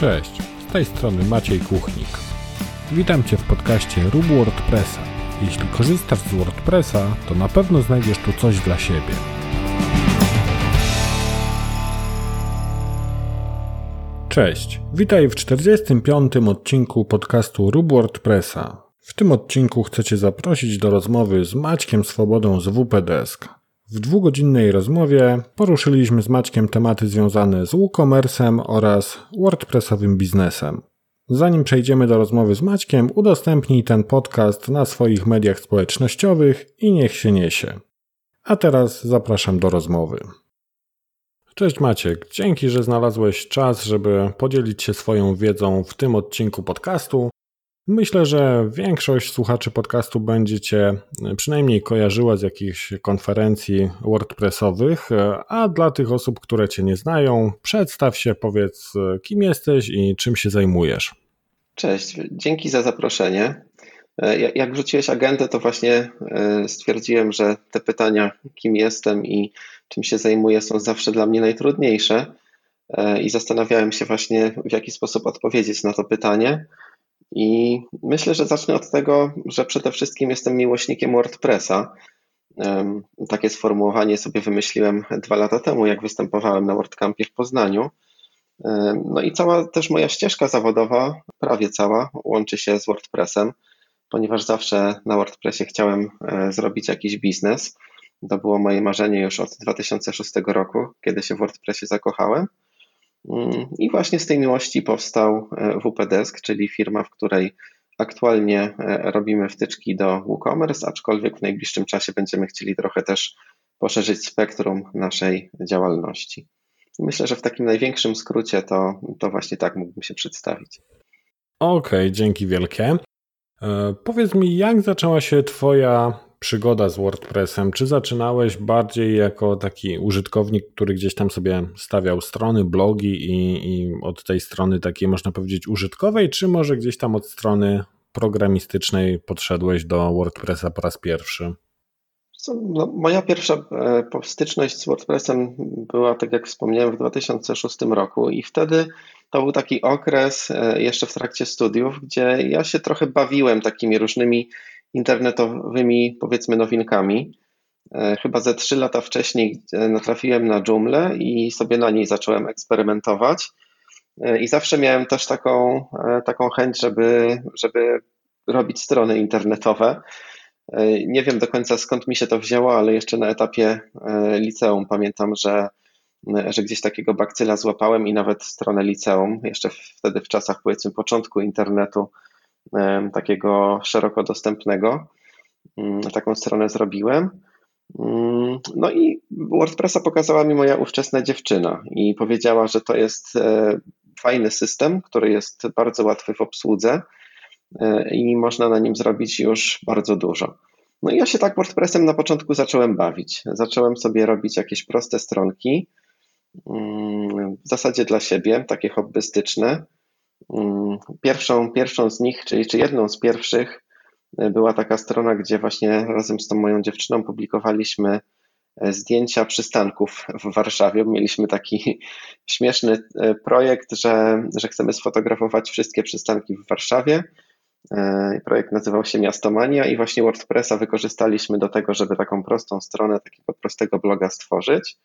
Cześć, z tej strony Maciej Kuchnik. Witam Cię w podcaście Rób WordPressa. Jeśli korzystasz z WordPressa, to na pewno znajdziesz tu coś dla siebie. Cześć, witaj w 45. odcinku podcastu Rób WordPressa. W tym odcinku chcę Cię zaprosić do rozmowy z Maćkiem Swobodą z WPDesk. W dwugodzinnej rozmowie poruszyliśmy z Maćkiem tematy związane z WooCommerce'em oraz WordPressowym biznesem. Zanim przejdziemy do rozmowy z Maćkiem, udostępnij ten podcast na swoich mediach społecznościowych i niech się niesie. A teraz zapraszam do rozmowy. Cześć Maciek, dzięki, że znalazłeś czas, żeby podzielić się swoją wiedzą w tym odcinku podcastu. Myślę, że większość słuchaczy podcastu będzie Cię przynajmniej kojarzyła z jakichś konferencji WordPressowych, a dla tych osób, które Cię nie znają, przedstaw się, powiedz kim jesteś i czym się zajmujesz. Cześć, dzięki za zaproszenie. Jak wrzuciłeś agendę, to właśnie e, stwierdziłem, że te pytania, kim jestem i czym się zajmuję, są zawsze dla mnie najtrudniejsze e, i zastanawiałem się właśnie, w jaki sposób odpowiedzieć na to pytanie. I myślę, że zacznę od tego, że przede wszystkim jestem miłośnikiem WordPressa. Takie sformułowanie sobie wymyśliłem dwa lata temu, jak występowałem na WordCampie w Poznaniu. No i cała też moja ścieżka zawodowa, prawie cała, łączy się z WordPressem, ponieważ zawsze na WordPressie chciałem e, zrobić jakiś biznes. To było moje marzenie już od 2006 roku, kiedy się w WordPressie zakochałem. Mm, I właśnie z tej miłości powstał e, WPDesk, czyli firma, w której aktualnie e, robimy wtyczki do WooCommerce, aczkolwiek w najbliższym czasie będziemy chcieli trochę też poszerzyć spektrum naszej działalności. Myślę, że w takim największym skrócie to, to właśnie tak mógłbym się przedstawić. Okej, okay, dzięki wielkie. E, powiedz mi, jak zaczęła się Twoja przygoda z WordPressem? Czy zaczynałeś bardziej jako taki użytkownik, który gdzieś tam sobie stawiał strony, blogi i, i od tej strony takiej można powiedzieć użytkowej, czy może gdzieś tam od strony programistycznej podszedłeś do WordPressa po raz pierwszy? No, moja pierwsza e, styczność z WordPressem była, tak jak wspomniałem, w 2006 roku i wtedy to był taki okres e, jeszcze w trakcie studiów, gdzie ja się trochę bawiłem takimi różnymi internetowymi, powiedzmy, nowinkami. E, chyba ze trzy lata wcześniej natrafiłem na Joomla i sobie na niej zacząłem eksperymentować. I zawsze miałem też taką, taką chęć, żeby, żeby robić strony internetowe. E, nie wiem do końca skąd mi się to wzięło, ale jeszcze na etapie e, liceum pamiętam, że, e, że gdzieś takiego bakcyla złapałem i nawet stronę liceum, jeszcze wtedy w czasach powiedzmy początku internetu, takiego szeroko dostępnego, mm, taką stronę zrobiłem. Mm, no i WordPressa pokazała mi moja ówczesna dziewczyna i powiedziała, że to jest fajny system, który jest bardzo łatwy w obsłudze E, i można na nim zrobić już bardzo dużo. No i ja się tak WordPressem na początku zacząłem bawić. Zacząłem sobie robić jakieś proste stronki, mm, w zasadzie dla siebie, takie hobbystyczne. Mm, pierwszą, pierwszą z nich, czyli czy jedną z pierwszych, e, była taka strona, gdzie właśnie razem z tą moją dziewczyną publikowaliśmy e, zdjęcia przystanków w Warszawie. Mieliśmy taki śmieszny projekt, że, że chcemy sfotografować wszystkie przystanki w Warszawie E, projekt nazywał się Miastomania i właśnie WordPressa wykorzystaliśmy do tego, żeby taką prostą stronę, takiego prostego bloga stworzyć.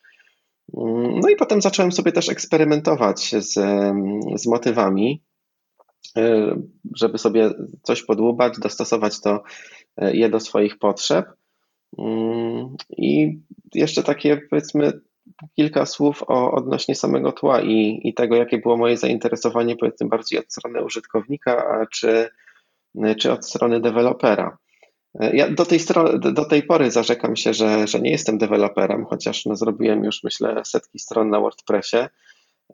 Mm, no i potem zacząłem sobie też eksperymentować z, z motywami, e, żeby sobie coś podłubać, dostosować to, e, je do swoich potrzeb. Mm, I jeszcze takie powiedzmy kilka słów o, odnośnie samego tła i, i tego, jakie było moje zainteresowanie powiedzmy bardziej od strony użytkownika, a czy czy od strony dewelopera. E, ja do tej, do tej pory zarzekam się, że, że nie jestem deweloperem, chociaż no, zrobiłem już myślę setki stron na WordPressie.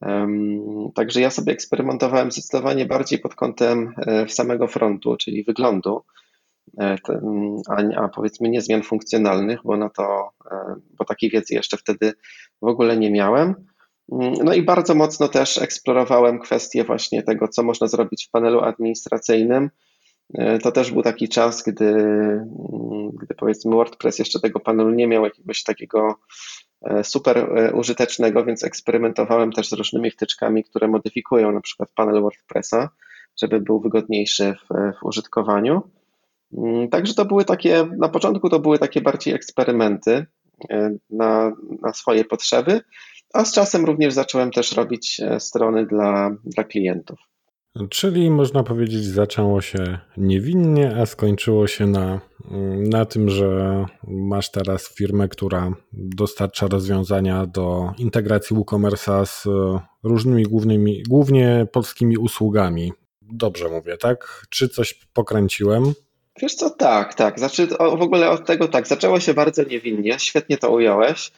Um, także ja sobie eksperymentowałem zdecydowanie bardziej pod kątem e, samego frontu, czyli wyglądu, a, a powiedzmy nie zmian funkcjonalnych, bo na to, bo takiej wiedzy jeszcze wtedy w ogóle nie miałem. Mm, no i bardzo mocno też eksplorowałem kwestię właśnie tego, co można zrobić w panelu administracyjnym, E, to też był taki czas, gdy, mm, gdy powiedzmy WordPress jeszcze tego panelu nie miał jakiegoś takiego super użytecznego, więc eksperymentowałem też z różnymi wtyczkami, które modyfikują na przykład panel WordPressa, żeby był wygodniejszy w, w użytkowaniu. Mm, także to były takie, na początku to były takie bardziej eksperymenty na, na swoje potrzeby, a z czasem również zacząłem też robić strony dla, dla klientów. Czyli można powiedzieć, zaczęło się niewinnie, a skończyło się na, na tym, że masz teraz firmę, która dostarcza rozwiązania do integracji WooCommerce'a z różnymi głównymi, głównie polskimi usługami. Dobrze mówię, tak? Czy coś pokręciłem? Wiesz co, tak, tak. Znaczy, w ogóle od tego tak, zaczęło się bardzo niewinnie, świetnie to ująłeś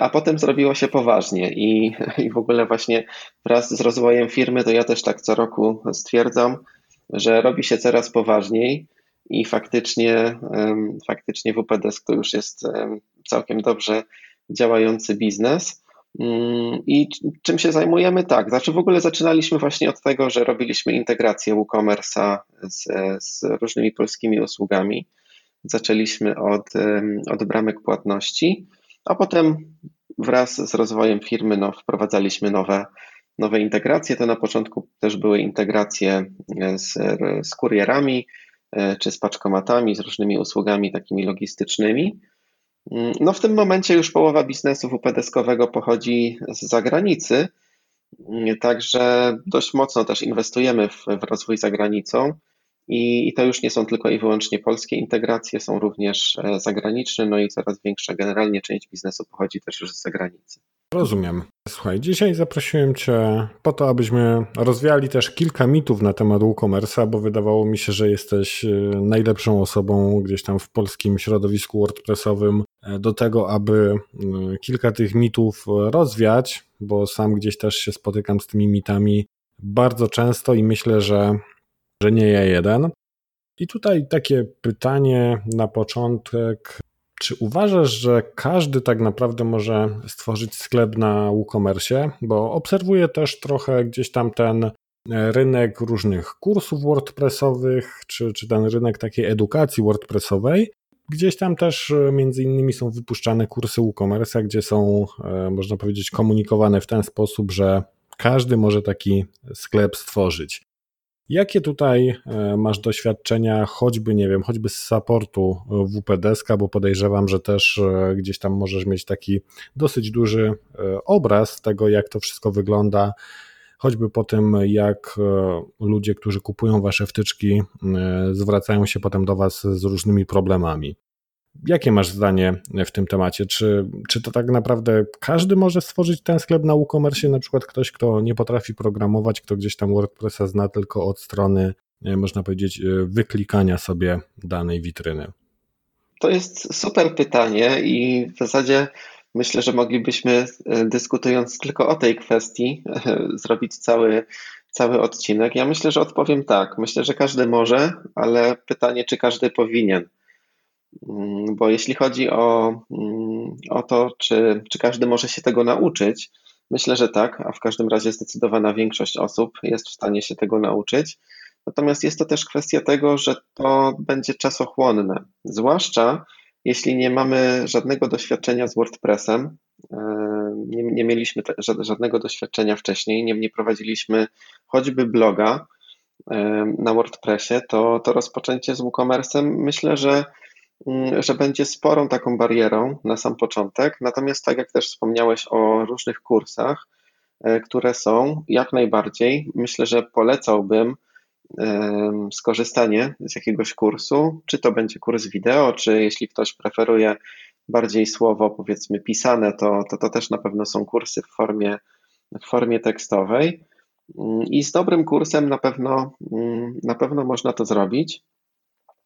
a potem zrobiło się poważnie i, i w ogóle właśnie wraz z rozwojem firmy, to ja też tak co roku stwierdzam, że robi się coraz poważniej i faktycznie, faktycznie WPDesk to już jest całkiem dobrze działający biznes. Mm, I czym się zajmujemy? Tak, znaczy w ogóle zaczynaliśmy właśnie od tego, że robiliśmy integrację WooCommerce'a z, z różnymi polskimi usługami. Zaczęliśmy od, od bramek płatności a potem wraz z rozwojem firmy no, wprowadzaliśmy nowe, nowe integracje. To na początku też były integracje z, z kurierami, e, czy z paczkomatami, z różnymi usługami takimi logistycznymi. No w tym momencie już połowa biznesu WP-deskowego pochodzi z zagranicy, także dość mocno też inwestujemy w, w rozwój za granicą. I, I to już nie są tylko i wyłącznie polskie integracje, są również e, zagraniczne, no i coraz większa generalnie część biznesu pochodzi też już z zagranicy. Rozumiem. Słuchaj, dzisiaj zaprosiłem Cię po to, abyśmy rozwiali też kilka mitów na temat WooCommerce'a, bo wydawało mi się, że jesteś e, najlepszą osobą gdzieś tam w polskim środowisku WordPressowym e, do tego, aby kilka tych mitów rozwiać, bo sam gdzieś też się spotykam z tymi mitami bardzo często i myślę, że że nie ja jeden. I tutaj takie pytanie na początek. Czy uważasz, że każdy tak naprawdę może stworzyć sklep na WooCommerce? Bo obserwuję też trochę gdzieś tam ten rynek różnych kursów WordPressowych, czy, czy ten rynek takiej edukacji WordPressowej. Gdzieś tam też między innymi są wypuszczane kursy WooCommerce, gdzie są, e, można powiedzieć, komunikowane w ten sposób, że każdy może taki sklep stworzyć. Jakie tutaj e, masz doświadczenia, choćby, nie wiem, choćby z supportu WPDeska, bo podejrzewam, że też e, gdzieś tam możesz mieć taki dosyć duży e, obraz tego, jak to wszystko wygląda, choćby po tym, jak ludzie, którzy kupują wasze wtyczki, zwracają się potem do was z różnymi problemami. Jakie masz zdanie w tym temacie? Czy, czy to tak naprawdę każdy może stworzyć ten sklep na WooCommerce? Na przykład ktoś, kto nie potrafi programować, kto gdzieś tam WordPressa zna tylko od strony, e, można powiedzieć, e, wyklikania sobie danej witryny? To jest super pytanie i w zasadzie myślę, że moglibyśmy e, dyskutując tylko o tej kwestii zrobić cały, cały odcinek. Ja myślę, że odpowiem tak. Myślę, że każdy może, ale pytanie, czy każdy powinien. Mm, bo jeśli chodzi o, mm, o to, czy, czy każdy może się tego nauczyć, myślę, że tak, a w każdym razie zdecydowana większość osób jest w stanie się tego nauczyć. Natomiast jest to też kwestia tego, że to będzie czasochłonne, zwłaszcza jeśli nie mamy żadnego doświadczenia z WordPressem, e, nie, nie mieliśmy żadnego doświadczenia wcześniej, nie, nie prowadziliśmy choćby bloga e, na WordPressie, to, to rozpoczęcie z WooCommerce'em myślę, że że będzie sporą taką barierą na sam początek. Natomiast, tak jak też wspomniałeś o różnych kursach, e, które są, jak najbardziej myślę, że polecałbym skorzystanie z jakiegoś kursu, czy to będzie kurs wideo, czy jeśli ktoś preferuje bardziej słowo, powiedzmy, pisane, to, to, to też na pewno są kursy w formie, w formie tekstowej. Mm, I z dobrym kursem na pewno, mm, na pewno można to zrobić.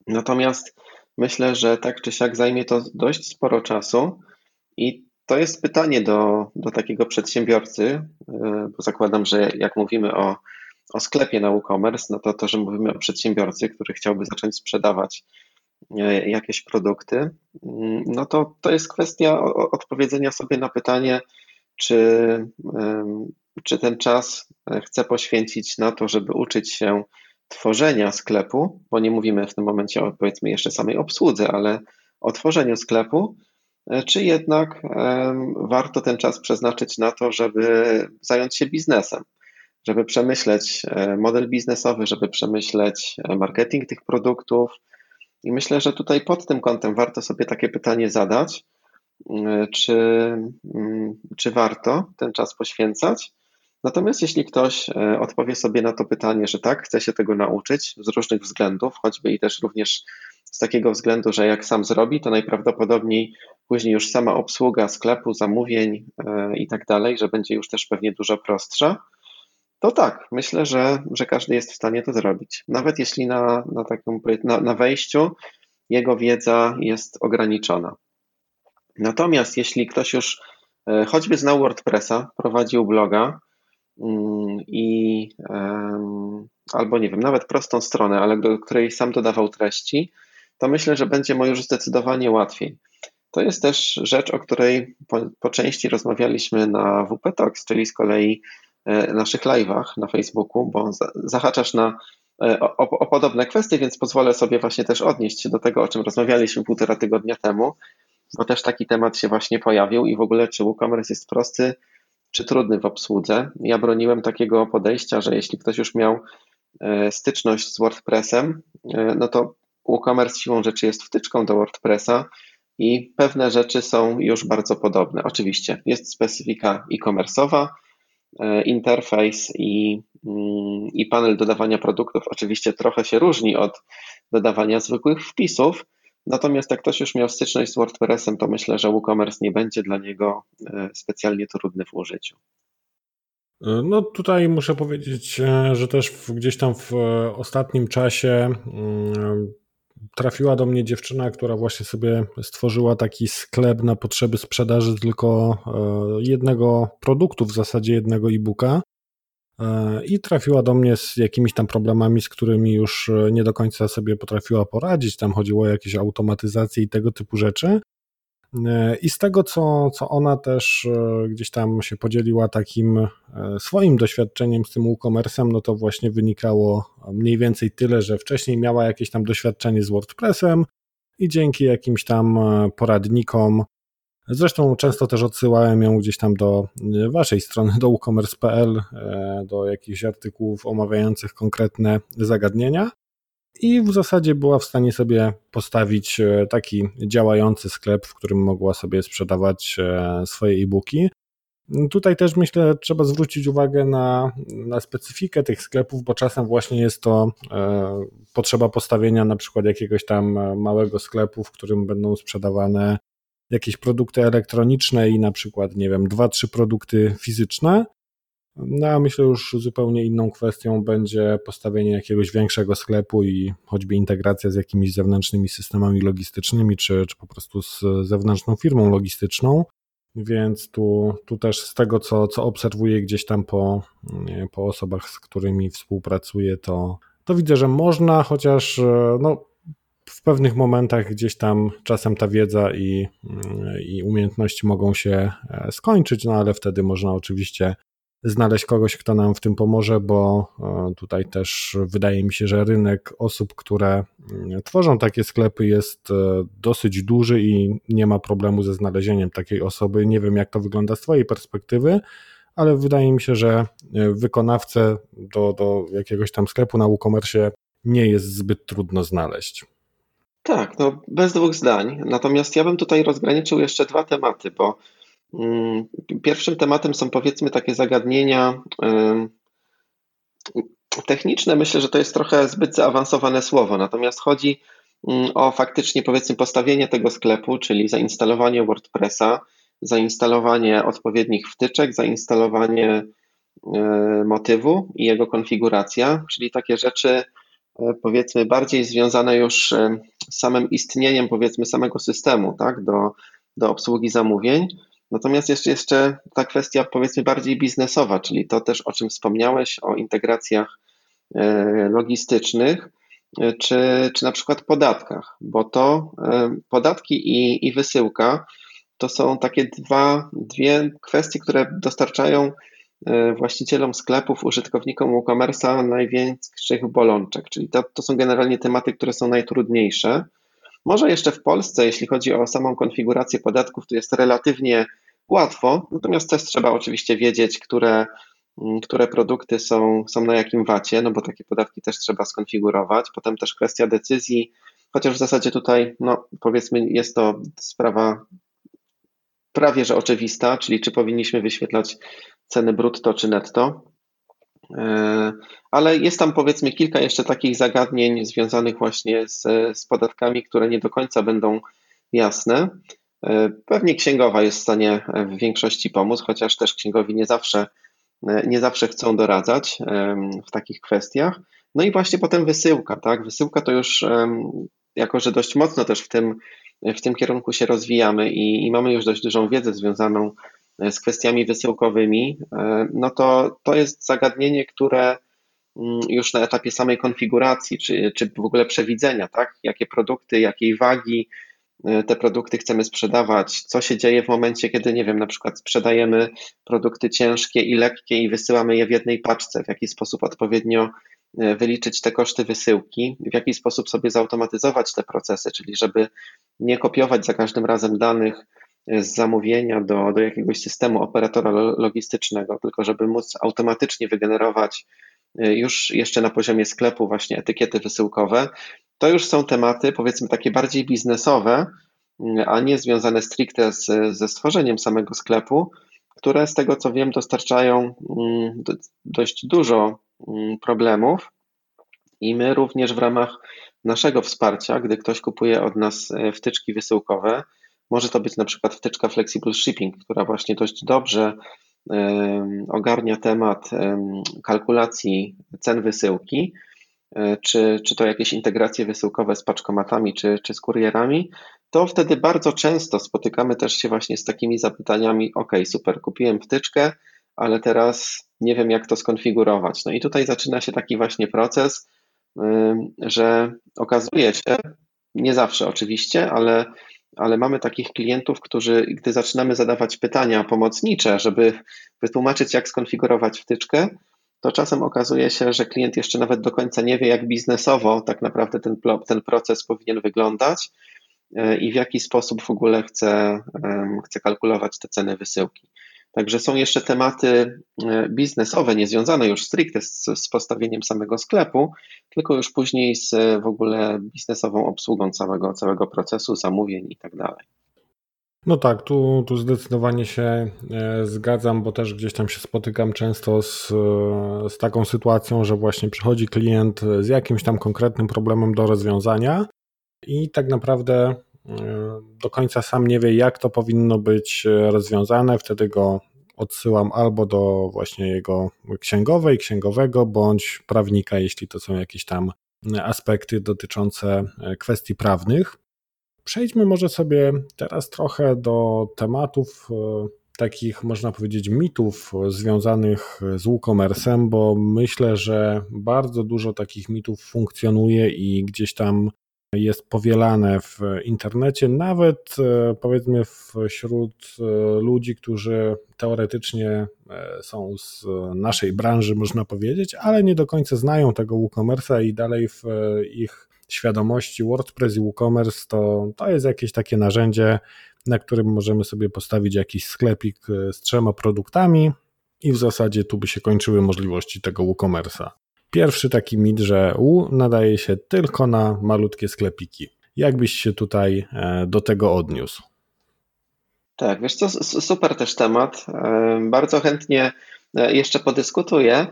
Natomiast Myślę, że tak czy siak zajmie to dość sporo czasu. I to jest pytanie do, do takiego przedsiębiorcy, e, bo zakładam, że jak mówimy o, o sklepie na WooCommerce, no to to, że mówimy o przedsiębiorcy, który chciałby zacząć sprzedawać e, jakieś produkty, mm, no to to jest kwestia odpowiedzenia sobie na pytanie, czy, czy ten czas chce poświęcić na to, żeby uczyć się tworzenia sklepu, bo nie mówimy w tym momencie o powiedzmy jeszcze samej obsłudze, ale o tworzeniu sklepu, czy jednak warto ten czas przeznaczyć na to, żeby zająć się biznesem, żeby przemyśleć model biznesowy, żeby przemyśleć marketing tych produktów. I myślę, że tutaj pod tym kątem warto sobie takie pytanie zadać, czy, mm, czy warto ten czas poświęcać. Natomiast jeśli ktoś e, odpowie sobie na to pytanie, że tak, chce się tego nauczyć z różnych względów, choćby i też również z takiego względu, że jak sam zrobi, to najprawdopodobniej później już sama obsługa sklepu, zamówień e, i tak dalej, że będzie już też pewnie dużo prostsza, to tak, myślę, że, że każdy jest w stanie to zrobić. Nawet jeśli na, na, taką, na, na wejściu jego wiedza jest ograniczona. Natomiast jeśli ktoś już e, choćby znał WordPressa, prowadził bloga i albo nie wiem, nawet prostą stronę, ale do której sam dodawał treści, to myślę, że będzie mu już zdecydowanie łatwiej. To jest też rzecz, o której po, po części rozmawialiśmy na WP Talks, czyli z kolei e, naszych live'ach na Facebooku, bo zahaczasz na e, o, o, podobne kwestie, więc pozwolę sobie właśnie też odnieść się do tego, o czym rozmawialiśmy półtora tygodnia temu, bo też taki temat się właśnie pojawił i w ogóle czy WooCommerce jest prosty, czy trudny w obsłudze. Ja broniłem takiego podejścia, że jeśli ktoś już miał e, styczność z WordPressem, e, no to WooCommerce siłą rzeczy jest wtyczką do WordPressa i pewne rzeczy są już bardzo podobne. Oczywiście jest specyfika e-commerce'owa, e, interfejs i, mm, i panel dodawania produktów oczywiście trochę się różni od dodawania zwykłych wpisów, Natomiast jak ktoś już miał styczność z WordPressem, to myślę, że WooCommerce nie będzie dla niego e, specjalnie trudny w użyciu. E, no tutaj muszę powiedzieć, e, że też gdzieś tam w ostatnim czasie mm, trafiła do mnie dziewczyna, która właśnie sobie stworzyła taki sklep na potrzeby sprzedaży tylko jednego produktu, w zasadzie jednego e-booka. E, i trafiła do mnie z jakimiś tam problemami, z którymi już e, nie do końca sobie potrafiła poradzić. Tam chodziło o jakieś automatyzacje i tego typu rzeczy. E, I z tego, co, co ona też gdzieś tam się podzieliła takim swoim doświadczeniem z tym e-commerce'em, no to właśnie wynikało mniej więcej tyle, że wcześniej miała jakieś tam doświadczenie z WordPressem i dzięki jakimś tam poradnikom Zresztą często też odsyłałem ją gdzieś tam do e, waszej strony, do WooCommerce.pl, e, do jakichś artykułów omawiających konkretne zagadnienia. I w zasadzie była w stanie sobie postawić e, taki działający sklep, w którym mogła sobie sprzedawać swoje e-booki. Tutaj też myślę, trzeba zwrócić uwagę na, na specyfikę tych sklepów, bo czasem właśnie jest to e, potrzeba postawienia na przykład jakiegoś tam małego sklepu, w którym będą sprzedawane jakieś produkty elektroniczne i na przykład, nie wiem, dwa, trzy produkty fizyczne. No a myślę już zupełnie inną kwestią będzie postawienie jakiegoś większego sklepu i choćby integracja z jakimiś zewnętrznymi systemami logistycznymi, czy, czy po prostu z zewnętrzną firmą logistyczną. Więc tu, tu też z tego, co, co obserwuję gdzieś tam po, po osobach, z którymi współpracuję, to, to widzę, że można, chociaż no, w pewnych momentach gdzieś tam czasem ta wiedza i, i umiejętności mogą się e, skończyć, no ale wtedy można oczywiście znaleźć kogoś, kto nam w tym pomoże, bo e, tutaj też wydaje mi się, że rynek osób, które mm, tworzą takie sklepy jest e, dosyć duży i nie ma problemu ze znalezieniem takiej osoby. Nie wiem, jak to wygląda z Twojej perspektywy, ale wydaje mi się, że wykonawcę do, do jakiegoś tam sklepu na WooCommerce nie jest zbyt trudno znaleźć. Tak, no bez dwóch zdań. Natomiast ja bym tutaj rozgraniczył jeszcze dwa tematy, bo mm, pierwszym tematem są powiedzmy takie zagadnienia techniczne. Myślę, że to jest trochę zbyt zaawansowane słowo, natomiast chodzi mm, o faktycznie powiedzmy postawienie tego sklepu, czyli zainstalowanie WordPressa, zainstalowanie odpowiednich wtyczek, zainstalowanie e, motywu i jego konfiguracja, czyli takie rzeczy, powiedzmy bardziej związane już e, z samym istnieniem powiedzmy samego systemu, tak, do, do obsługi zamówień. Natomiast jeszcze, jeszcze ta kwestia powiedzmy bardziej biznesowa, czyli to też o czym wspomniałeś, o integracjach e, logistycznych, czy, czy na przykład podatkach, bo to podatki i, i wysyłka to są takie dwa, dwie kwestie, które dostarczają E, właścicielom sklepów, użytkownikom WooCommerce'a największych bolączek, czyli to, to są generalnie tematy, które są najtrudniejsze. Może jeszcze w Polsce, jeśli chodzi o samą konfigurację podatków, to jest relatywnie łatwo, natomiast też trzeba oczywiście wiedzieć, które, mm, które produkty są, są na jakim wacie, no bo takie podatki też trzeba skonfigurować. Potem też kwestia decyzji, chociaż w zasadzie tutaj, no powiedzmy, jest to sprawa prawie że oczywista, czyli czy powinniśmy wyświetlać ceny brutto czy netto. E, ale jest tam powiedzmy kilka jeszcze takich zagadnień związanych właśnie z, z podatkami, które nie do końca będą jasne. E, pewnie księgowa jest w stanie w większości pomóc, chociaż też księgowi nie zawsze, e, nie zawsze chcą doradzać w takich kwestiach. No i właśnie potem wysyłka, tak? Wysyłka to już, jako że dość mocno też w tym, w tym kierunku się rozwijamy i, i mamy już dość dużą wiedzę związaną z kwestiami wysyłkowymi, no to to jest zagadnienie, które mm, już na etapie samej konfiguracji, czy, czy w ogóle przewidzenia, tak? Jakie produkty, jakiej wagi, E, te produkty chcemy sprzedawać, co się dzieje w momencie, kiedy, nie wiem, na przykład sprzedajemy produkty ciężkie i lekkie i wysyłamy je w jednej paczce, w jaki sposób odpowiednio e, wyliczyć te koszty wysyłki, w jaki sposób sobie zautomatyzować te procesy, czyli żeby nie kopiować za każdym razem danych e, z zamówienia do, do jakiegoś systemu operatora logistycznego, tylko żeby móc automatycznie wygenerować już jeszcze na poziomie sklepu właśnie etykiety wysyłkowe, to już są tematy, powiedzmy, takie bardziej biznesowe, a nie związane stricte z, ze stworzeniem samego sklepu, które z tego co wiem dostarczają mm, dość dużo mm, problemów. I my również w ramach naszego wsparcia, gdy ktoś kupuje od nas e, wtyczki wysyłkowe, może to być na przykład wtyczka Flexible Shipping, która właśnie dość dobrze ogarnia temat kalkulacji cen wysyłki E, czy, czy to jakieś integracje wysyłkowe z paczkomatami, czy, czy z kurierami, to wtedy bardzo często spotykamy też się właśnie z takimi zapytaniami: OK, super, kupiłem wtyczkę, ale teraz nie wiem, jak to skonfigurować. No i tutaj zaczyna się taki właśnie proces, że okazuje się, nie zawsze oczywiście, ale, ale mamy takich klientów, którzy, gdy zaczynamy zadawać pytania pomocnicze, żeby wytłumaczyć, jak skonfigurować wtyczkę, to czasem okazuje się, że klient jeszcze nawet do końca nie wie, jak biznesowo tak naprawdę ten, ten proces powinien wyglądać e, i w jaki sposób w ogóle chce, chce kalkulować te ceny wysyłki. Także są jeszcze tematy e, biznesowe, niezwiązane już stricte z, z postawieniem samego sklepu, tylko już później z w ogóle biznesową obsługą całego, całego procesu, zamówień i tak dalej. No tak, tu, tu zdecydowanie się e, zgadzam, bo też gdzieś tam się spotykam często z, e, z taką sytuacją, że właśnie przychodzi klient z jakimś tam konkretnym problemem do rozwiązania i tak naprawdę e, do końca sam nie wie, jak to powinno być rozwiązane. Wtedy go odsyłam albo do właśnie jego księgowej, księgowego, bądź prawnika, jeśli to są jakieś tam aspekty dotyczące kwestii prawnych. Przejdźmy może sobie teraz trochę do tematów e, takich, można powiedzieć, mitów związanych z WooCommerce'em, bo myślę, że bardzo dużo takich mitów funkcjonuje i gdzieś tam jest powielane w internecie, nawet e, powiedzmy wśród e, ludzi, którzy teoretycznie są z naszej branży, można powiedzieć, ale nie do końca znają tego WooCommerce'a i dalej w ich świadomości WordPress i WooCommerce to, to jest jakieś takie narzędzie, na którym możemy sobie postawić jakiś sklepik e, z trzema produktami i w zasadzie tu by się kończyły możliwości tego WooCommerce'a. Pierwszy taki mit, że U nadaje się tylko na malutkie sklepiki. Jak byś się tutaj e, do tego odniósł? Tak, wiesz co, super też temat. E, bardzo chętnie jeszcze podyskutuję.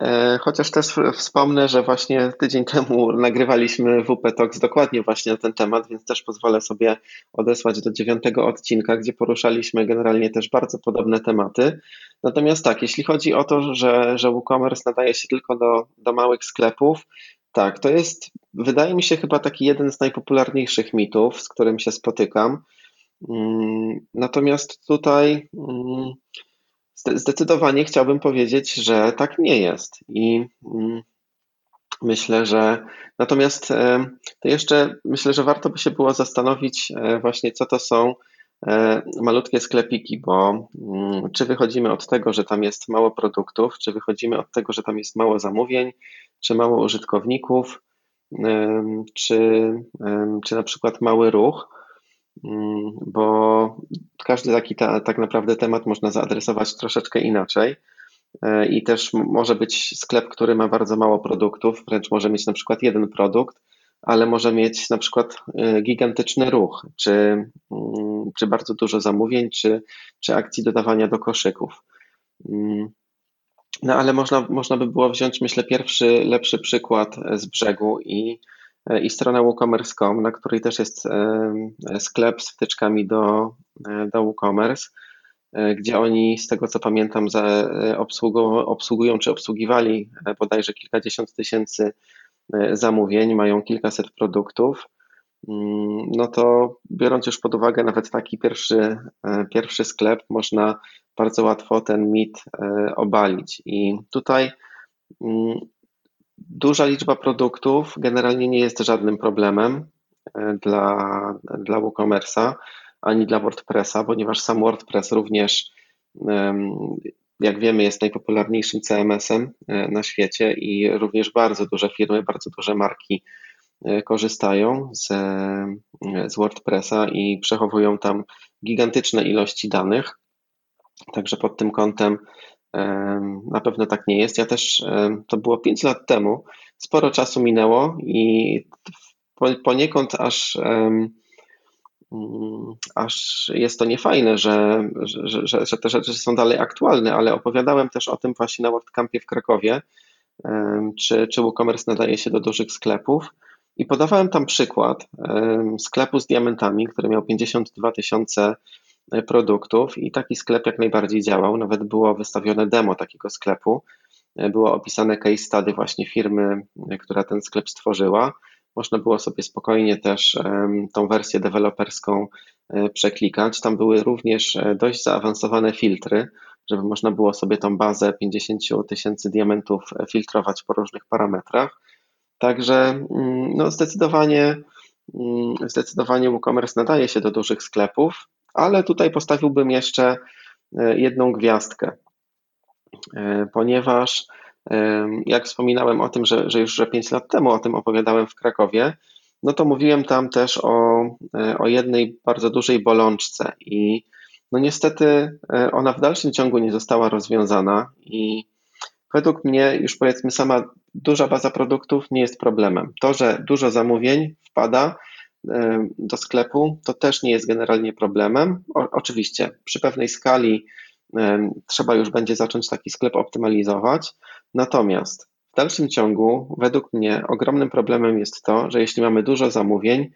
E, chociaż też wspomnę, że właśnie tydzień temu nagrywaliśmy WP Talks dokładnie właśnie na ten temat, więc też pozwolę sobie odesłać do dziewiątego odcinka, gdzie poruszaliśmy generalnie też bardzo podobne tematy. Natomiast tak, jeśli chodzi o to, że, że WooCommerce nadaje się tylko do, do małych sklepów, tak, to jest, wydaje mi się, chyba taki jeden z najpopularniejszych mitów, z którym się spotykam. Mm, natomiast tutaj mm, Zdecydowanie chciałbym powiedzieć, że tak nie jest. I mm, myślę, że natomiast e, to jeszcze myślę, że warto by się było zastanowić e, właśnie, co to są e, malutkie sklepiki, bo mm, czy wychodzimy od tego, że tam jest mało produktów, czy wychodzimy od tego, że tam jest mało zamówień, czy mało użytkowników. czy, czy na przykład mały ruch, bo każdy taki ta, tak naprawdę temat można zaadresować troszeczkę inaczej. E, I też może być sklep, który ma bardzo mało produktów, wręcz może mieć na przykład jeden produkt, ale może mieć na przykład e, gigantyczny ruch, czy, mm, czy bardzo dużo zamówień, czy, czy akcji dodawania do koszyków. Mm. No ale można, można by było wziąć, myślę, pierwszy, lepszy przykład z brzegu i, i stronę WooCommerce.com, na której też jest e, sklep z wtyczkami do, do WooCommerce, gdzie oni, z tego co pamiętam, obsługują czy obsługiwali bodajże kilkadziesiąt tysięcy E, zamówień, mają kilkaset produktów, mm, no to biorąc już pod uwagę nawet taki pierwszy, e, pierwszy sklep, można bardzo łatwo ten mit e, obalić. I tutaj mm, duża liczba produktów generalnie nie jest żadnym problemem dla, dla WooCommerce'a ani dla WordPressa, ponieważ sam WordPress również jak wiemy, jest najpopularniejszym CMS-em e, na świecie i również bardzo duże firmy, bardzo duże marki e, korzystają z, e, z WordPressa i przechowują tam gigantyczne ilości danych. Także pod tym kątem na pewno tak nie jest. Ja też, to było 5 lat temu, sporo czasu minęło i poniekąd aż Mm, aż jest to niefajne, że, że, że, że te rzeczy są dalej aktualne, ale opowiadałem też o tym właśnie na WordCampie w Krakowie, czy, czy WooCommerce nadaje się do dużych sklepów. I podawałem tam przykład sklepu z diamentami, który miał 52 tysiące produktów i taki sklep jak najbardziej działał. Nawet było wystawione demo takiego sklepu. Było opisane case study właśnie firmy, która ten sklep stworzyła. Można było sobie spokojnie też tą wersję deweloperską e, przeklikać. Tam były również e, dość zaawansowane filtry, żeby można było sobie tą bazę 50 tysięcy diamentów e, filtrować po różnych parametrach. Także mm, no zdecydowanie, mm, zdecydowanie WooCommerce nadaje się do dużych sklepów, ale tutaj postawiłbym jeszcze jedną gwiazdkę, ponieważ jak wspominałem o tym, że, że już że 5 lat temu o tym opowiadałem w Krakowie, no to mówiłem tam też o, e, o jednej bardzo dużej bolączce i no niestety e, ona w dalszym ciągu nie została rozwiązana i według mnie już powiedzmy sama duża baza produktów nie jest problemem. To, że dużo zamówień wpada do sklepu, to też nie jest generalnie problemem. O, oczywiście przy pewnej skali trzeba już będzie zacząć taki sklep optymalizować. Natomiast w dalszym ciągu, według mnie, ogromnym problemem jest to, że jeśli mamy dużo zamówień,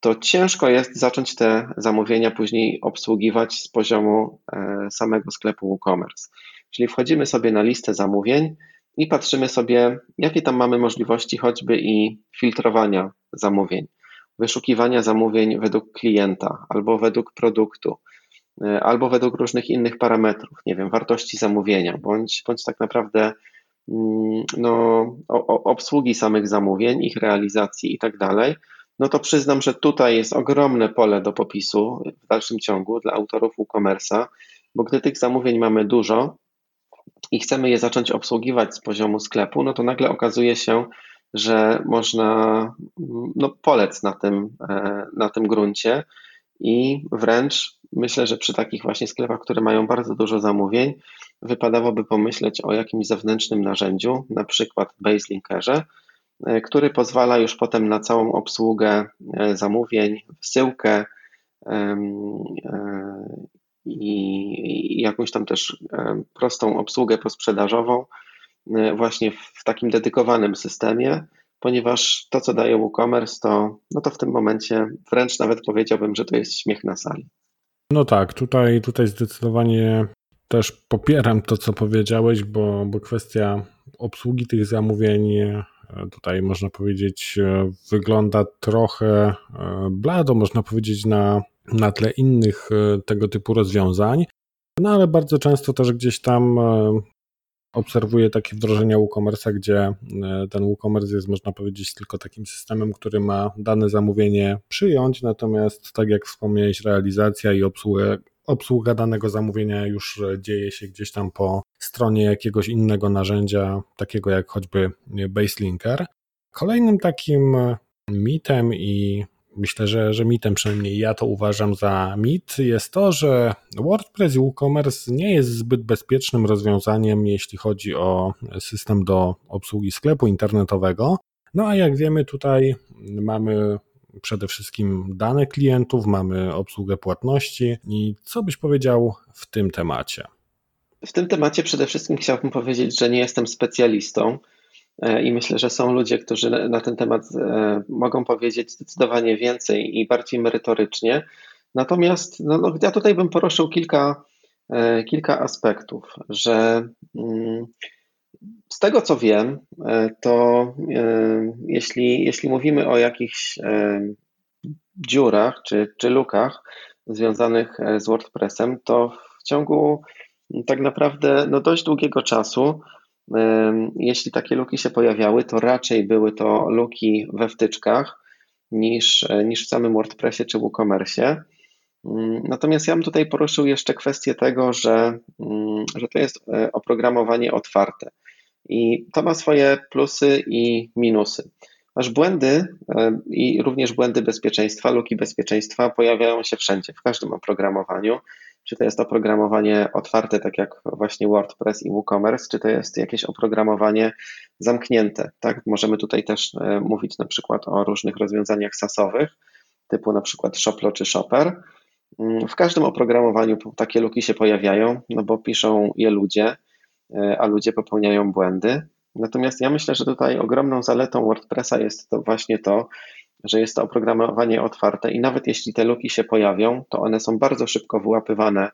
to ciężko jest zacząć te zamówienia później obsługiwać z poziomu e, samego sklepu WooCommerce. Czyli wchodzimy sobie na listę zamówień i patrzymy sobie, jakie tam mamy możliwości choćby i filtrowania zamówień, wyszukiwania zamówień według klienta albo według produktu, E, albo według różnych innych parametrów, nie wiem, wartości zamówienia, bądź, bądź tak naprawdę mm, no, obsługi samych zamówień, ich realizacji i tak dalej, no to przyznam, że tutaj jest ogromne pole do popisu w dalszym ciągu dla autorów WooCommerce'a, bo gdy tych zamówień mamy dużo i chcemy je zacząć obsługiwać z poziomu sklepu, no to nagle okazuje się, że można no, polec na tym, e, na tym gruncie. I wręcz myślę, że przy takich właśnie sklepach, które mają bardzo dużo zamówień, wypadałoby pomyśleć o jakimś zewnętrznym narzędziu, na przykład Baselinkerze, e, który pozwala już potem na całą obsługę e, zamówień, wysyłkę i jakąś tam też prostą obsługę posprzedażową właśnie w takim dedykowanym systemie, ponieważ to, co daje WooCommerce, to, no to w tym momencie wręcz nawet powiedziałbym, że to jest śmiech na sali. No tak, tutaj, tutaj zdecydowanie też popieram to, co powiedziałeś, bo, bo kwestia obsługi tych zamówień e, tutaj można powiedzieć e, wygląda trochę e, blado, można powiedzieć na, na tle innych tego typu rozwiązań. No ale bardzo często też gdzieś tam obserwuję takie wdrożenia WooCommerce'a, gdzie e, ten WooCommerce jest, można powiedzieć, tylko takim systemem, który ma dane zamówienie przyjąć, natomiast tak jak wspomniałeś, realizacja i obsługa, obsługa danego zamówienia już dzieje się gdzieś tam po stronie jakiegoś innego narzędzia, takiego jak choćby Baselinker. Kolejnym takim mitem i myślę, że, że mitem, przynajmniej ja to uważam za mit, jest to, że WordPress i WooCommerce nie jest zbyt bezpiecznym rozwiązaniem, jeśli chodzi o system do obsługi sklepu internetowego. No a jak wiemy, tutaj mamy przede wszystkim dane klientów, mamy obsługę płatności. I co byś powiedział w tym temacie? W tym temacie przede wszystkim chciałbym powiedzieć, że nie jestem specjalistą i myślę, że są ludzie, którzy na ten temat e, mogą powiedzieć zdecydowanie więcej i bardziej merytorycznie. Natomiast no, no, ja tutaj bym poruszył kilka, e, kilka aspektów, że mm, z tego co wiem, to jeśli, jeśli mówimy o jakichś dziurach czy, czy lukach związanych z WordPressem, to w ciągu tak naprawdę no dość długiego czasu, jeśli takie luki się pojawiały, to raczej były to luki we wtyczkach niż, niż w samym WordPressie czy WooCommerce. Mm, natomiast ja bym tutaj poruszył jeszcze kwestię tego, że, mm, że to jest e, oprogramowanie otwarte i to ma swoje plusy i minusy. Masz błędy e, i również błędy bezpieczeństwa, luki bezpieczeństwa pojawiają się wszędzie, w każdym oprogramowaniu czy to jest oprogramowanie otwarte, tak jak właśnie WordPress i WooCommerce, czy to jest jakieś oprogramowanie zamknięte. Tak? Możemy tutaj też e, mówić na przykład o różnych rozwiązaniach SaaSowych, typu na przykład Shoplo czy Shopper. Mm, w każdym oprogramowaniu takie luki się pojawiają, no bo piszą je ludzie, e, a ludzie popełniają błędy. Natomiast ja myślę, że tutaj ogromną zaletą WordPressa jest to właśnie to, że jest to oprogramowanie otwarte i nawet jeśli te luki się pojawią, to one są bardzo szybko wyłapywane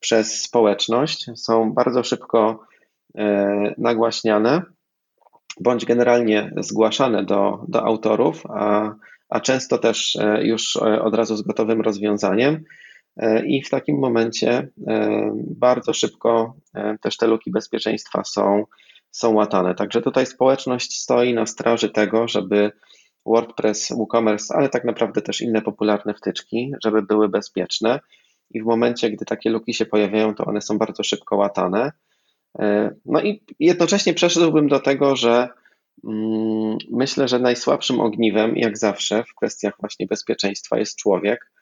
przez społeczność, są bardzo szybko e, nagłaśniane bądź generalnie zgłaszane do, do autorów, a, a często też e, już e, od razu z gotowym rozwiązaniem. I w takim momencie bardzo szybko też te luki bezpieczeństwa są, są łatane. Także tutaj społeczność stoi na straży tego, żeby WordPress, WooCommerce, ale tak naprawdę też inne popularne wtyczki, żeby były bezpieczne. I w momencie, gdy takie luki się pojawiają, to one są bardzo szybko łatane. E, no i jednocześnie przeszedłbym do tego, że mm, myślę, że najsłabszym ogniwem, jak zawsze, w kwestiach właśnie bezpieczeństwa jest człowiek.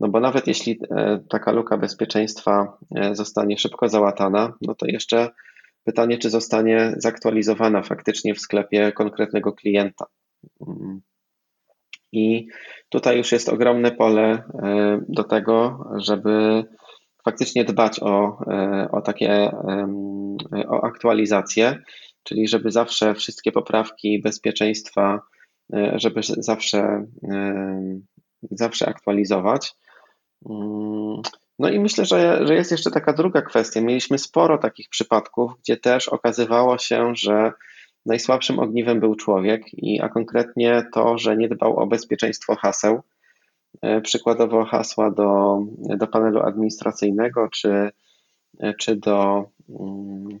No bo nawet jeśli e, taka luka bezpieczeństwa e, zostanie szybko załatana, no to jeszcze pytanie, czy zostanie zaktualizowana faktycznie w sklepie konkretnego klienta. I tutaj już jest ogromne pole e, do tego, żeby faktycznie dbać o, e, o takie o aktualizację, czyli żeby zawsze wszystkie poprawki bezpieczeństwa, e, żeby zawsze, zawsze aktualizować. Mm, no i myślę, że, że jest jeszcze taka druga kwestia. Mieliśmy sporo takich przypadków, gdzie też okazywało się, że Najsłabszym ogniwem był człowiek, i, a konkretnie to, że nie dbał o bezpieczeństwo haseł. E, przykładowo hasła do, do panelu administracyjnego czy, czy do, mm,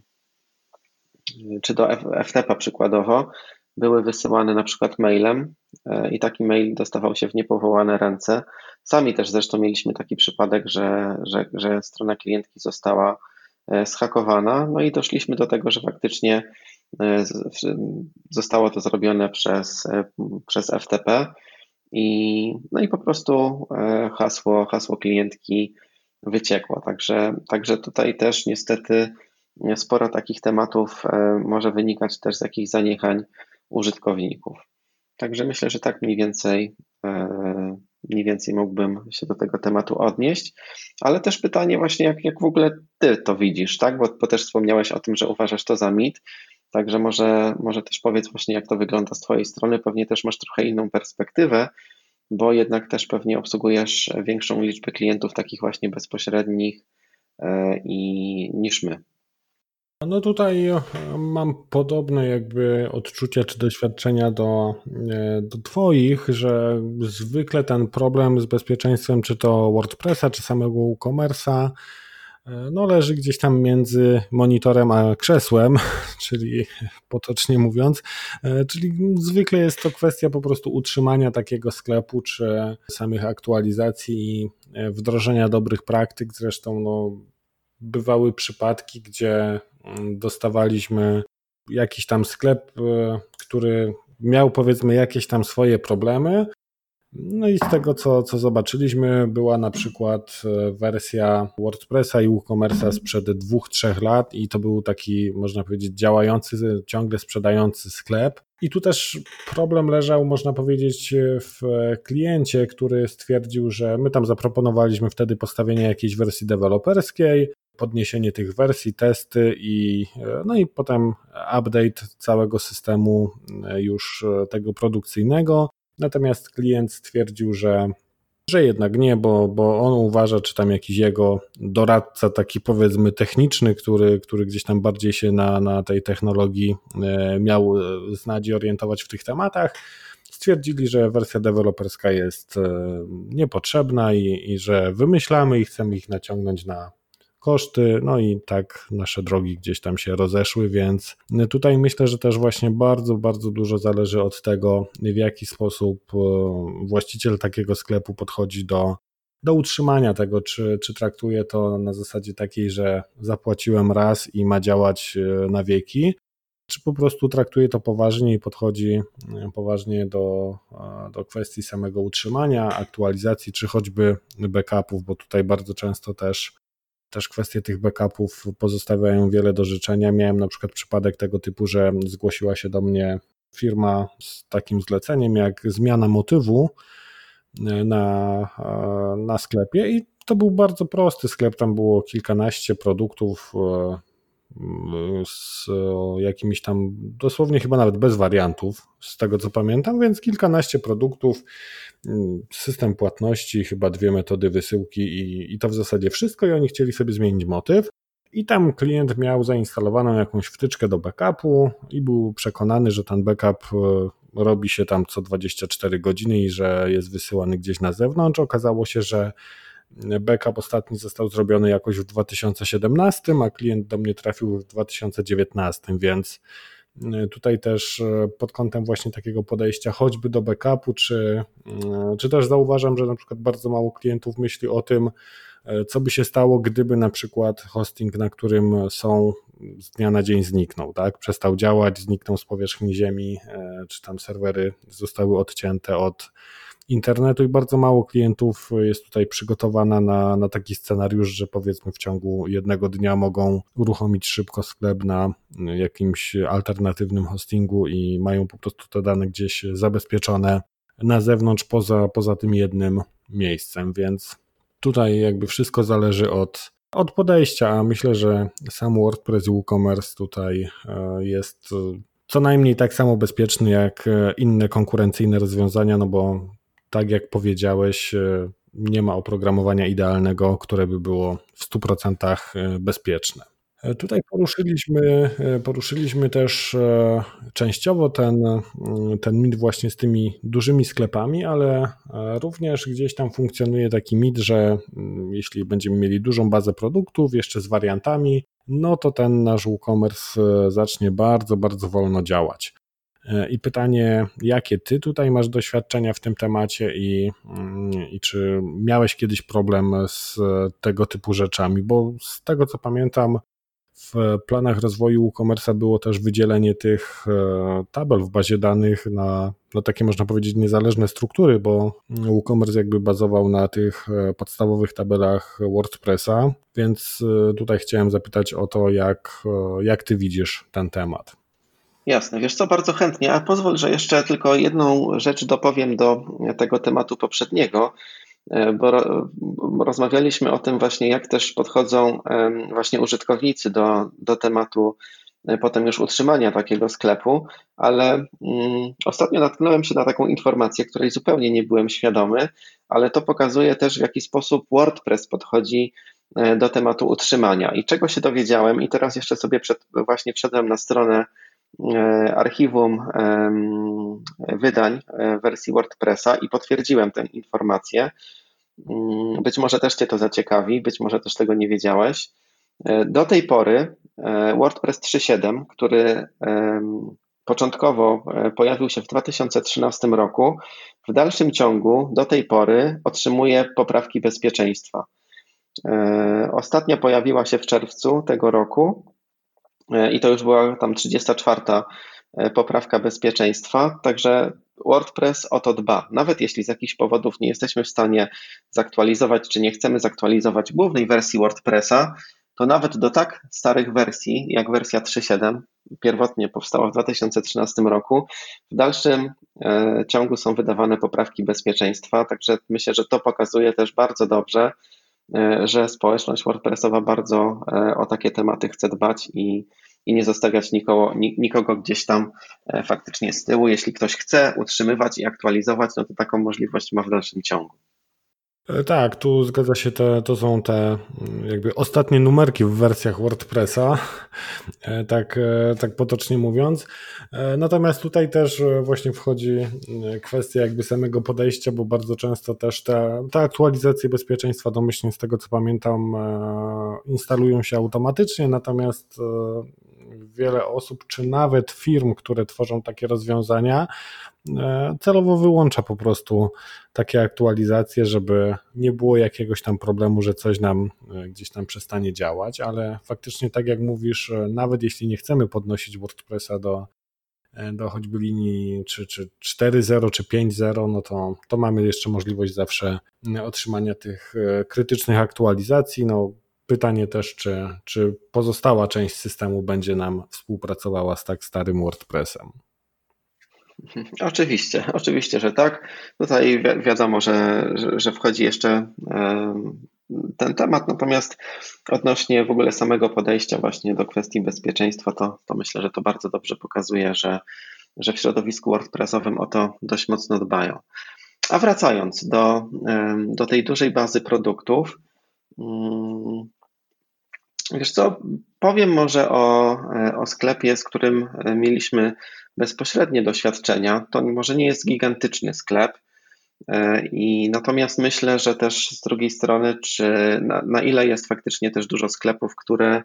czy do FTP przykładowo były wysyłane na przykład mailem e, i taki mail dostawał się w niepowołane ręce. Sami też zresztą mieliśmy taki przypadek, że, że, że strona klientki została e, schakowana, no i doszliśmy do tego, że faktycznie E, zostało to zrobione przez, e, przez FTP i, no i po prostu e, hasło, hasło klientki wyciekło. Także, także tutaj też niestety sporo takich tematów może wynikać też z jakichś zaniechań użytkowników. Także myślę, że tak mniej więcej, mniej więcej mógłbym się do tego tematu odnieść, ale też pytanie właśnie, jak, jak w ogóle ty to widzisz, tak? Bo, bo też wspomniałeś o tym, że uważasz to za mit. Także może, może też powiedz właśnie, jak to wygląda z Twojej strony. Pewnie też masz trochę inną perspektywę, bo jednak też pewnie obsługujesz większą liczbę klientów takich właśnie bezpośrednich e, i niż my. No tutaj e, mam podobne jakby odczucia czy doświadczenia do, e, do Twoich, że zwykle ten problem z bezpieczeństwem, czy to WordPressa, czy samego WooCommerce'a, no leży gdzieś tam między monitorem a krzesłem, czyli potocznie mówiąc, e, czyli zwykle jest to kwestia po prostu utrzymania takiego sklepu, czy samych aktualizacji i e, wdrożenia dobrych praktyk. Zresztą no, bywały przypadki, gdzie mm, dostawaliśmy jakiś tam sklep, który miał powiedzmy jakieś tam swoje problemy. No i z tego, co, co zobaczyliśmy, była na przykład e, wersja WordPressa i WooCommerce'a sprzed dwóch, trzech lat i to był taki, można powiedzieć, działający, ciągle sprzedający sklep. I tu też problem leżał, można powiedzieć, w kliencie, który stwierdził, że my tam zaproponowaliśmy wtedy postawienie jakiejś wersji deweloperskiej, podniesienie tych wersji, testy i, no i potem update całego systemu e, już e, tego produkcyjnego. Natomiast klient stwierdził, że, że jednak nie, bo, bo on uważa, czy tam jakiś jego doradca, taki powiedzmy techniczny, który, który gdzieś tam bardziej się na, na tej technologii e, miał znać i orientować w tych tematach, stwierdzili, że wersja deweloperska jest niepotrzebna i, i że wymyślamy i chcemy ich naciągnąć na, koszty, no i tak nasze drogi gdzieś tam się rozeszły, więc tutaj myślę, że też właśnie bardzo, bardzo dużo zależy od tego, w jaki sposób e, właściciel takiego sklepu podchodzi do, do utrzymania tego, czy, czy traktuje to na zasadzie takiej, że zapłaciłem raz i ma działać e, na wieki, czy po prostu traktuje to poważnie i podchodzi e, poważnie do, do kwestii samego utrzymania, aktualizacji, czy choćby backupów, bo tutaj bardzo często też też kwestie tych backupów pozostawiają wiele do życzenia. Miałem na przykład przypadek tego typu, że zgłosiła się do mnie firma z takim zleceniem jak zmiana motywu e, na, e, na sklepie i to był bardzo prosty sklep, tam było kilkanaście produktów e, z jakimiś tam, dosłownie chyba nawet bez wariantów, z tego co pamiętam, więc kilkanaście produktów, mm, system płatności, chyba dwie metody wysyłki i, i to w zasadzie wszystko i oni chcieli sobie zmienić motyw. I tam klient miał zainstalowaną jakąś wtyczkę do backupu i był przekonany, że ten backup e, robi się tam co 24 godziny i że jest wysyłany gdzieś na zewnątrz. Okazało się, że Backup ostatni został zrobiony jakoś w 2017, a klient do mnie trafił w 2019, więc e, tutaj też e, pod kątem właśnie takiego podejścia choćby do backupu, czy, e, czy też zauważam, że na przykład bardzo mało klientów myśli o tym, co by się stało, gdyby na przykład hosting, na którym są z dnia na dzień zniknął, tak? Przestał działać, zniknął z powierzchni ziemi, czy tam serwery zostały odcięte od internetu i bardzo mało klientów jest tutaj przygotowana na, na taki scenariusz, że powiedzmy w ciągu jednego dnia mogą uruchomić szybko sklep na jakimś alternatywnym hostingu i mają po prostu te dane gdzieś zabezpieczone na zewnątrz poza, poza tym jednym miejscem, więc tutaj jakby wszystko zależy od, od podejścia, a myślę, że sam WordPress i WooCommerce tutaj e, jest co najmniej tak samo bezpieczny jak inne konkurencyjne rozwiązania, no bo tak jak powiedziałeś, e, nie ma oprogramowania idealnego, które by było w 100% e, bezpieczne. E, tutaj poruszyliśmy, poruszyliśmy też częściowo ten, ten mit właśnie z tymi dużymi sklepami, ale również gdzieś tam funkcjonuje taki mit, że jeśli będziemy mieli dużą bazę produktów, jeszcze z wariantami, no to ten nasz WooCommerce zacznie bardzo, bardzo wolno działać. I pytanie, jakie ty tutaj masz doświadczenia w tym temacie i, mm, i czy miałeś kiedyś problem z tego typu rzeczami? Bo z tego co pamiętam, w planach rozwoju WooCommerce'a było też wydzielenie tych e, tabel w bazie danych na, na takie, można powiedzieć, niezależne struktury, bo WooCommerce jakby bazował na tych e, podstawowych tabelach WordPressa, więc e, tutaj chciałem zapytać o to, jak, jak ty widzisz ten temat. Jasne, wiesz co, bardzo chętnie, a pozwól, że jeszcze tylko jedną rzecz dopowiem do tego tematu poprzedniego, e, bo rozmawialiśmy o tym właśnie, jak też podchodzą właśnie użytkownicy do, do tematu e, potem już utrzymania takiego sklepu, ale mm, ostatnio natknąłem się na taką informację, której zupełnie nie byłem świadomy, ale to pokazuje też, w jaki sposób WordPress podchodzi e, do tematu utrzymania. I czego się dowiedziałem? I teraz jeszcze sobie przed, właśnie wszedłem na stronę E, archiwum wydań e, wersji WordPressa i potwierdziłem tę informację. Mm, być może też Cię to zaciekawi, być może też tego nie wiedziałeś. E, do tej pory WordPress 3.7, który początkowo pojawił się w 2013 roku, w dalszym ciągu do tej pory otrzymuje poprawki bezpieczeństwa. Ostatnia pojawiła się w czerwcu tego roku E, i to już była tam 34 poprawka bezpieczeństwa, także WordPress o to dba. Nawet jeśli z jakichś powodów nie jesteśmy w stanie zaktualizować, czy nie chcemy zaktualizować głównej wersji WordPressa, to nawet do tak starych wersji, jak wersja 3.7, pierwotnie powstała w 2013 roku, w dalszym e, ciągu są wydawane poprawki bezpieczeństwa, także myślę, że to pokazuje też bardzo dobrze, e, że społeczność WordPressowa bardzo e, o takie tematy chce dbać i, i nie zostawiać nikogo, nikogo gdzieś tam faktycznie z tyłu. Jeśli ktoś chce utrzymywać i aktualizować, no to taką możliwość ma w dalszym ciągu. E, tak, tu zgadza się, te, to są te mm, jakby ostatnie numerki w wersjach WordPressa, e, tak, e, tak potocznie mówiąc. Natomiast tutaj też właśnie wchodzi kwestia jakby samego podejścia, bo bardzo często też te, te aktualizacje bezpieczeństwa domyślnie z tego co pamiętam instalują się automatycznie, natomiast wiele osób, czy nawet firm, które tworzą takie rozwiązania, e, celowo wyłącza po prostu takie aktualizacje, żeby nie było jakiegoś tam problemu, że coś nam e, gdzieś tam przestanie działać, ale faktycznie tak jak mówisz, e, nawet jeśli nie chcemy podnosić WordPressa do, do choćby linii czy, czy 4.0 czy 5.0, no to, to mamy jeszcze możliwość zawsze otrzymania tych krytycznych aktualizacji. No, Pytanie też, czy, czy pozostała część systemu będzie nam współpracowała z tak starym WordPressem. Oczywiście, oczywiście, że tak. Tutaj wi wiadomo, że, że, wchodzi jeszcze ten temat, natomiast odnośnie w ogóle samego podejścia właśnie do kwestii bezpieczeństwa, to, to myślę, że to bardzo dobrze pokazuje, że, że w środowisku WordPressowym o to dość mocno dbają. A wracając do, do tej dużej bazy produktów, mm, Wiesz co, powiem może o, o sklepie, z którym mieliśmy bezpośrednie doświadczenia. To może nie jest gigantyczny sklep, e, i natomiast myślę, że też z drugiej strony, czy na, na, ile jest faktycznie też dużo sklepów, które,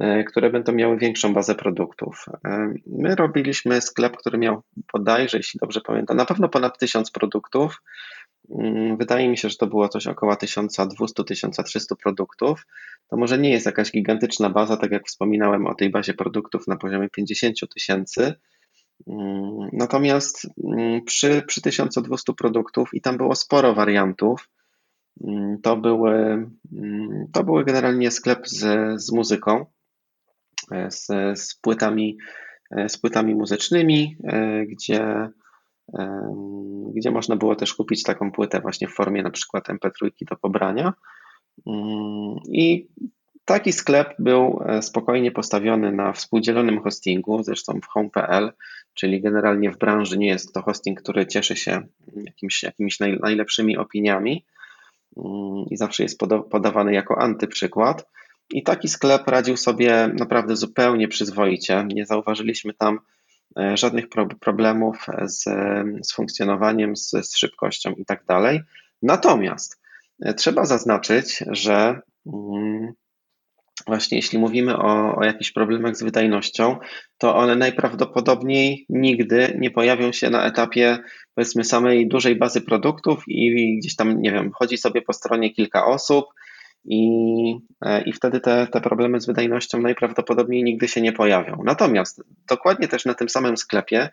e, które będą miały większą bazę produktów. E, my robiliśmy sklep, który miał bodajże, jeśli dobrze pamiętam, na pewno ponad tysiąc produktów. Mm, wydaje mi się, że to było coś około 1200-1300 produktów. To może nie jest jakaś gigantyczna baza, tak jak wspominałem o tej bazie produktów na poziomie 50 tysięcy. Mm, natomiast mm, przy, przy 1200 produktów i tam było sporo wariantów, to były, to były generalnie sklep z, z muzyką, e, z, z, płytami, e, z płytami muzycznymi, e, gdzie gdzie można było też kupić taką płytę właśnie w formie na przykład MP3 do pobrania. Mm, I taki sklep był e, spokojnie postawiony na współdzielonym hostingu, zresztą w home.pl, czyli generalnie w branży nie jest to hosting, który cieszy się jakimiś, jakimiś najlepszymi opiniami mm, i zawsze jest podawany jako antyprzykład. I taki sklep radził sobie naprawdę zupełnie przyzwoicie. Nie zauważyliśmy tam E, żadnych problemów z, z funkcjonowaniem, z, z szybkością i tak dalej. Natomiast e, trzeba zaznaczyć, że mm, właśnie jeśli mówimy o, o jakichś problemach z wydajnością, to one najprawdopodobniej nigdy nie pojawią się na etapie powiedzmy samej dużej bazy produktów i gdzieś tam, nie wiem, chodzi sobie po stronie kilka osób, i, e, i wtedy te, te problemy z wydajnością najprawdopodobniej nigdy się nie pojawią. Natomiast dokładnie też na tym samym sklepie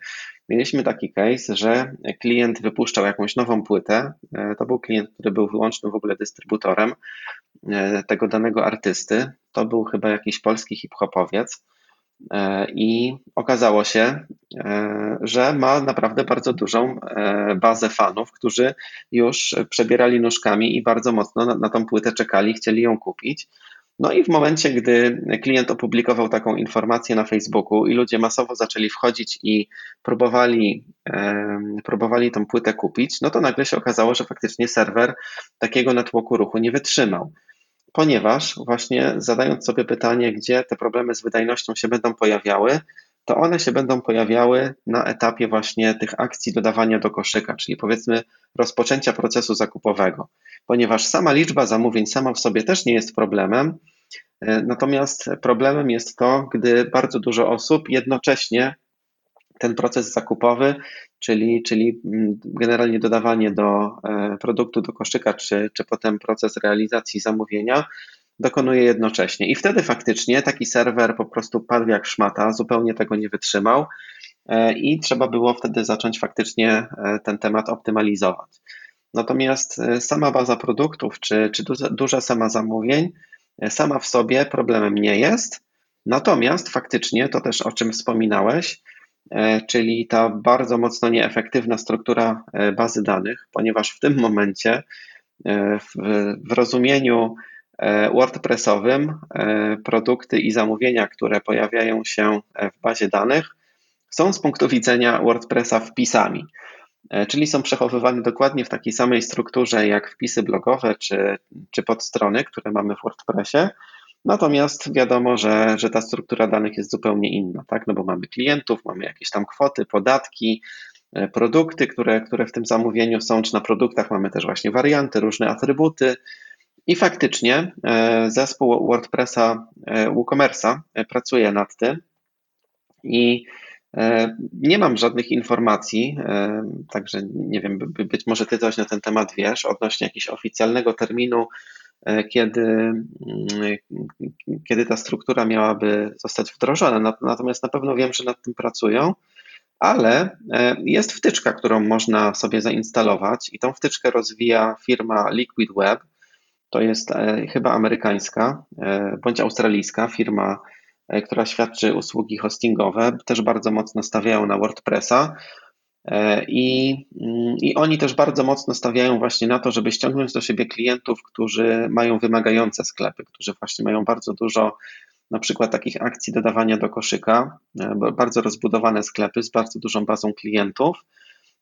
mieliśmy taki case, że klient wypuszczał jakąś nową płytę. E, to był klient, który był wyłącznym w ogóle dystrybutorem e, tego danego artysty. To był chyba jakiś polski hip-hopowiec. E, I okazało się, e, że ma naprawdę bardzo dużą e, bazę fanów, którzy już przebierali nóżkami i bardzo mocno na, na tą płytę czekali, chcieli ją kupić. No i w momencie, gdy klient opublikował taką informację na Facebooku i ludzie masowo zaczęli wchodzić i próbowali, próbowali tą płytę kupić, no to nagle się okazało, że faktycznie serwer takiego natłoku ruchu nie wytrzymał ponieważ właśnie zadając sobie pytanie, gdzie te problemy z wydajnością się będą pojawiały, to one się będą pojawiały na etapie właśnie tych akcji dodawania do koszyka, czyli powiedzmy rozpoczęcia procesu zakupowego, ponieważ sama liczba zamówień sama w sobie też nie jest problemem, e, natomiast problemem jest to, gdy bardzo dużo osób jednocześnie ten proces zakupowy, czyli, czyli mm, generalnie dodawanie do e, produktu do koszyka, czy, czy potem proces realizacji zamówienia, dokonuje jednocześnie. I wtedy faktycznie taki serwer po prostu padł jak szmata, zupełnie tego nie wytrzymał. i trzeba było wtedy zacząć faktycznie ten temat optymalizować. Natomiast sama baza produktów, czy, czy duża sama zamówień, sama w sobie problemem nie jest. Natomiast faktycznie to też o czym wspominałeś, E, czyli ta bardzo mocno nieefektywna struktura e, bazy danych, ponieważ w tym momencie e, w, w rozumieniu WordPressowym produkty i zamówienia, które pojawiają się w bazie danych, są z punktu widzenia WordPressa wpisami, czyli są przechowywane dokładnie w takiej samej strukturze jak wpisy blogowe czy, czy podstrony, które mamy w WordPressie. Natomiast wiadomo, że, że ta struktura danych jest zupełnie inna, tak? No bo mamy klientów, mamy jakieś tam kwoty, podatki, e, produkty, które, które w tym zamówieniu są, czy na produktach mamy też właśnie warianty, różne atrybuty. I faktycznie e, zespół WordPressa, e, WooCommerce'a pracuje nad tym i nie mam żadnych informacji, także nie wiem, być może ty coś na ten temat wiesz, odnośnie jakiegoś oficjalnego terminu kiedy, mm, kiedy ta struktura miałaby zostać wdrożona. Natomiast na pewno wiem, że nad tym pracują, ale e, jest wtyczka, którą można sobie zainstalować i tą wtyczkę rozwija firma Liquid Web. To jest e, chyba amerykańska bądź australijska firma, która świadczy usługi hostingowe. Też bardzo mocno stawiają na WordPressa. E, I, mm, I oni też bardzo mocno stawiają właśnie na to, żeby ściągnąć do siebie klientów, którzy mają wymagające sklepy, którzy właśnie mają bardzo dużo na przykład takich akcji dodawania do koszyka, e, bardzo rozbudowane sklepy z bardzo dużą bazą klientów.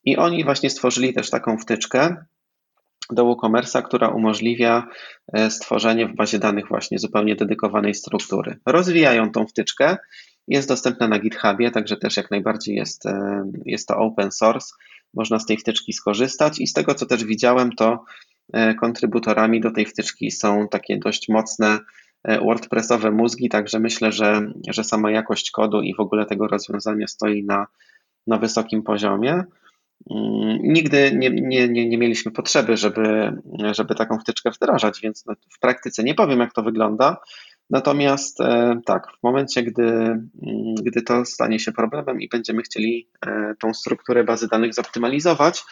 I oni właśnie stworzyli też taką wtyczkę do WooCommerce'a, która umożliwia e, stworzenie w bazie danych właśnie zupełnie dedykowanej struktury. Rozwijają tą wtyczkę jest dostępna na GitHubie, także też jak najbardziej jest, e, jest to open source. Można z tej wtyczki skorzystać i z tego, co też widziałem, to e, kontrybutorami do tej wtyczki są takie dość mocne e, WordPressowe mózgi, także myślę, że, że sama jakość kodu i w ogóle tego rozwiązania stoi na, na wysokim poziomie. Mm, nigdy nie, nie, nie, nie mieliśmy potrzeby, żeby, żeby taką wtyczkę wdrażać, więc no, w praktyce nie powiem, jak to wygląda, Natomiast e, tak, w momencie, gdy, mm, gdy to stanie się problemem i będziemy chcieli e, tą strukturę bazy danych zoptymalizować,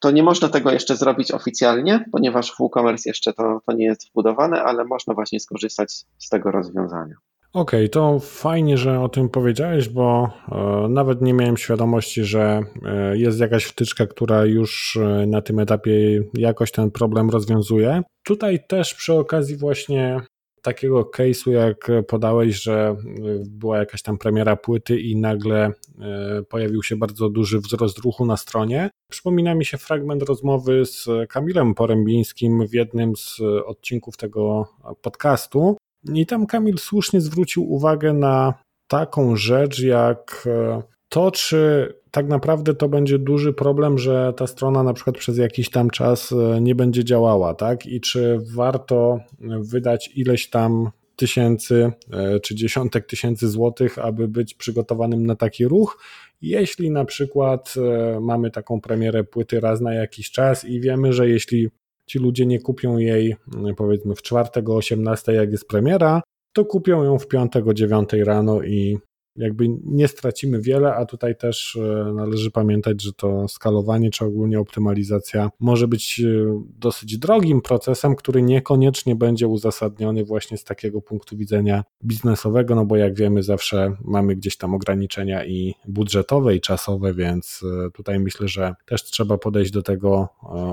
to nie można tego jeszcze zrobić oficjalnie, ponieważ w WooCommerce jeszcze to, to nie jest wbudowane, ale można właśnie skorzystać z tego rozwiązania. Okej, okay, to fajnie, że o tym powiedziałeś, bo e, nawet nie miałem świadomości, że jest jakaś wtyczka, która już na tym etapie jakoś ten problem rozwiązuje. Tutaj też przy okazji właśnie takiego case'u, jak podałeś, że y, była jakaś tam premiera płyty i nagle y, pojawił się bardzo duży wzrost ruchu na stronie. Przypomina mi się fragment rozmowy z Kamilem Porębińskim w jednym z odcinków tego podcastu. I tam Kamil słusznie zwrócił uwagę na taką rzecz, jak to, czy tak naprawdę to będzie duży problem, że ta strona na przykład przez jakiś tam czas e, nie będzie działała, tak? I czy warto wydać ileś tam tysięcy e, czy dziesiątek tysięcy złotych, aby być przygotowanym na taki ruch. Jeśli na przykład e, mamy taką premierę płyty raz na jakiś czas i wiemy, że jeśli ci ludzie nie kupią jej powiedzmy w czwartego, 18 jak jest premiera, to kupią ją w piątego, dziewiątej rano i jakby nie stracimy wiele, a tutaj też e, należy pamiętać, że to skalowanie czy ogólnie optymalizacja może być e, dosyć drogim procesem, który niekoniecznie będzie uzasadniony właśnie z takiego punktu widzenia biznesowego, no bo jak wiemy, zawsze mamy gdzieś tam ograniczenia i budżetowe, i czasowe, więc e, tutaj myślę, że też trzeba podejść do tego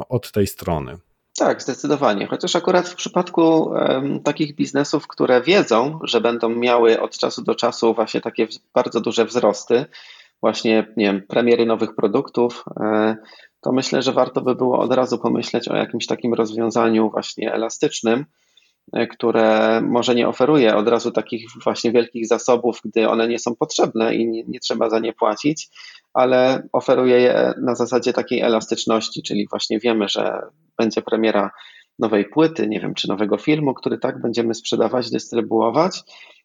od tej strony. Tak, zdecydowanie. Chociaż akurat w przypadku um, takich biznesów, które wiedzą, że będą miały od czasu do czasu właśnie takie bardzo duże wzrosty, właśnie nie wiem, premiery nowych produktów, e, to myślę, że warto by było od razu pomyśleć o jakimś takim rozwiązaniu właśnie elastycznym, które może nie oferuje od razu takich właśnie wielkich zasobów, gdy one nie są potrzebne i nie, nie trzeba za nie płacić, ale oferuje je na zasadzie takiej elastyczności, czyli właśnie wiemy, że będzie premiera nowej płyty, nie wiem, czy nowego filmu, który tak będziemy sprzedawać, dystrybuować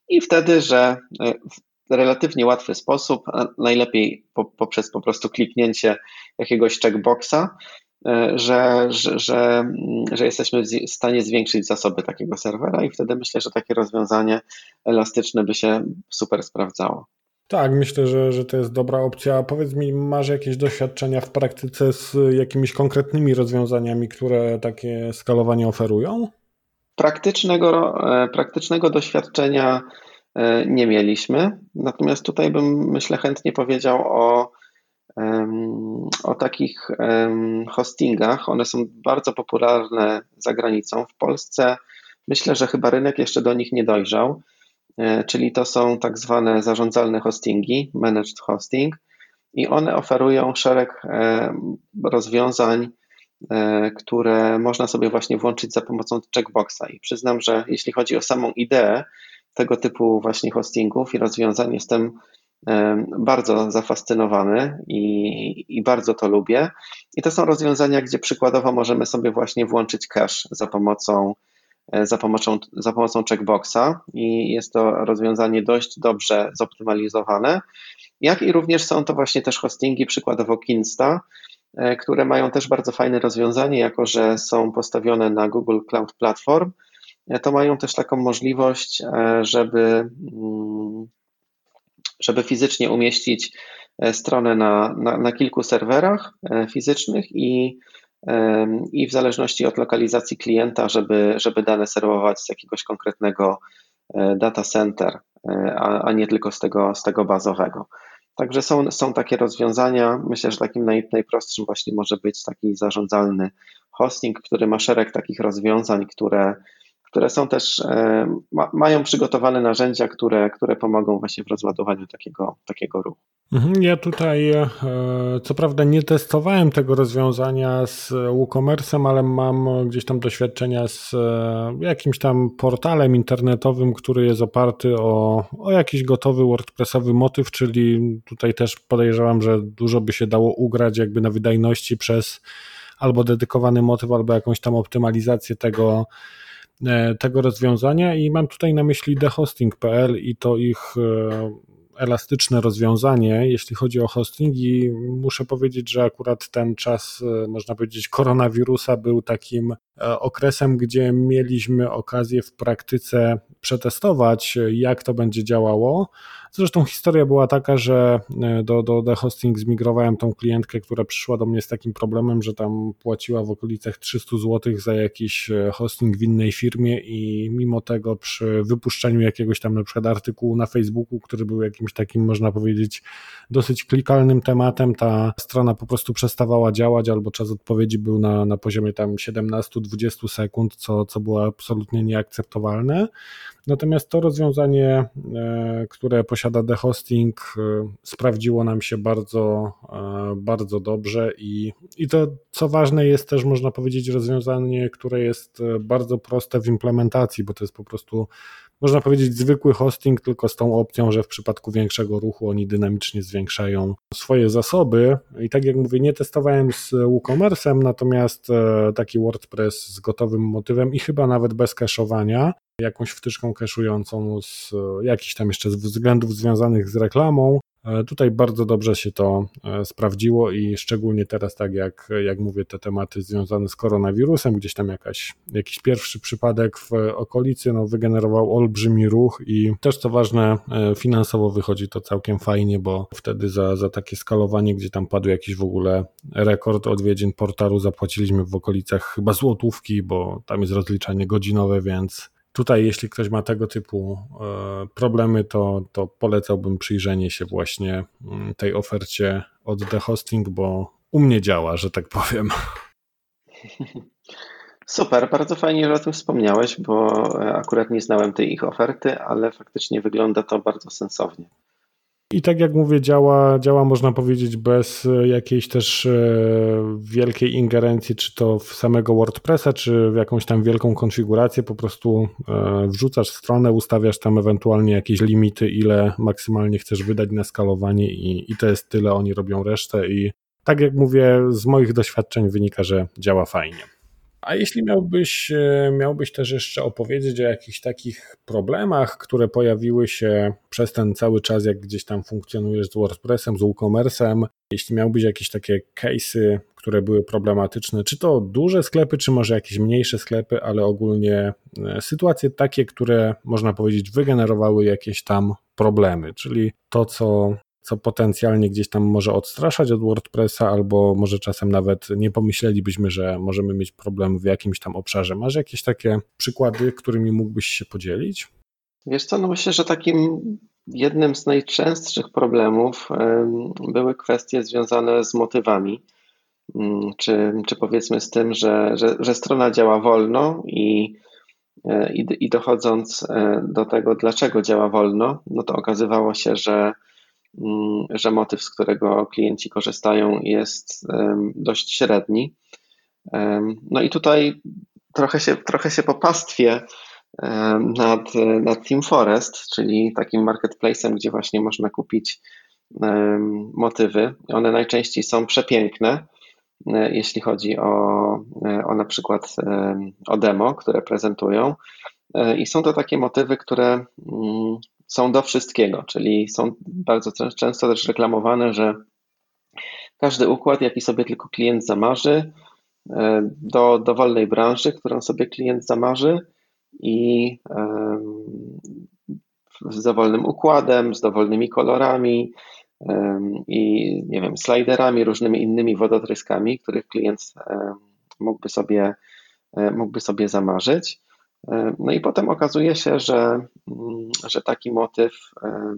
i wtedy, że e, w relatywnie łatwy sposób, najlepiej poprzez po prostu kliknięcie jakiegoś checkboxa, e, że, że, że, że jesteśmy w stanie zwiększyć zasoby takiego serwera i wtedy myślę, że takie rozwiązanie elastyczne by się super sprawdzało. Tak, myślę, że, że to jest dobra opcja. Powiedz mi, masz jakieś doświadczenia w praktyce z jakimiś konkretnymi rozwiązaniami, które takie skalowanie oferują? Praktycznego, e, praktycznego doświadczenia e, nie mieliśmy, natomiast tutaj bym, myślę, chętnie powiedział o, o takich hostingach. One są bardzo popularne za granicą. W Polsce myślę, że chyba rynek jeszcze do nich nie dojrzał. E, czyli to są tak zwane zarządzalne hostingi, managed hosting, i one oferują szereg e, rozwiązań, e, które można sobie właśnie włączyć za pomocą checkboxa. I przyznam, że jeśli chodzi o samą ideę tego typu właśnie hostingów i rozwiązań, jestem bardzo zafascynowany i, i bardzo to lubię. I to są rozwiązania, gdzie przykładowo możemy sobie właśnie włączyć cache za pomocą E, za pomocą, za pomocą checkboxa i jest to rozwiązanie dość dobrze zoptymalizowane. Jak i również są to właśnie też hostingi, przykładowo Kinsta, e, które mają też bardzo fajne rozwiązanie, jako że są postawione na Google Cloud Platform, e, to mają też taką możliwość, żeby, mm, żeby fizycznie umieścić stronę na, na, na kilku serwerach fizycznych i i w zależności od lokalizacji klienta, żeby, żeby dane serwować z jakiegoś konkretnego e, data center, e, a, a nie tylko z tego, z tego bazowego. Także są, są takie rozwiązania. Myślę, że takim naj, najprostszym właśnie może być taki zarządzalny hosting, który ma szereg takich rozwiązań, które, które są też, e, ma, mają przygotowane narzędzia, które, które pomogą właśnie w rozładowaniu takiego, takiego ruchu. Mhm, ja tutaj, e, co prawda, nie testowałem tego rozwiązania z WooCommerce'em, ale mam gdzieś tam doświadczenia z e, jakimś tam portalem internetowym, który jest oparty o, o jakiś gotowy WordPressowy motyw, czyli tutaj też podejrzewam, że dużo by się dało ugrać jakby na wydajności przez albo dedykowany motyw, albo jakąś tam optymalizację tego tego rozwiązania i mam tutaj na myśli thehosting.pl i to ich elastyczne rozwiązanie, jeśli chodzi o hosting i muszę powiedzieć, że akurat ten czas, e, można powiedzieć, koronawirusa był takim e, okresem, gdzie mieliśmy okazję w praktyce przetestować, jak to będzie działało. Zresztą historia była taka, że e, do, do The Hosting zmigrowałem tą klientkę, która przyszła do mnie z takim problemem, że tam płaciła w okolicach 300 zł za jakiś hosting w innej firmie i mimo tego przy wypuszczeniu jakiegoś tam na przykład artykułu na Facebooku, który był jakimś takim, można powiedzieć, dosyć klikalnym tematem, ta strona po prostu przestawała działać, albo czas odpowiedzi był na, na poziomie tam 17-20 sekund, co, co było absolutnie nieakceptowalne. Natomiast to rozwiązanie, e, które posiada The Hosting, e, sprawdziło nam się bardzo, e, bardzo dobrze i, i to, co ważne, jest też, można powiedzieć, rozwiązanie, które jest bardzo proste w implementacji, bo to jest po prostu można powiedzieć, zwykły hosting, tylko z tą opcją, że w przypadku większego ruchu oni dynamicznie zwiększają swoje zasoby. I tak jak mówię, nie testowałem z WooCommerce'em, natomiast e, taki WordPress z gotowym motywem i chyba nawet bez cache'owania, jakąś wtyczką cache'ującą z e, jakichś tam jeszcze względów związanych z reklamą, tutaj bardzo dobrze się to e, sprawdziło i szczególnie teraz, tak jak, jak mówię, te tematy związane z koronawirusem, gdzieś tam jakaś, jakiś pierwszy przypadek w okolicy no, wygenerował olbrzymi ruch i też co ważne, e, finansowo wychodzi to całkiem fajnie, bo wtedy za, za takie skalowanie, gdzie tam padł jakiś w ogóle rekord odwiedzin portalu, zapłaciliśmy w okolicach chyba złotówki, bo tam jest rozliczanie godzinowe, więc Tutaj, jeśli ktoś ma tego typu e, problemy, to, to polecałbym przyjrzenie się właśnie mm, tej ofercie od The Hosting, bo u mnie działa, że tak powiem. Super, bardzo fajnie, że o tym wspomniałeś, bo e, akurat nie znałem tej ich oferty, ale faktycznie wygląda to bardzo sensownie. I tak jak mówię, działa, działa można powiedzieć bez e, jakiejś też e, wielkiej ingerencji, czy to w samego WordPressa, czy w jakąś tam wielką konfigurację. Po prostu e, wrzucasz stronę, ustawiasz tam ewentualnie jakieś limity, ile maksymalnie chcesz wydać na skalowanie, i, i to jest tyle. Oni robią resztę. I tak jak mówię, z moich doświadczeń wynika, że działa fajnie. A jeśli miałbyś, e, miałbyś też jeszcze opowiedzieć o jakichś takich problemach, które pojawiły się przez ten cały czas, jak gdzieś tam funkcjonujesz z WordPressem, z WooCommerce'em, jeśli miałbyś jakieś takie case'y, które były problematyczne, czy to duże sklepy, czy może jakieś mniejsze sklepy, ale ogólnie e, sytuacje takie, które można powiedzieć wygenerowały jakieś tam problemy, czyli to, co co potencjalnie gdzieś tam może odstraszać od WordPressa, albo może czasem nawet nie pomyślelibyśmy, że możemy mieć problem w jakimś tam obszarze. Masz jakieś takie przykłady, którymi mógłbyś się podzielić? Wiesz co, no myślę, że takim jednym z najczęstszych problemów były kwestie związane z motywami, mm, czy, czy powiedzmy z tym, że, że, że strona działa wolno i, e, i, i dochodząc e, do tego, dlaczego działa wolno, no to okazywało się, że że motyw, z którego klienci korzystają, jest dość średni. No i tutaj trochę się, trochę się popastwię nad, nad Team Forest, czyli takim marketplacem, gdzie właśnie można kupić motywy. One najczęściej są przepiękne, e, jeśli chodzi o, e, o na przykład o demo, które prezentują. E, I są to takie motywy, które mm, są do wszystkiego, czyli są bardzo często też reklamowane, że każdy układ, jaki sobie tylko klient zamarzy, e, do dowolnej branży, którą sobie klient zamarzy i z dowolnym układem, z dowolnymi kolorami i nie wiem, sliderami, różnymi innymi wodotryskami, których klient mógłby sobie, e, mógłby sobie zamarzyć. E, no i potem okazuje się, że, mm, że taki motyw, e,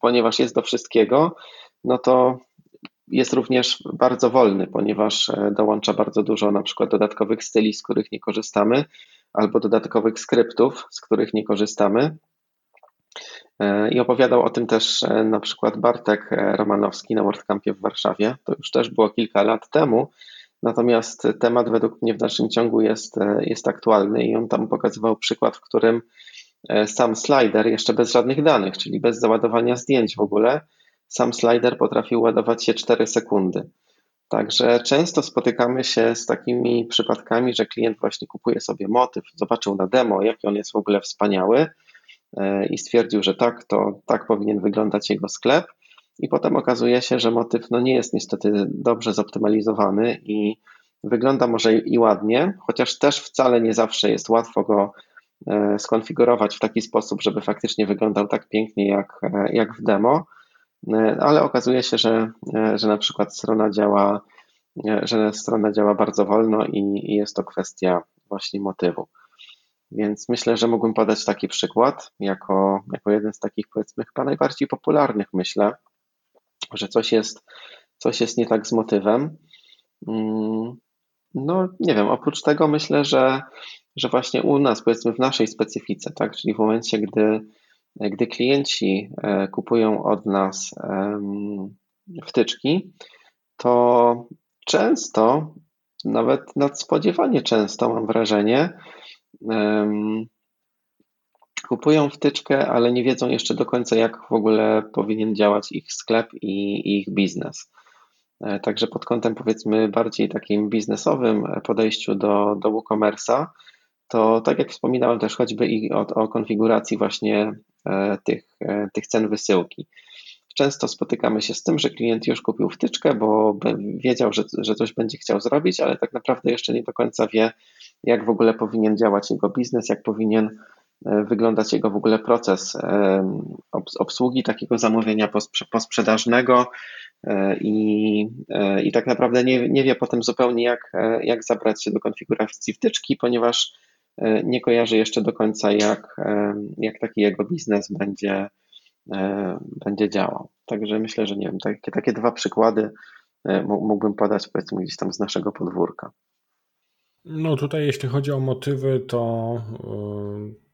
ponieważ jest do wszystkiego, no to jest również bardzo wolny, ponieważ e, dołącza bardzo dużo na przykład dodatkowych styli, z których nie korzystamy, albo dodatkowych skryptów, z których nie korzystamy. I opowiadał o tym też na przykład Bartek Romanowski na WordCampie w Warszawie. To już też było kilka lat temu, Natomiast temat według mnie w dalszym ciągu jest, e, jest aktualny i on tam pokazywał przykład, w którym e, sam slider, jeszcze bez żadnych danych, czyli bez załadowania zdjęć w ogóle, sam slider potrafił ładować się 4 sekundy. Także często spotykamy się z takimi przypadkami, że klient właśnie kupuje sobie motyw, zobaczył na demo, jaki on jest w ogóle wspaniały e, i stwierdził, że tak, to tak powinien wyglądać jego sklep i potem okazuje się, że motyw no nie jest niestety dobrze zoptymalizowany i wygląda może i ładnie, chociaż też wcale nie zawsze jest łatwo go e, skonfigurować w taki sposób, żeby faktycznie wyglądał tak pięknie jak, e, jak w demo, e, ale okazuje się, że, że na przykład strona działa, że strona działa bardzo wolno i, i jest to kwestia właśnie motywu. Więc myślę, że mógłbym podać taki przykład jako, jako jeden z takich powiedzmy chyba najbardziej popularnych, myślę, że coś jest, coś jest nie tak z motywem. Mm, no, nie wiem, oprócz tego myślę, że, że właśnie u nas, powiedzmy w naszej specyfice, tak, czyli w momencie, gdy, gdy klienci e, kupują od nas wtyczki, to często, nawet nadspodziewanie często mam wrażenie, kupują wtyczkę, ale nie wiedzą jeszcze do końca, jak w ogóle powinien działać ich sklep i, ich biznes. E, także pod kątem powiedzmy bardziej takim biznesowym podejściu do, do WooCommerce'a, to tak jak wspominałem też choćby i o, o konfiguracji właśnie e, tych, e, tych cen wysyłki. Często spotykamy się z tym, że klient już kupił wtyczkę, bo wiedział, że, że coś będzie chciał zrobić, ale tak naprawdę jeszcze nie do końca wie, jak w ogóle powinien działać jego biznes, jak powinien wyglądać jego w ogóle proces e, obsługi takiego zamówienia posprzedażnego e, i, i tak naprawdę nie, nie wie potem zupełnie jak, jak zabrać się do konfiguracji wtyczki, ponieważ nie kojarzy jeszcze do końca jak, jak taki jego biznes będzie, będzie działał. Także myślę, że nie wiem, takie, takie dwa przykłady mógłbym podać powiedzmy gdzieś tam z naszego podwórka. No tutaj jeśli chodzi o motywy, to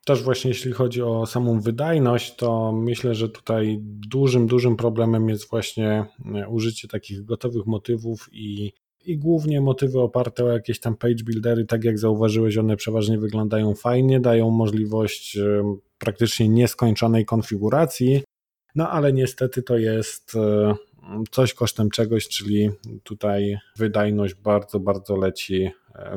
też właśnie jeśli chodzi o samą wydajność, to myślę, że tutaj dużym, dużym problemem jest właśnie e, użycie takich gotowych motywów i, i głównie motywy oparte o jakieś tam page buildery, tak jak zauważyłeś, one przeważnie wyglądają fajnie, dają możliwość e, praktycznie nieskończonej konfiguracji, no ale niestety to jest e, coś kosztem czegoś, czyli tutaj wydajność bardzo, bardzo leci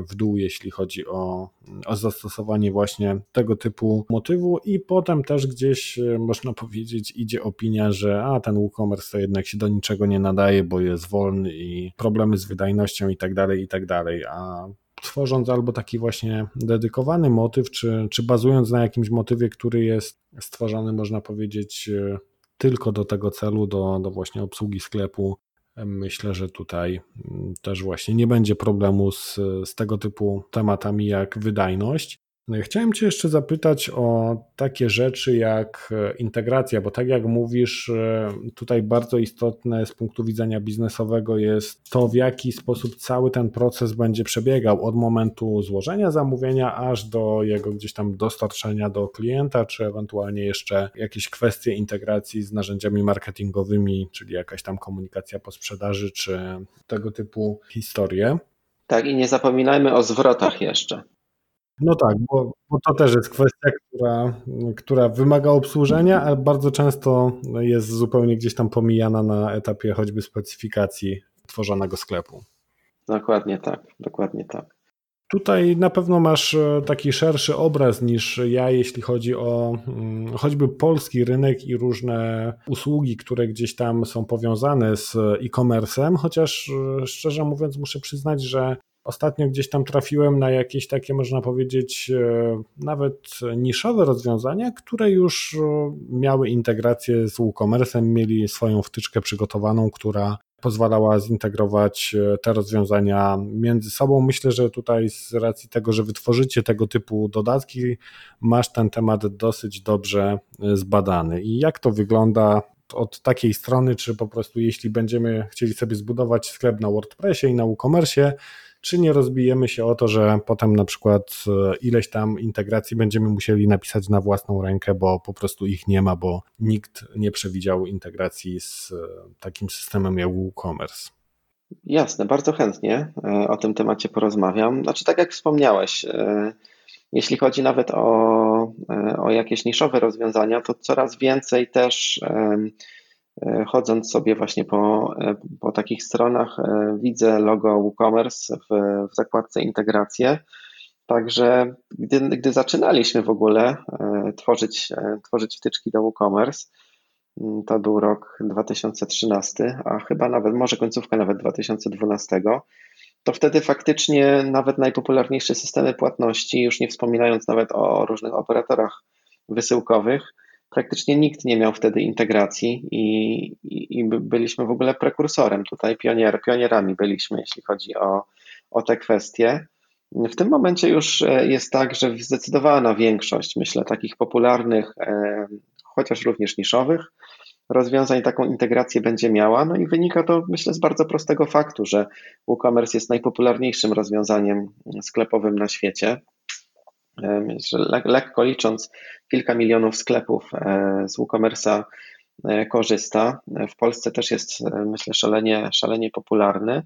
w dół, jeśli chodzi o, o zastosowanie właśnie tego typu motywu. I potem też gdzieś e, można powiedzieć idzie opinia, że a ten WooCommerce to jednak się do niczego nie nadaje, bo jest wolny i problemy z wydajnością i tak dalej, i tak dalej, a tworząc albo taki właśnie dedykowany motyw, czy, czy bazując na jakimś motywie, który jest stworzony, można powiedzieć, e, tylko do tego celu, do, do właśnie obsługi sklepu, Myślę, że tutaj mm, też właśnie nie będzie problemu z, z tego typu tematami jak wydajność. No chciałem Cię jeszcze zapytać o takie rzeczy jak e, integracja, bo tak jak mówisz, e, tutaj bardzo istotne z punktu widzenia biznesowego jest to, w jaki sposób cały ten proces będzie przebiegał od momentu złożenia zamówienia aż do jego gdzieś tam dostarczenia do klienta, czy ewentualnie jeszcze jakieś kwestie integracji z narzędziami marketingowymi, czyli jakaś tam komunikacja po sprzedaży, czy tego typu historie. Tak, i nie zapominajmy o zwrotach jeszcze. No tak, bo, bo, to też jest kwestia, która, która wymaga obsłużenia, ale bardzo często jest zupełnie gdzieś tam pomijana na etapie choćby specyfikacji tworzonego sklepu. Dokładnie tak, dokładnie tak. Tutaj na pewno masz e, taki szerszy obraz niż ja, jeśli chodzi o mm, choćby polski rynek i różne usługi, które gdzieś tam są powiązane z e-commerce'em, chociaż e, szczerze mówiąc muszę przyznać, że Ostatnio gdzieś tam trafiłem na jakieś takie, można powiedzieć, e, nawet niszowe rozwiązania, które już e, miały integrację z WooCommerce'em, mieli swoją wtyczkę przygotowaną, która pozwalała zintegrować e, te rozwiązania między sobą. Myślę, że tutaj z racji tego, że wytworzycie tego typu dodatki, masz ten temat dosyć dobrze zbadany. I jak to wygląda od takiej strony, czy po prostu jeśli będziemy chcieli sobie zbudować sklep na WordPressie i na WooCommerce, czy nie rozbijemy się o to, że potem na przykład e, ileś tam integracji będziemy musieli napisać na własną rękę, bo po prostu ich nie ma, bo nikt nie przewidział integracji z e, takim systemem jak WooCommerce. Jasne, bardzo chętnie e, o tym temacie porozmawiam. Znaczy, tak jak wspomniałeś, jeśli chodzi nawet o, o jakieś niszowe rozwiązania, to coraz więcej też chodząc sobie właśnie po, e, po takich stronach, e, widzę logo WooCommerce w, w zakładce integracje. Także gdy, gdy zaczynaliśmy w ogóle tworzyć, tworzyć wtyczki do WooCommerce, mm, to był rok 2013, a chyba nawet, może końcówka nawet 2012, to wtedy faktycznie nawet najpopularniejsze systemy płatności, już nie wspominając nawet o różnych operatorach wysyłkowych, praktycznie nikt nie miał wtedy integracji i, i, i, byliśmy w ogóle prekursorem tutaj, pionier, pionierami byliśmy, jeśli chodzi o, o te kwestie. W tym momencie już e, jest tak, że zdecydowana większość, myślę, takich popularnych, e, chociaż również niszowych, rozwiązań taką integrację będzie miała. No i wynika to, myślę, z bardzo prostego faktu, że WooCommerce jest najpopularniejszym rozwiązaniem sklepowym na świecie. Lekko licząc, kilka milionów sklepów e, z WooCommerce'a e, korzysta. W Polsce też jest, e, myślę, szalenie, szalenie popularny.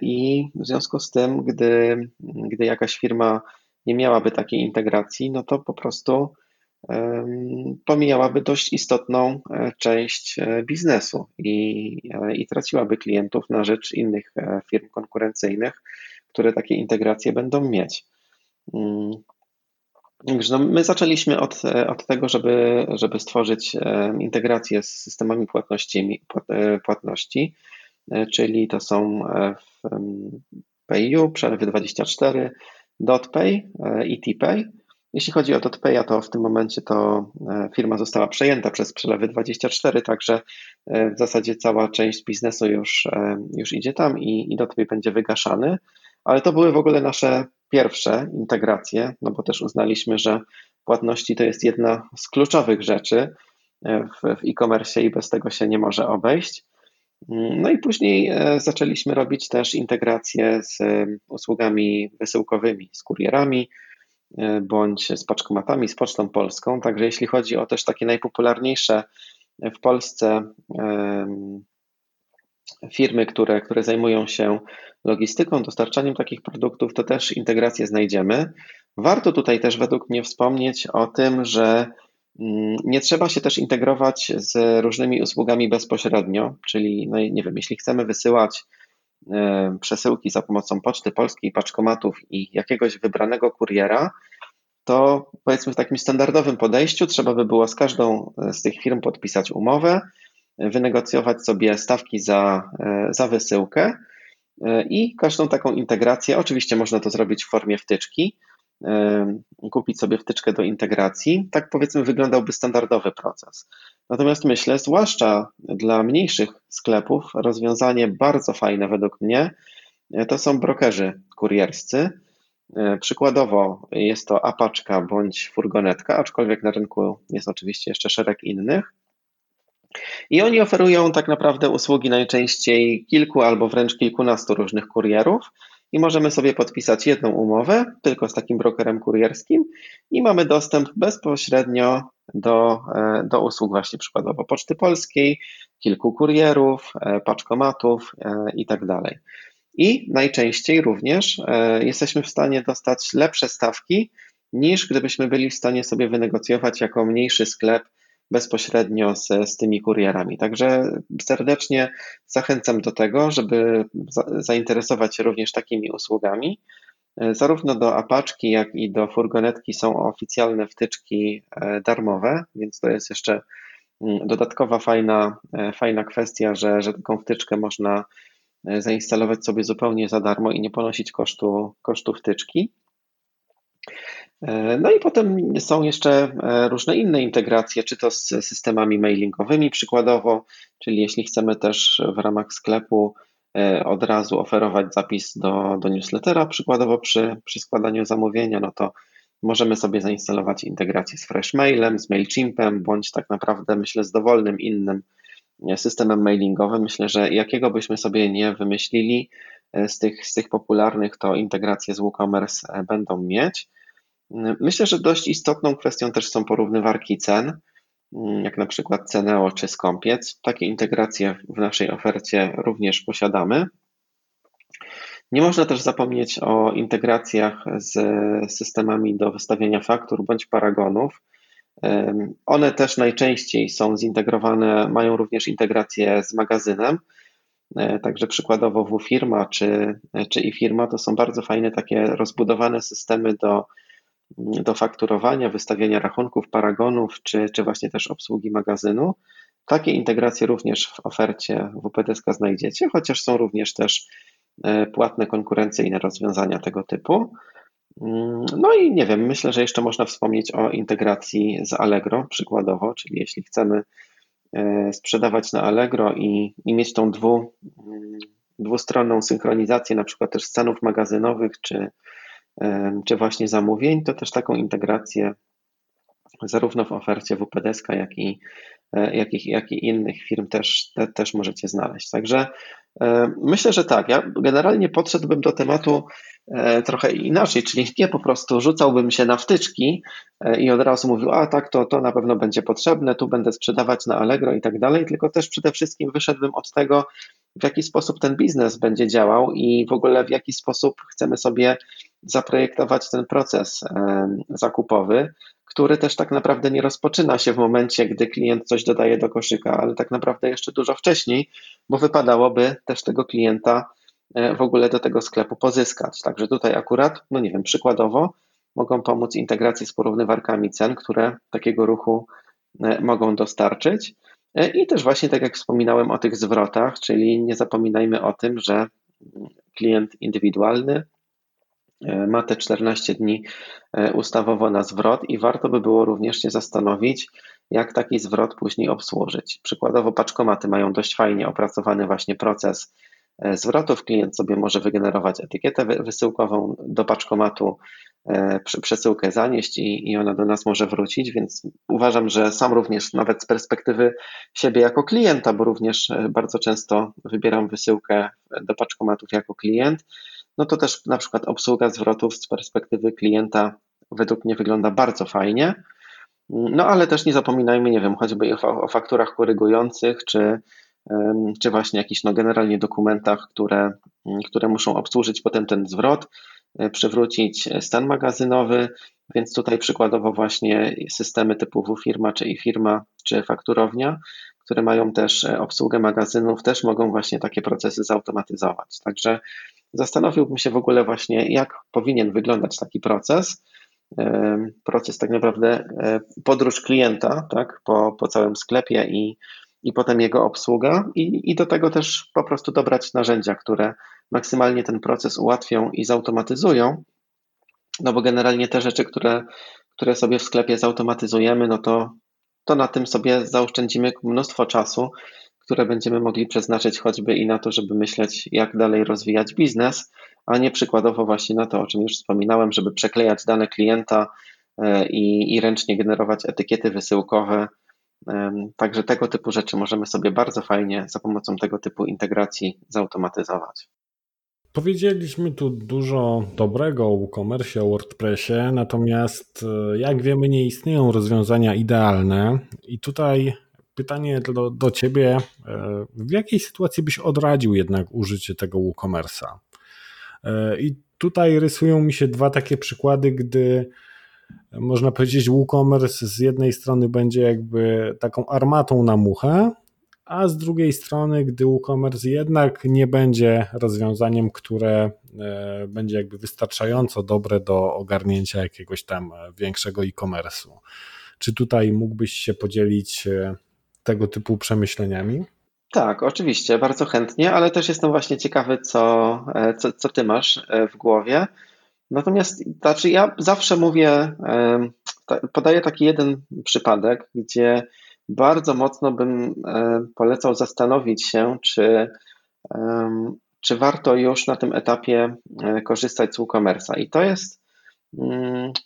I w związku z tym, gdy, gdy jakaś firma nie miałaby takiej integracji, no to po prostu pomijałaby dość istotną część biznesu i, i traciłaby klientów na rzecz innych firm konkurencyjnych, które takie integracje będą mieć. Mm. Także no, my zaczęliśmy od, od tego, żeby, żeby stworzyć e, integrację z systemami płatności, e, płatności e, czyli to są PayU, Przelewy24, DotPay i TPay. Jeśli chodzi o DotPaya, to w tym momencie to firma została przejęta przez Przelewy24, także w zasadzie cała część biznesu już, już idzie tam i, i DotPay będzie wygaszany ale to były w ogóle nasze pierwsze integracje, no bo też uznaliśmy, że płatności to jest jedna z kluczowych rzeczy e, w, w e-commerce i bez tego się nie może obejść. Mm, no i później e, zaczęliśmy robić też integracje z e, usługami wysyłkowymi, z kurierami, bądź z paczkomatami, z Pocztą Polską. Także jeśli chodzi o też takie najpopularniejsze w Polsce firmy, które, które zajmują się logistyką, dostarczaniem takich produktów, to też integrację znajdziemy. Warto tutaj też według mnie wspomnieć o tym, że Mm, nie trzeba się też integrować z różnymi usługami bezpośrednio, czyli, no nie wiem, jeśli chcemy wysyłać e, przesyłki za pomocą Poczty Polskiej, paczkomatów i jakiegoś wybranego kuriera, to powiedzmy w takim standardowym podejściu trzeba by było z każdą z tych firm podpisać umowę, wynegocjować sobie stawki za, e, za wysyłkę e, i każdą taką integrację, oczywiście można to zrobić w formie wtyczki, kupić sobie wtyczkę do integracji. Tak powiedzmy wyglądałby standardowy proces. Natomiast myślę, zwłaszcza dla mniejszych sklepów, rozwiązanie bardzo fajne według mnie e, to są brokerzy kurierscy. E, przykładowo jest to apaczka bądź furgonetka, aczkolwiek na rynku jest oczywiście jeszcze szereg innych. I oni oferują tak naprawdę usługi najczęściej kilku albo wręcz kilkunastu różnych kurierów i możemy sobie podpisać jedną umowę tylko z takim brokerem kurierskim i mamy dostęp bezpośrednio do, e, do usług właśnie przykładowo Poczty Polskiej, kilku kurierów, e, paczkomatów e, i tak. I najczęściej również jesteśmy w stanie dostać lepsze stawki niż gdybyśmy byli w stanie sobie wynegocjować jako mniejszy sklep bezpośrednio z, z tymi kurierami. Także serdecznie zachęcam do tego, żeby za, zainteresować się również takimi usługami. E, zarówno do apaczki, jak i do furgonetki są oficjalne wtyczki e, darmowe, więc to jest jeszcze mm, dodatkowa fajna, e, fajna kwestia, że, że taką wtyczkę można zainstalować sobie zupełnie za darmo i nie ponosić kosztu, kosztu wtyczki. E, no i potem są jeszcze e, różne inne integracje, czy to z systemami mailingowymi przykładowo, czyli jeśli chcemy też w ramach sklepu e, od razu oferować zapis do, do newslettera, przykładowo przy, przy składaniu zamówienia, no to możemy sobie zainstalować integrację z Freshmailem, z MailChimpem, bądź tak naprawdę myślę z dowolnym innym systemem mailingowym. Myślę, że jakiego byśmy sobie nie wymyślili z tych, z tych popularnych, to integracje z WooCommerce będą mieć. Myślę, że dość istotną kwestią też są porównywarki cen, jak na przykład Ceneo czy Skąpiec. Takie integracje w naszej ofercie również posiadamy. Nie można też zapomnieć o integracjach z systemami do wystawiania faktur bądź paragonów. One też najczęściej są zintegrowane, mają również integrację z magazynem. Także przykładowo WFirma czy, czy iFirma to są bardzo fajne takie rozbudowane systemy do do fakturowania, wystawiania rachunków, paragonów, czy, czy właśnie też obsługi magazynu. Takie integracje również w ofercie WPDSK znajdziecie, chociaż są również też e, płatne konkurencyjne rozwiązania tego typu. Mm, no i nie wiem, myślę, że jeszcze można wspomnieć o integracji z Allegro przykładowo, czyli jeśli chcemy e, sprzedawać na Allegro i, i mieć tą dwu, mm, dwustronną synchronizację, na przykład też cenów magazynowych czy, czy właśnie zamówień, to też taką integrację zarówno w ofercie WPDSK, jak i, e, jak i, jak i innych firm też, te, też możecie znaleźć. Także e, myślę, że tak. Ja generalnie podszedłbym do tematu e, trochę inaczej, czyli nie po prostu rzucałbym się na wtyczki i od razu mówił, a tak, to, to na pewno będzie potrzebne, tu będę sprzedawać na Allegro i tak dalej, tylko też przede wszystkim wyszedłbym od tego, w jaki sposób ten biznes będzie działał i w ogóle w jaki sposób chcemy sobie zaprojektować ten proces zakupowy, który też tak naprawdę nie rozpoczyna się w momencie, gdy klient coś dodaje do koszyka, ale tak naprawdę jeszcze dużo wcześniej, bo wypadałoby też tego klienta e, w ogóle do tego sklepu pozyskać. Także tutaj akurat, no nie wiem, przykładowo mogą pomóc integracje z porównywarkami cen, które takiego ruchu e, mogą dostarczyć. E, I też właśnie tak jak wspominałem o tych zwrotach, czyli nie zapominajmy o tym, że klient indywidualny E, ma te 14 dni e, ustawowo na zwrot i warto by było również się zastanowić, jak taki zwrot później obsłużyć. Przykładowo paczkomaty mają dość fajnie opracowany właśnie proces e, zwrotów. Klient sobie może wygenerować etykietę wysyłkową do paczkomatu, przesyłkę zanieść i, i ona do nas może wrócić, więc uważam, że sam również nawet z perspektywy siebie jako klienta, bo również bardzo często wybieram wysyłkę do paczkomatów jako klient, no to też na przykład obsługa zwrotów z perspektywy klienta według mnie wygląda bardzo fajnie. No ale też nie zapominajmy, nie wiem, choćby o, fakturach korygujących, czy, czy właśnie jakichś no generalnie dokumentach, które, które muszą obsłużyć potem ten zwrot, e, przywrócić stan magazynowy, Więc tutaj przykładowo właśnie systemy typu W-firma, czy e-firma, czy fakturownia, które mają też obsługę magazynów, też mogą właśnie takie procesy zautomatyzować. Także zastanowiłbym się w ogóle właśnie, jak powinien wyglądać taki proces. Proces tak naprawdę podróż klienta tak, po, po całym sklepie i, i potem jego obsługa, i, i do tego też po prostu dobrać narzędzia, które maksymalnie ten proces ułatwią i zautomatyzują. No bo generalnie te rzeczy, które, które sobie w sklepie zautomatyzujemy, no to, to na tym sobie zaoszczędzimy mnóstwo czasu, które będziemy mogli przeznaczyć choćby i na to, żeby myśleć, jak dalej rozwijać biznes, a nie przykładowo właśnie na to, o czym już wspominałem, żeby przeklejać dane klienta e, i, i ręcznie generować etykiety wysyłkowe. Także tego typu rzeczy możemy sobie bardzo fajnie za pomocą tego typu integracji zautomatyzować. Powiedzieliśmy tu dużo dobrego o WooCommerce, o WordPressie, natomiast e, jak wiemy, nie istnieją rozwiązania idealne. I tutaj pytanie do, do Ciebie, e, w jakiej sytuacji byś odradził jednak użycie tego WooCommerce'a? E, I tutaj rysują mi się dwa takie przykłady, gdy można powiedzieć WooCommerce z jednej strony będzie jakby taką armatą na muchę, a z drugiej strony, gdy WooCommerce jednak nie będzie rozwiązaniem, które e, będzie jakby wystarczająco dobre do ogarnięcia jakiegoś tam większego e-commerce'u. Czy tutaj mógłbyś się podzielić tego typu przemyśleniami? Tak, oczywiście, bardzo chętnie, ale też jestem właśnie ciekawy, co, e, co, co ty masz e, w głowie. Natomiast znaczy ja zawsze mówię, e, podaję taki jeden przypadek, gdzie bardzo mocno bym polecał zastanowić się, czy, czy warto już na tym etapie korzystać z WooCommerce'a. I to jest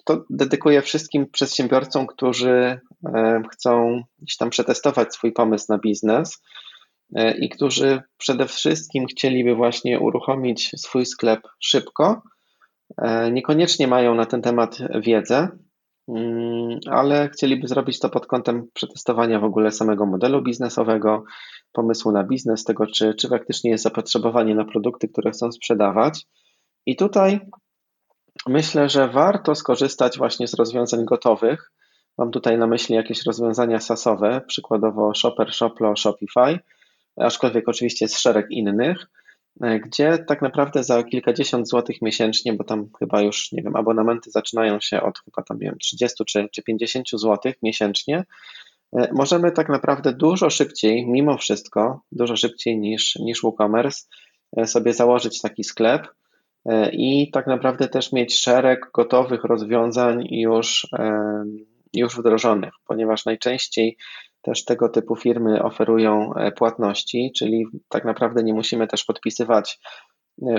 to dedykuję wszystkim przedsiębiorcom, którzy chcą gdzieś tam przetestować swój pomysł na biznes e, i którzy przede wszystkim chcieliby właśnie uruchomić swój sklep szybko. E, niekoniecznie mają na ten temat wiedzę, mm, ale chcieliby zrobić to pod kątem przetestowania w ogóle samego modelu biznesowego, pomysłu na biznes, tego czy, czy faktycznie jest zapotrzebowanie na produkty, które chcą sprzedawać. I tutaj Myślę, że warto skorzystać właśnie z rozwiązań gotowych. Mam tutaj na myśli jakieś rozwiązania SaaSowe, przykładowo Shopper, Shoplo, Shopify, aczkolwiek oczywiście jest szereg innych, gdzie tak naprawdę za kilkadziesiąt złotych miesięcznie, bo tam chyba już, nie wiem, abonamenty zaczynają się od chyba tam, nie wiem, 30 czy, czy 50 złotych miesięcznie, możemy tak naprawdę dużo szybciej, mimo wszystko, dużo szybciej niż, niż WooCommerce sobie założyć taki sklep, E, i tak naprawdę też mieć szereg gotowych rozwiązań już, e, już wdrożonych, ponieważ najczęściej też tego typu firmy oferują e, płatności, czyli tak naprawdę nie musimy też podpisywać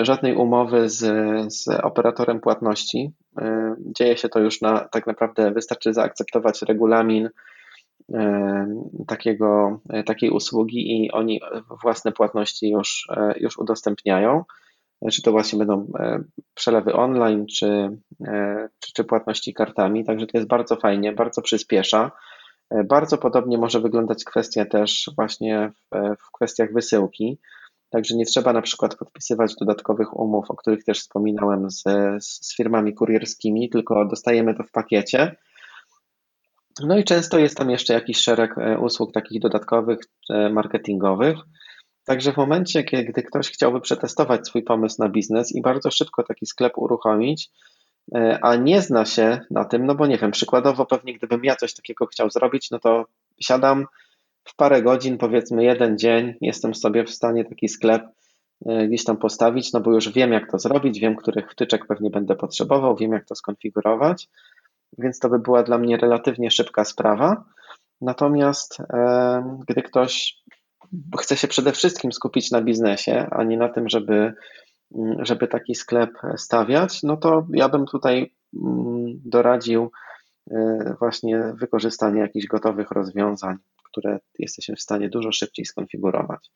żadnej umowy z, z operatorem płatności. Dzieje się to już na tak naprawdę wystarczy zaakceptować regulamin takiego, takiej usługi i oni własne płatności już, już udostępniają czy to właśnie będą e, przelewy online, czy, e, czy, czy płatności kartami. Także to jest bardzo fajnie, bardzo przyspiesza. E, bardzo podobnie może wyglądać kwestia też właśnie w, w kwestiach wysyłki. Także nie trzeba na przykład podpisywać dodatkowych umów, o których też wspominałem z, z firmami kurierskimi, tylko dostajemy to w pakiecie. No i często jest tam jeszcze jakiś szereg usług takich dodatkowych, marketingowych. Także w momencie, gdy ktoś chciałby przetestować swój pomysł na biznes i bardzo szybko taki sklep uruchomić, e, a nie zna się na tym, no bo nie wiem, przykładowo pewnie gdybym ja coś takiego chciał zrobić, no to siadam w parę godzin, powiedzmy jeden dzień, jestem sobie w stanie taki sklep e, gdzieś tam postawić, no bo już wiem jak to zrobić, wiem których wtyczek pewnie będę potrzebował, wiem jak to skonfigurować, więc to by była dla mnie relatywnie szybka sprawa. Natomiast e, gdy ktoś chce się przede wszystkim skupić na biznesie, a nie na tym, żeby, mm, żeby taki sklep stawiać, no to ja bym tutaj mm, doradził y, właśnie wykorzystanie jakichś gotowych rozwiązań, które jesteśmy w stanie dużo szybciej skonfigurować.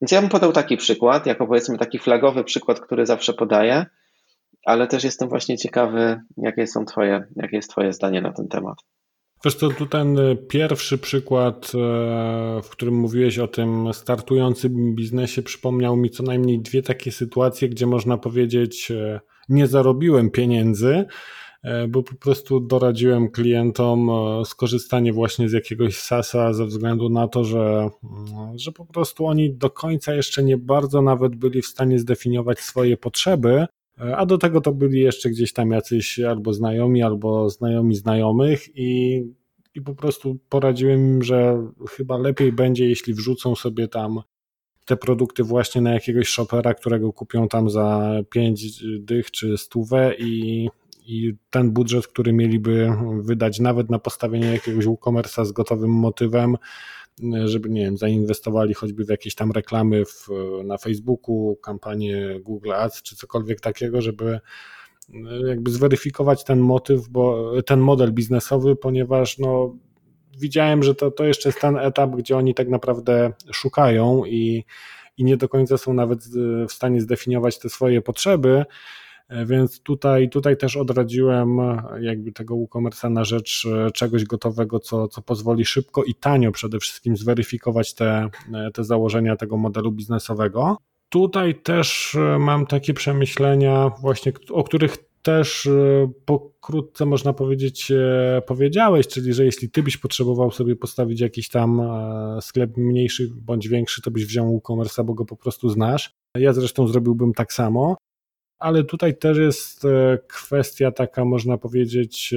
Więc ja bym podał taki przykład, jako powiedzmy taki flagowy przykład, który zawsze podaję, ale też jestem właśnie ciekawy, jakie są twoje, jakie jest Twoje zdanie na ten temat. Wiesz to tu ten pierwszy przykład, e, w którym mówiłeś o tym startującym biznesie, przypomniał mi co najmniej dwie takie sytuacje, gdzie można powiedzieć, e, nie zarobiłem pieniędzy, e, bo po prostu doradziłem klientom e, skorzystanie właśnie z jakiegoś SASa ze względu na to, że, mm, że po prostu oni do końca jeszcze nie bardzo nawet byli w stanie zdefiniować swoje potrzeby, e, a do tego to byli jeszcze gdzieś tam jacyś albo znajomi, albo znajomi znajomych i, i po prostu poradziłem im, że chyba lepiej będzie, jeśli wrzucą sobie tam te produkty właśnie na jakiegoś shopera, którego kupią tam za 5 dych czy stówę i, i ten budżet, który mieliby wydać nawet na postawienie jakiegoś WooCommerce'a z gotowym motywem, żeby, nie wiem, zainwestowali choćby w jakieś tam reklamy w, na Facebooku, kampanię Google Ads czy cokolwiek takiego, żeby jakby zweryfikować ten motyw, bo ten model biznesowy, ponieważ no widziałem, że to, to jeszcze jest ten etap, gdzie oni tak naprawdę szukają i, i nie do końca są nawet w stanie zdefiniować te swoje potrzeby. Więc tutaj, tutaj też odradziłem jakby tego WooCommerce'a na rzecz czegoś gotowego, co, co pozwoli szybko i tanio przede wszystkim zweryfikować te, te założenia tego modelu biznesowego. Tutaj też mam takie przemyślenia, właśnie o których też e, pokrótce można powiedzieć e, powiedziałeś, czyli że jeśli ty byś potrzebował sobie postawić jakiś tam e, sklep mniejszy bądź większy, to byś wziął WooCommerce'a, bo go po prostu znasz. Ja zresztą zrobiłbym tak samo, ale tutaj też jest kwestia taka, można powiedzieć,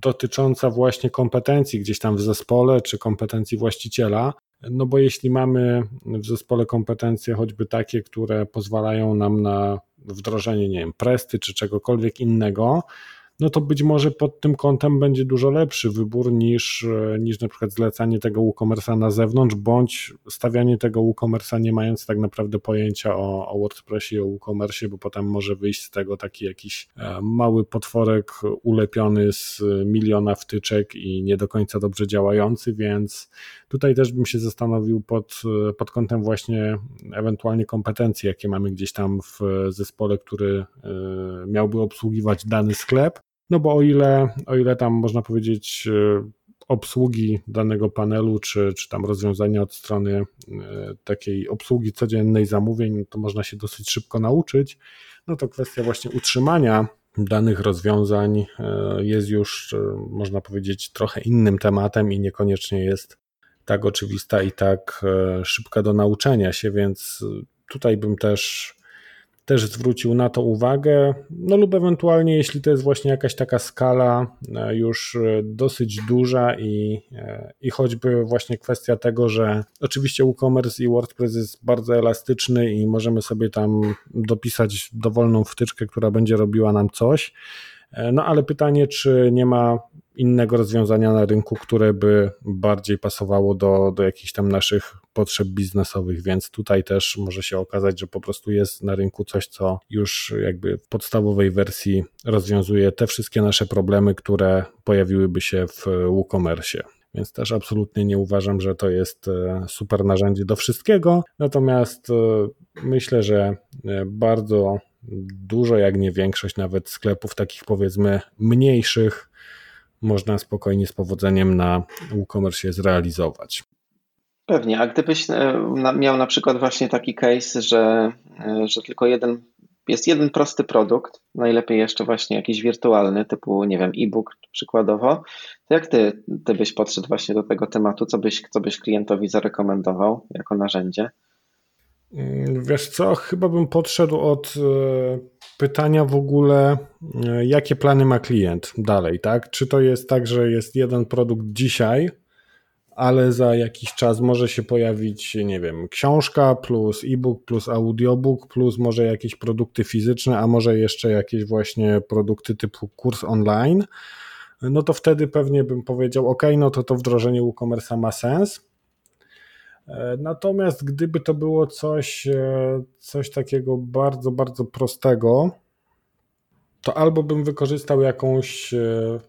dotycząca właśnie kompetencji gdzieś tam w zespole, czy kompetencji właściciela. No bo jeśli mamy w zespole kompetencje choćby takie, które pozwalają nam na wdrożenie, nie wiem, presty czy czegokolwiek innego, no to być może pod tym kątem będzie dużo lepszy wybór niż, e, niż na przykład zlecanie tego WooCommerce'a na zewnątrz, bądź stawianie tego WooCommerce'a nie mając tak naprawdę pojęcia o, o WordPressie i o WooCommerce, bo potem może wyjść z tego taki jakiś e, mały potworek ulepiony z miliona wtyczek i nie do końca dobrze działający, więc tutaj też bym się zastanowił pod, pod kątem właśnie ewentualnie kompetencji, jakie mamy gdzieś tam w zespole, który e, miałby obsługiwać dany sklep, no bo o ile, o ile tam można powiedzieć e, obsługi danego panelu, czy, czy tam rozwiązania od strony e, takiej obsługi codziennej zamówień, to można się dosyć szybko nauczyć. No to kwestia właśnie utrzymania danych rozwiązań e, jest już, można powiedzieć, trochę innym tematem i niekoniecznie jest tak oczywista i tak szybka do nauczenia się, więc tutaj bym też też zwrócił na to uwagę, no lub ewentualnie jeśli to jest właśnie jakaś taka skala e, już e, dosyć duża i, e, i choćby właśnie kwestia tego, że oczywiście WooCommerce i WordPress jest bardzo elastyczny i możemy sobie tam dopisać dowolną wtyczkę, która będzie robiła nam coś, no ale pytanie, czy nie ma innego rozwiązania na rynku, które by bardziej pasowało do, do jakichś tam naszych potrzeb biznesowych, więc tutaj też może się okazać, że po prostu jest na rynku coś, co już jakby w podstawowej wersji rozwiązuje te wszystkie nasze problemy, które pojawiłyby się w WooCommerce. Więc też absolutnie nie uważam, że to jest e, super narzędzie do wszystkiego. Natomiast e, myślę, że e, bardzo dużo, jak nie większość nawet sklepów takich powiedzmy mniejszych, można spokojnie z powodzeniem na WooCommerce zrealizować. Pewnie, a gdybyś e, miał na przykład właśnie taki case, że, e, że tylko jeden, jest jeden prosty produkt, najlepiej jeszcze właśnie jakiś wirtualny, typu, nie wiem, e-book przykładowo, to jak ty, ty byś podszedł właśnie do tego tematu, co byś, co byś klientowi zarekomendował jako narzędzie? Mm, wiesz co, chyba bym podszedł od e, pytania w ogóle, e, jakie plany ma klient dalej, tak? Czy to jest tak, że jest jeden produkt dzisiaj, ale za jakiś czas może się pojawić, nie wiem, książka plus e-book plus audiobook plus może jakieś produkty fizyczne, a może jeszcze jakieś właśnie produkty typu kurs online, no to wtedy pewnie bym powiedział, ok, no to to wdrożenie WooCommerce'a ma sens, natomiast gdyby to było coś, e, coś takiego bardzo, bardzo prostego, to albo bym wykorzystał jakąś e,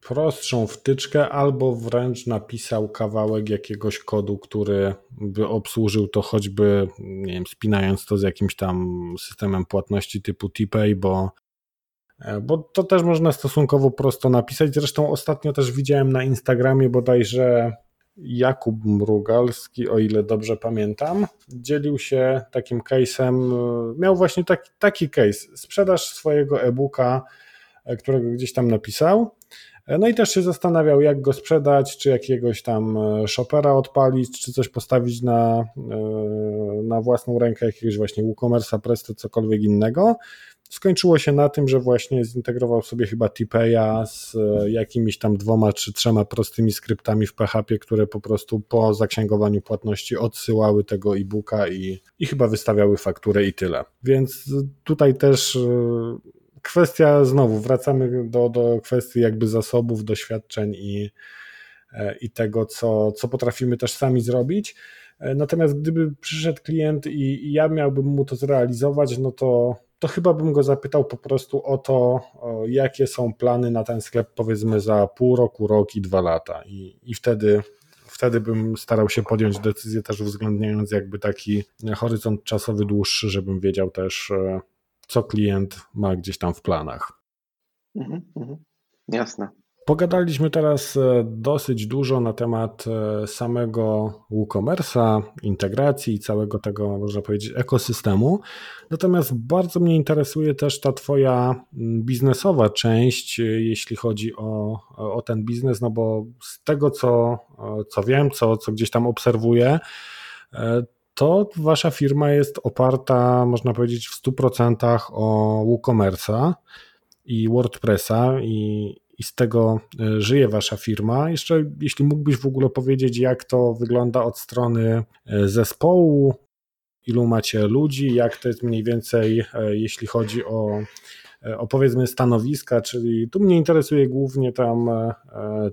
prostszą wtyczkę, albo wręcz napisał kawałek jakiegoś kodu, który by obsłużył to choćby, nie wiem, spinając to z jakimś tam systemem płatności typu TPay, bo bo to też można stosunkowo prosto napisać. Zresztą ostatnio też widziałem na Instagramie bodajże Jakub Mrugalski, o ile dobrze pamiętam, dzielił się takim case'em, miał właśnie taki, taki case, sprzedaż swojego e-booka którego gdzieś tam napisał. No i też się zastanawiał, jak go sprzedać, czy jakiegoś tam shopera odpalić, czy coś postawić na, na własną rękę, jakiegoś właśnie WooCommerce'a, Presto, cokolwiek innego. Skończyło się na tym, że właśnie zintegrował sobie chyba Tipeya z e, jakimiś tam dwoma czy trzema prostymi skryptami w PHP, które po prostu po zaksięgowaniu płatności odsyłały tego e-booka i, i chyba wystawiały fakturę i tyle. Więc tutaj też e, kwestia, znowu wracamy do, do kwestii jakby zasobów, doświadczeń i, e, i tego, co, co potrafimy też sami zrobić. Natomiast gdyby przyszedł klient i, i ja miałbym mu to zrealizować, no to to chyba bym go zapytał po prostu o to, jakie są plany na ten sklep, powiedzmy za pół roku, rok i dwa lata. I, i wtedy, wtedy bym starał się podjąć decyzję, też uwzględniając jakby taki horyzont czasowy dłuższy, żebym wiedział też, e, co klient ma gdzieś tam w planach. Mhm, mhm. Jasne. Pogadaliśmy teraz e, dosyć dużo na temat e, samego WooCommerce'a, integracji i całego tego, można powiedzieć, ekosystemu. Natomiast bardzo mnie interesuje też ta Twoja biznesowa część, e, jeśli chodzi o, o ten biznes, no bo z tego, co, co wiem, co, co gdzieś tam obserwuję, to Wasza firma jest oparta, można powiedzieć, w 100% o WooCommerce'a i WordPressa i i z tego e, żyje Wasza firma. Jeszcze, jeśli mógłbyś w ogóle powiedzieć, jak to wygląda od strony e, zespołu, ilu macie ludzi, jak to jest mniej więcej, e, jeśli chodzi o, o powiedzmy stanowiska, czyli tu mnie interesuje głównie tam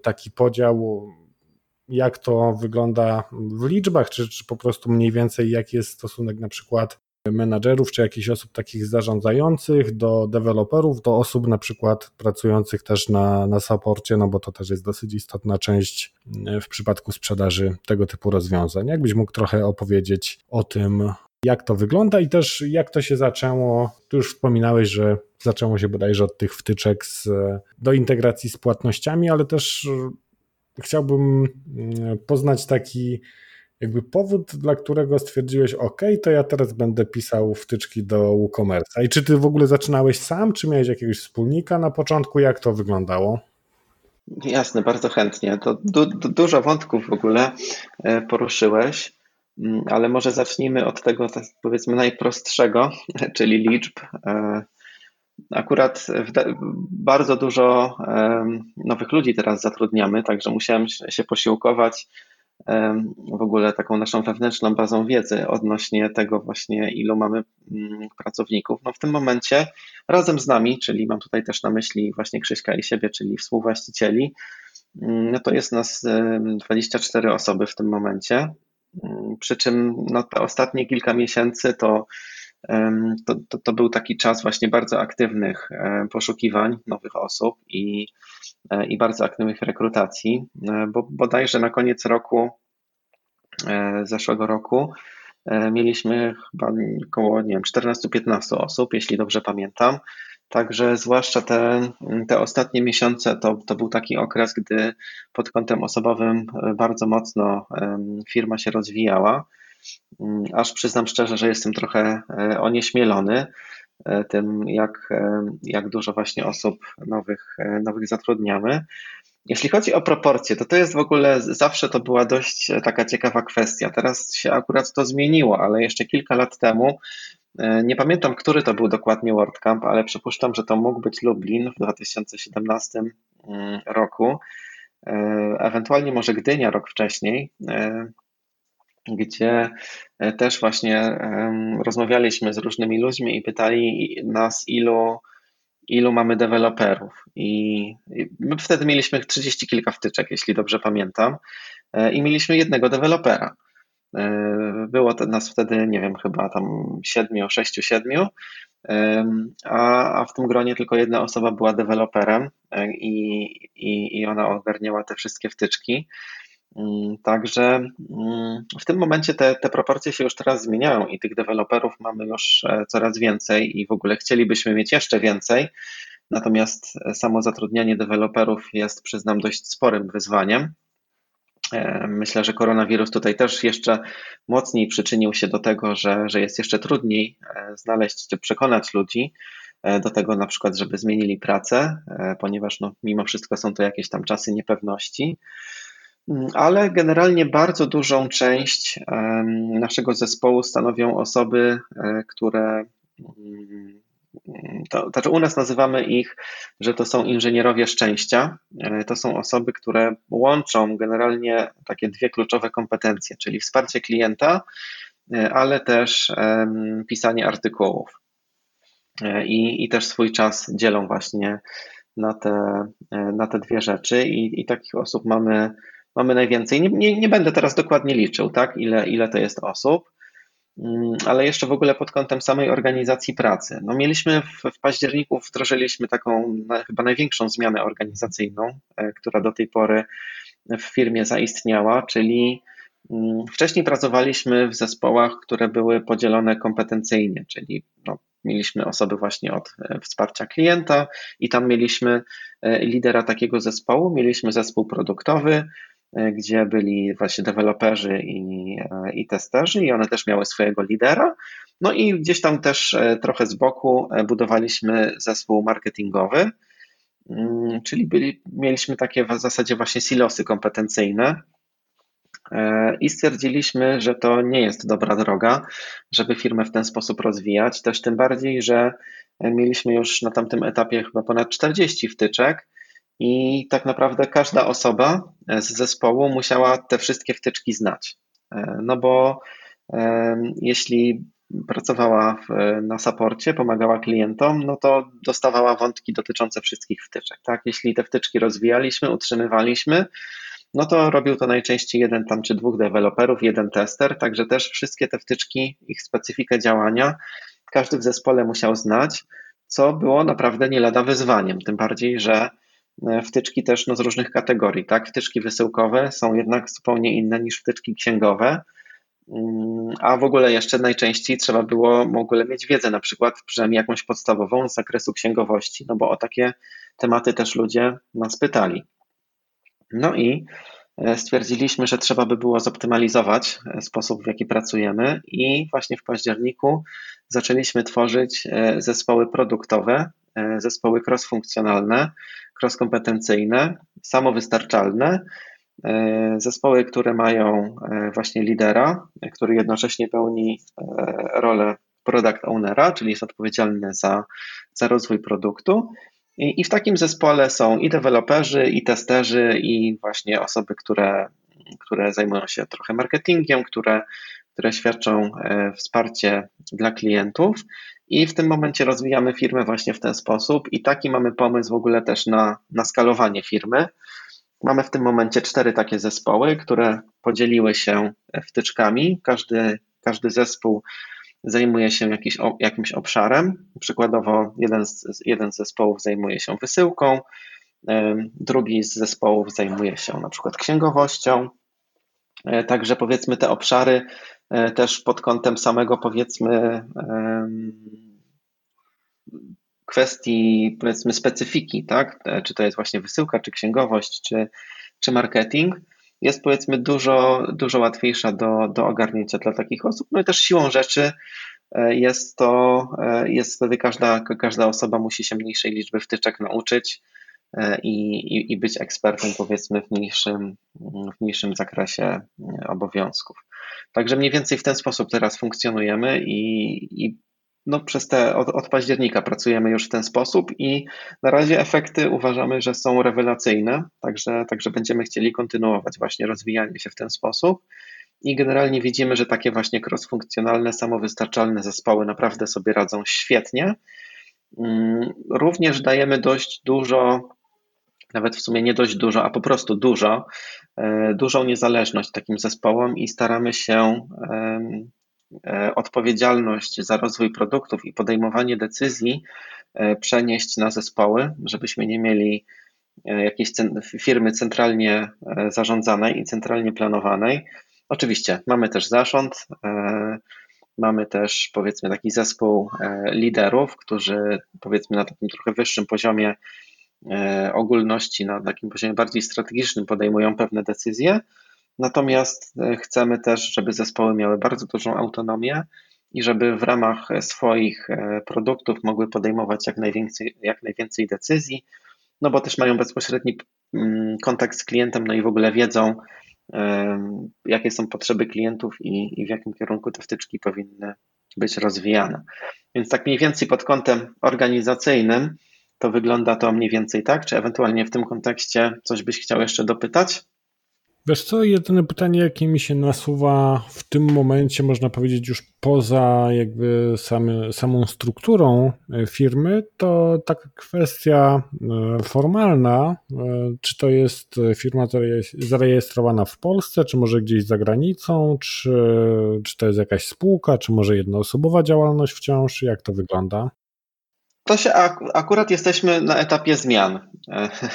taki podział, jak to wygląda w liczbach, czy, czy po prostu mniej więcej jaki jest stosunek na przykład menadżerów czy jakichś osób takich zarządzających, do deweloperów, do osób na przykład pracujących też na, na supporcie, no bo to też jest dosyć istotna część mm, w przypadku sprzedaży tego typu rozwiązań. Jakbyś mógł trochę opowiedzieć o tym, jak to wygląda i też jak to się zaczęło. Tu już wspominałeś, że zaczęło się bodajże od tych wtyczek z, do integracji z płatnościami, ale też chciałbym mm, poznać taki jakby powód, dla którego stwierdziłeś, OK, to ja teraz będę pisał wtyczki do WooCommerce'a. I czy ty w ogóle zaczynałeś sam, czy miałeś jakiegoś wspólnika na początku? Jak to wyglądało? Jasne, bardzo chętnie. To du du dużo wątków w ogóle e, poruszyłeś, mm, ale może zacznijmy od tego tak powiedzmy najprostszego, czyli liczb. E, akurat bardzo dużo nowych ludzi teraz zatrudniamy, także musiałem się posiłkować w ogóle taką naszą wewnętrzną bazą wiedzy odnośnie tego właśnie, ilu mamy mm, pracowników. No w tym momencie razem z nami, czyli mam tutaj też na myśli właśnie Krzyśka i siebie, czyli współwłaścicieli, mm, no to jest nas 24 osoby w tym momencie. Mm, przy czym no, te ostatnie kilka miesięcy to, to, to, to był taki czas właśnie bardzo aktywnych poszukiwań nowych osób i E, i bardzo aktywnych rekrutacji, e, bo bodajże na koniec roku, e, zeszłego roku, mieliśmy chyba około nie wiem, 14-15 osób, jeśli dobrze pamiętam. Także zwłaszcza te, te ostatnie miesiące to, to był taki okres, gdy pod kątem osobowym bardzo mocno firma się rozwijała. Mm, aż przyznam szczerze, że jestem trochę onieśmielony, E, tym, jak, e, jak dużo właśnie osób nowych, e, nowych zatrudniamy. Jeśli chodzi o proporcje, to to jest w ogóle zawsze to była dość taka ciekawa kwestia. Teraz się akurat to zmieniło, ale jeszcze kilka lat temu, nie pamiętam, który to był dokładnie WordCamp, ale przypuszczam, że to mógł być Lublin w 2017 mm, roku, ewentualnie może Gdynia rok wcześniej gdzie e, też właśnie rozmawialiśmy z różnymi ludźmi i pytali nas, ilu, ilu mamy deweloperów. I my wtedy mieliśmy 30 kilka wtyczek, jeśli dobrze pamiętam, e, i mieliśmy jednego dewelopera. E, było nas wtedy, nie wiem, chyba tam siedmiu, sześciu, siedmiu, a, a w tym gronie tylko jedna osoba była deweloperem i, i, i ona ogarniała te wszystkie wtyczki. Mm, także mm, w tym momencie te, te proporcje się już teraz zmieniają i tych deweloperów mamy już e, coraz więcej i w ogóle chcielibyśmy mieć jeszcze więcej. Natomiast e, samo zatrudnianie deweloperów jest, przyznam, dość sporym wyzwaniem. E, myślę, że koronawirus tutaj też jeszcze mocniej przyczynił się do tego, że, że jest jeszcze trudniej znaleźć czy przekonać ludzi do tego na przykład, żeby zmienili pracę, ponieważ no, mimo wszystko są to jakieś tam czasy niepewności. Mm, ale generalnie bardzo dużą część naszego zespołu stanowią osoby, które mm, to, znaczy u nas nazywamy ich, że to są inżynierowie szczęścia. E, to są osoby, które łączą generalnie takie dwie kluczowe kompetencje, czyli wsparcie klienta, e, ale też pisanie artykułów. E, I, i też swój czas dzielą właśnie na te, na te dwie rzeczy, i, i takich osób mamy, mamy najwięcej. Nie, nie, nie będę teraz dokładnie liczył, tak, ile, ile to jest osób. Mm, ale jeszcze w ogóle pod kątem samej organizacji pracy. No mieliśmy w, w październiku, wdrożyliśmy taką na, chyba największą zmianę organizacyjną, e, która do tej pory w firmie zaistniała, czyli mm, wcześniej pracowaliśmy w zespołach, które były podzielone kompetencyjnie, czyli no, mieliśmy osoby właśnie od e, wsparcia klienta i tam mieliśmy e, lidera takiego zespołu, mieliśmy zespół produktowy, gdzie byli właśnie deweloperzy i, e, i testerzy, i one też miały swojego lidera. No i gdzieś tam też e, trochę z boku budowaliśmy zespół marketingowy, mm, czyli byli, mieliśmy takie w zasadzie właśnie silosy kompetencyjne. I stwierdziliśmy, że to nie jest dobra droga, żeby firmę w ten sposób rozwijać. Też tym bardziej, że mieliśmy już na tamtym etapie chyba ponad 40 wtyczek, i tak naprawdę każda osoba z zespołu musiała te wszystkie wtyczki znać. E, no bo e, jeśli pracowała na saporcie, pomagała klientom, no to dostawała wątki dotyczące wszystkich wtyczek. Tak? Jeśli te wtyczki rozwijaliśmy, utrzymywaliśmy, no to robił to najczęściej jeden tam czy dwóch deweloperów, jeden tester, także też wszystkie te wtyczki, ich specyfikę działania, każdy w zespole musiał znać, co było naprawdę nie lada wyzwaniem. Tym bardziej, że E, wtyczki też no, z różnych kategorii. Tak? Wtyczki wysyłkowe są jednak zupełnie inne niż wtyczki księgowe, mm, a w ogóle jeszcze najczęściej trzeba było w ogóle mieć wiedzę, na przykład przynajmniej jakąś podstawową z zakresu księgowości, no bo o takie tematy też ludzie nas pytali. No i e, stwierdziliśmy, że trzeba by było zoptymalizować e, sposób, w jaki pracujemy, i właśnie w październiku zaczęliśmy tworzyć zespoły produktowe, zespoły cross-funkcjonalne, cross-kompetencyjne, samowystarczalne, e, zespoły, które mają e, właśnie lidera, który jednocześnie pełni e, rolę product ownera, czyli jest odpowiedzialny za, za rozwój produktu. I, I w takim zespole są i deweloperzy, i testerzy, i właśnie osoby, które, które zajmują się trochę marketingiem, które, które świadczą wsparcie dla klientów. I w tym momencie rozwijamy firmę właśnie w ten sposób i taki mamy pomysł w ogóle też na, na skalowanie firmy. Mamy w tym momencie cztery takie zespoły, które podzieliły się wtyczkami. Każdy, każdy zespół zajmuje się jakiś, jakimś obszarem. Przykładowo jeden z, jeden z zespołów zajmuje się wysyłką, drugi z zespołów zajmuje się na przykład księgowością. E, także powiedzmy te obszary E, też pod kątem samego powiedzmy kwestii powiedzmy specyfiki, tak? E, czy to jest właśnie wysyłka, czy księgowość, czy, czy marketing, jest powiedzmy dużo, dużo łatwiejsza do, do ogarnięcia dla takich osób. No i też siłą rzeczy e, jest to, jest wtedy każda, każda osoba musi się mniejszej liczby wtyczek nauczyć i, i, i być ekspertem powiedzmy w mniejszym, w mniejszym zakresie obowiązków. Także mniej więcej w ten sposób teraz funkcjonujemy i, i no przez te od, od, października pracujemy już w ten sposób i na razie efekty uważamy, że są rewelacyjne, także, także będziemy chcieli kontynuować właśnie rozwijanie się w ten sposób. I generalnie widzimy, że takie właśnie cross-funkcjonalne, samowystarczalne zespoły naprawdę sobie radzą świetnie. Mm, również dajemy dość dużo nawet w sumie nie dość dużo, a po prostu dużo, e, dużą niezależność takim zespołom i staramy się e, odpowiedzialność za rozwój produktów i podejmowanie decyzji e, przenieść na zespoły, żebyśmy nie mieli jakiejś firmy centralnie zarządzanej i centralnie planowanej. Oczywiście mamy też zarząd, mamy też powiedzmy taki zespół liderów, którzy powiedzmy na takim trochę wyższym poziomie ogólności na takim poziomie bardziej strategicznym podejmują pewne decyzje. Natomiast e, chcemy też, żeby zespoły miały bardzo dużą autonomię i żeby w ramach swoich produktów mogły podejmować jak najwięcej, jak najwięcej decyzji, no bo też mają bezpośredni mm, kontakt z klientem, no i w ogóle wiedzą, jakie są potrzeby klientów i, i w jakim kierunku te wtyczki powinny być rozwijane. Więc tak mniej więcej pod kątem organizacyjnym to wygląda to mniej więcej tak, czy ewentualnie w tym kontekście coś byś chciał jeszcze dopytać? Wiesz co, jedyne pytanie, jakie mi się nasuwa w tym momencie, można powiedzieć już poza jakby samy, samą strukturą e, firmy, to taka kwestia e, formalna, e, czy to jest firma zarejestrowana w Polsce, czy może gdzieś za granicą, czy, czy to jest jakaś spółka, czy może jednoosobowa działalność wciąż, jak to wygląda? To się ak akurat jesteśmy na etapie zmian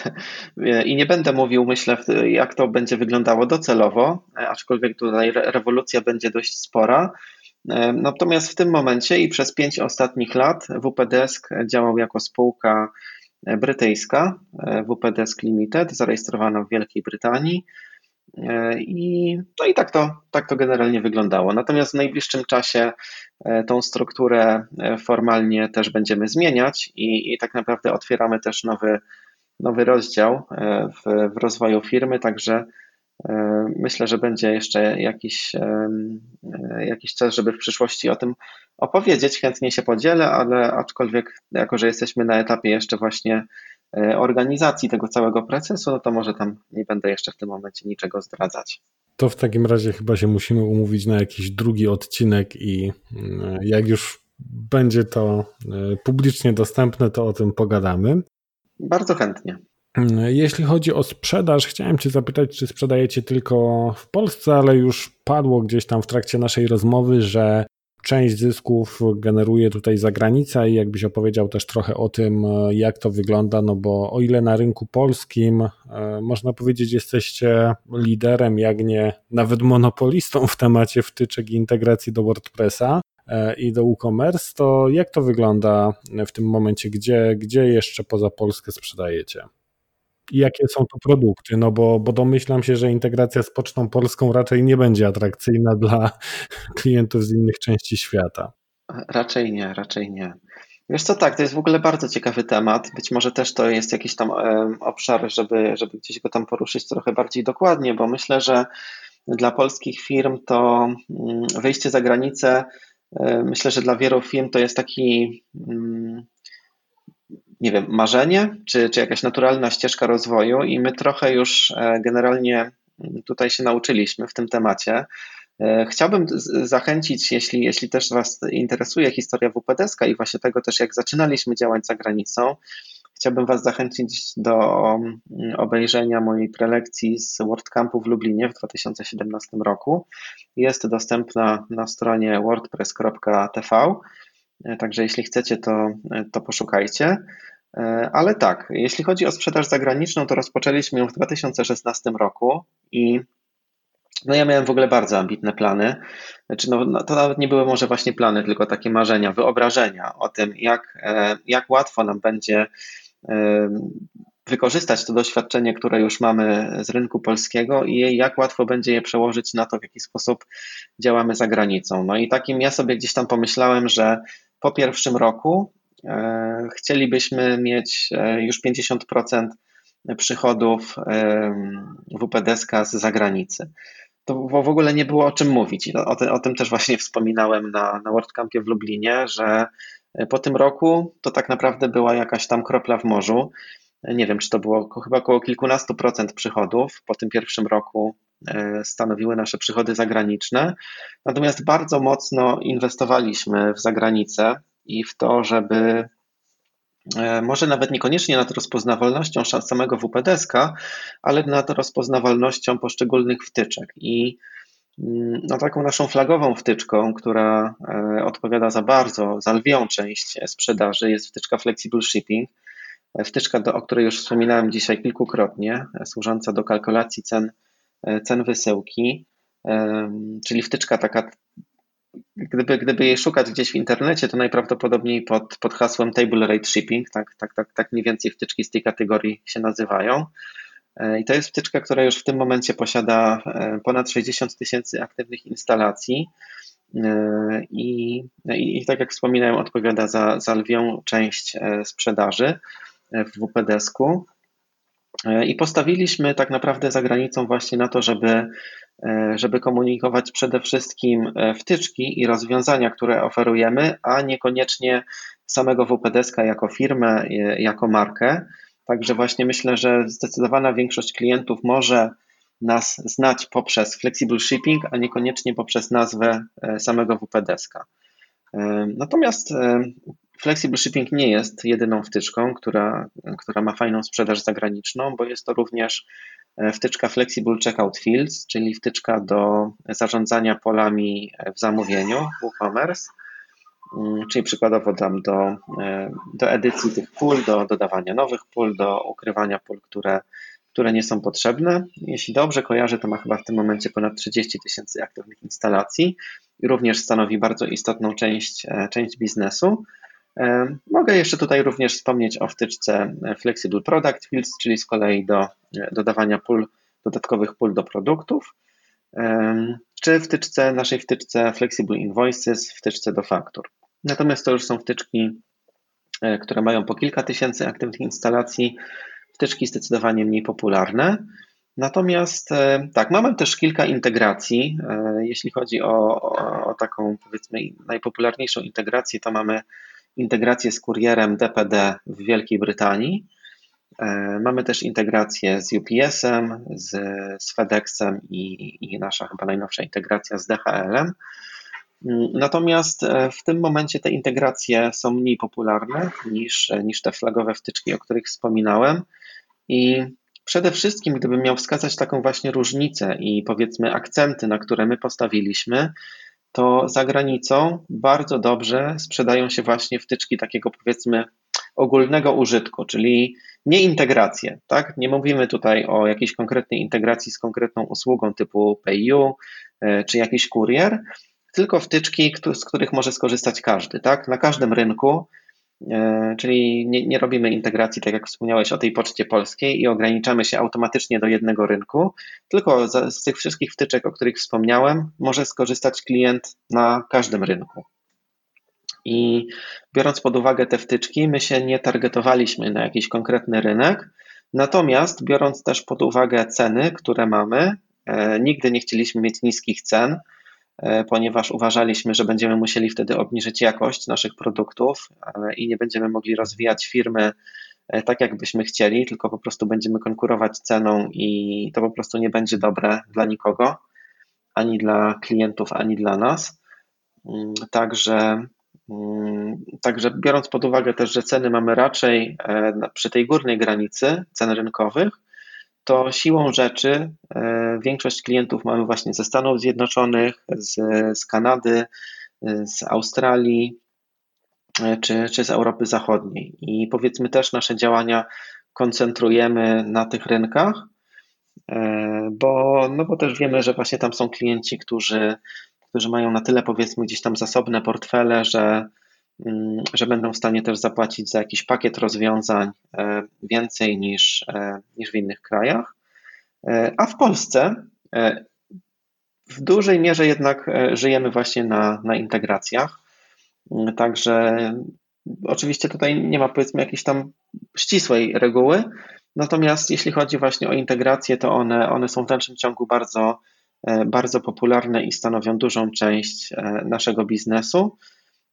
i nie będę mówił, myślę, jak to będzie wyglądało docelowo, aczkolwiek tutaj rewolucja będzie dość spora. Natomiast w tym momencie i przez pięć ostatnich lat WPDesk działał jako spółka brytyjska, WPDesk Limited, zarejestrowana w Wielkiej Brytanii. E, I, no i tak to, tak to generalnie wyglądało. Natomiast w najbliższym czasie e, tą strukturę e, formalnie też będziemy zmieniać i, i tak naprawdę otwieramy też nowy, nowy rozdział w, w rozwoju firmy, także myślę, że będzie jeszcze jakiś, jakiś czas, żeby w przyszłości o tym opowiedzieć. Chętnie się podzielę, ale aczkolwiek jako, że jesteśmy na etapie jeszcze właśnie organizacji tego całego procesu, no to może tam nie będę jeszcze w tym momencie niczego zdradzać. To w takim razie chyba się musimy umówić na jakiś drugi odcinek i mm, jak już będzie to e, publicznie dostępne, to o tym pogadamy. Bardzo chętnie. Mm, jeśli chodzi o sprzedaż, chciałem Cię zapytać, czy sprzedajecie tylko w Polsce, ale już padło gdzieś tam w trakcie naszej rozmowy, że część zysków generuje tutaj zagranica i jakbyś opowiedział też trochę o tym, jak to wygląda, no bo o ile na rynku polskim e, można powiedzieć jesteście liderem, jak nie nawet monopolistą w temacie wtyczek i integracji do WordPressa e, i do e-commerce, to jak to wygląda w tym momencie, gdzie, gdzie jeszcze poza Polskę sprzedajecie? I jakie są to produkty, no bo, bo domyślam się, że integracja z Pocztą Polską raczej nie będzie atrakcyjna dla klientów z innych części świata. Raczej nie, raczej nie. Wiesz co, tak, to jest w ogóle bardzo ciekawy temat. Być może też to jest jakiś tam obszar, żeby, żeby gdzieś go tam poruszyć trochę bardziej dokładnie, bo myślę, że dla polskich firm to mm, wyjście za granicę, myślę, że dla wielu firm to jest taki mm, nie wiem, marzenie, czy, czy jakaś naturalna ścieżka rozwoju, i my trochę już e, generalnie tutaj się nauczyliśmy w tym temacie. E, chciałbym zachęcić, jeśli, jeśli też Was interesuje historia WPDSK i właśnie tego też, jak zaczynaliśmy działać za granicą, chciałbym Was zachęcić do mm, obejrzenia mojej prelekcji z WordCampu w Lublinie w 2017 roku. Jest dostępna na stronie wordpress.tv, e, także jeśli chcecie, to, to poszukajcie. E, ale tak, jeśli chodzi o sprzedaż zagraniczną, to rozpoczęliśmy ją w 2016 roku i no ja miałem w ogóle bardzo ambitne plany. Znaczy no, no, to nawet nie były może właśnie plany, tylko takie marzenia, wyobrażenia o tym, jak, e, jak łatwo nam będzie e, wykorzystać to doświadczenie, które już mamy z rynku polskiego i jak łatwo będzie je przełożyć na to, w jaki sposób działamy za granicą. No i takim ja sobie gdzieś tam pomyślałem, że po pierwszym roku chcielibyśmy mieć e, już 50% przychodów e, WPDSK z zagranicy. To w ogóle nie było o czym mówić. O, tym, o tym też właśnie wspominałem na, na WordCampie w Lublinie, że po tym roku to tak naprawdę była jakaś tam kropla w morzu. Nie wiem, czy to było chyba około kilkunastu procent przychodów po tym pierwszym roku stanowiły nasze przychody zagraniczne. Natomiast bardzo mocno inwestowaliśmy w zagranicę i w to, żeby e, może nawet niekoniecznie nad rozpoznawalnością samego WPDSK, ale nad rozpoznawalnością poszczególnych wtyczek. I mm, no, taką naszą flagową wtyczką, która e, odpowiada za bardzo, za lwią część sprzedaży, jest wtyczka Flexible Shipping. E, wtyczka, o której już wspominałem dzisiaj kilkukrotnie, służąca do kalkulacji cen, cen wysyłki, czyli wtyczka taka gdyby, gdyby jej szukać gdzieś w internecie, to najprawdopodobniej pod, pod hasłem Table Rate Shipping, tak, tak, tak, tak mniej więcej wtyczki z tej kategorii się nazywają. E, I to jest wtyczka, która już w tym momencie posiada e, ponad 60 tysięcy aktywnych instalacji i, i, i tak jak wspominałem, odpowiada za, za lwią część sprzedaży w WPDesku. I postawiliśmy tak naprawdę za granicą właśnie na to, żeby, żeby komunikować przede wszystkim wtyczki i rozwiązania, które oferujemy, a niekoniecznie samego WPDeska jako firmę, jako markę. Także właśnie myślę, że zdecydowana większość klientów może nas znać poprzez Flexible Shipping, a niekoniecznie poprzez nazwę e, samego WPDeska. E, natomiast e, Flexible Shipping nie jest jedyną wtyczką, która, która ma fajną sprzedaż zagraniczną, bo jest to również wtyczka Flexible Checkout Fields, czyli wtyczka do zarządzania polami w zamówieniu WooCommerce, mm, czyli przykładowo dam do, do edycji tych pól, do dodawania nowych pól, do ukrywania pól, które które nie są potrzebne. Jeśli dobrze kojarzę, to ma chyba w tym momencie ponad 30 tysięcy aktywnych instalacji i również stanowi bardzo istotną część, e, część biznesu. E, mogę jeszcze tutaj również wspomnieć o wtyczce Flexible Product Fields, czyli z kolei do dodawania pól, dodatkowych pól do produktów, e, czy wtyczce, naszej wtyczce Flexible Invoices, wtyczce do faktur. Natomiast to już są wtyczki, które mają po kilka tysięcy aktywnych instalacji, wtyczki zdecydowanie mniej popularne. Natomiast e, tak, mamy też kilka integracji. E, jeśli chodzi o, o, o, taką powiedzmy najpopularniejszą integrację, to mamy integrację z kurierem DPD w Wielkiej Brytanii. E, mamy też integrację z UPS-em, z, z FedExem i, i nasza chyba najnowsza integracja z DHL-em. Natomiast w tym momencie te integracje są mniej popularne niż, niż te flagowe wtyczki, o których wspominałem. I przede wszystkim, gdybym miał wskazać taką właśnie różnicę i powiedzmy akcenty, na które my postawiliśmy, to za granicą bardzo dobrze sprzedają się właśnie wtyczki takiego powiedzmy ogólnego użytku, czyli nie integracje, tak? Nie mówimy tutaj o jakiejś konkretnej integracji z konkretną usługą typu PayU e, czy jakiś kurier, tylko wtyczki, z których może skorzystać każdy, tak? Na każdym rynku czyli nie, nie, robimy integracji, tak jak wspomniałeś, o tej poczcie polskiej i ograniczamy się automatycznie do jednego rynku, tylko z, tych wszystkich wtyczek, o których wspomniałem, może skorzystać klient na każdym rynku. I biorąc pod uwagę te wtyczki, my się nie targetowaliśmy na jakiś konkretny rynek, natomiast biorąc też pod uwagę ceny, które mamy, e, nigdy nie chcieliśmy mieć niskich cen, E, ponieważ uważaliśmy, że będziemy musieli wtedy obniżyć jakość naszych produktów e, i nie będziemy mogli rozwijać firmy e, tak, jakbyśmy chcieli, tylko po prostu będziemy konkurować ceną i to po prostu nie będzie dobre dla nikogo, ani dla klientów, ani dla nas. Mm, także, mm, także biorąc pod uwagę też, że ceny mamy raczej przy tej górnej granicy cen rynkowych, to siłą rzeczy e, większość klientów mamy właśnie ze Stanów Zjednoczonych, z, z Kanady, e, z Australii e, czy, czy z Europy Zachodniej. I powiedzmy też nasze działania koncentrujemy na tych rynkach, bo, no bo też wiemy, że właśnie tam są klienci, którzy, którzy mają na tyle powiedzmy gdzieś tam zasobne portfele, że że będą w stanie też zapłacić za jakiś pakiet rozwiązań e, więcej niż, e, niż w innych krajach. E, a w Polsce w dużej mierze jednak żyjemy właśnie na, na integracjach. Mm, także oczywiście tutaj nie ma powiedzmy jakiejś tam ścisłej reguły, natomiast jeśli chodzi właśnie o integrację, to one, one są w dalszym ciągu bardzo, bardzo popularne i stanowią dużą część naszego biznesu.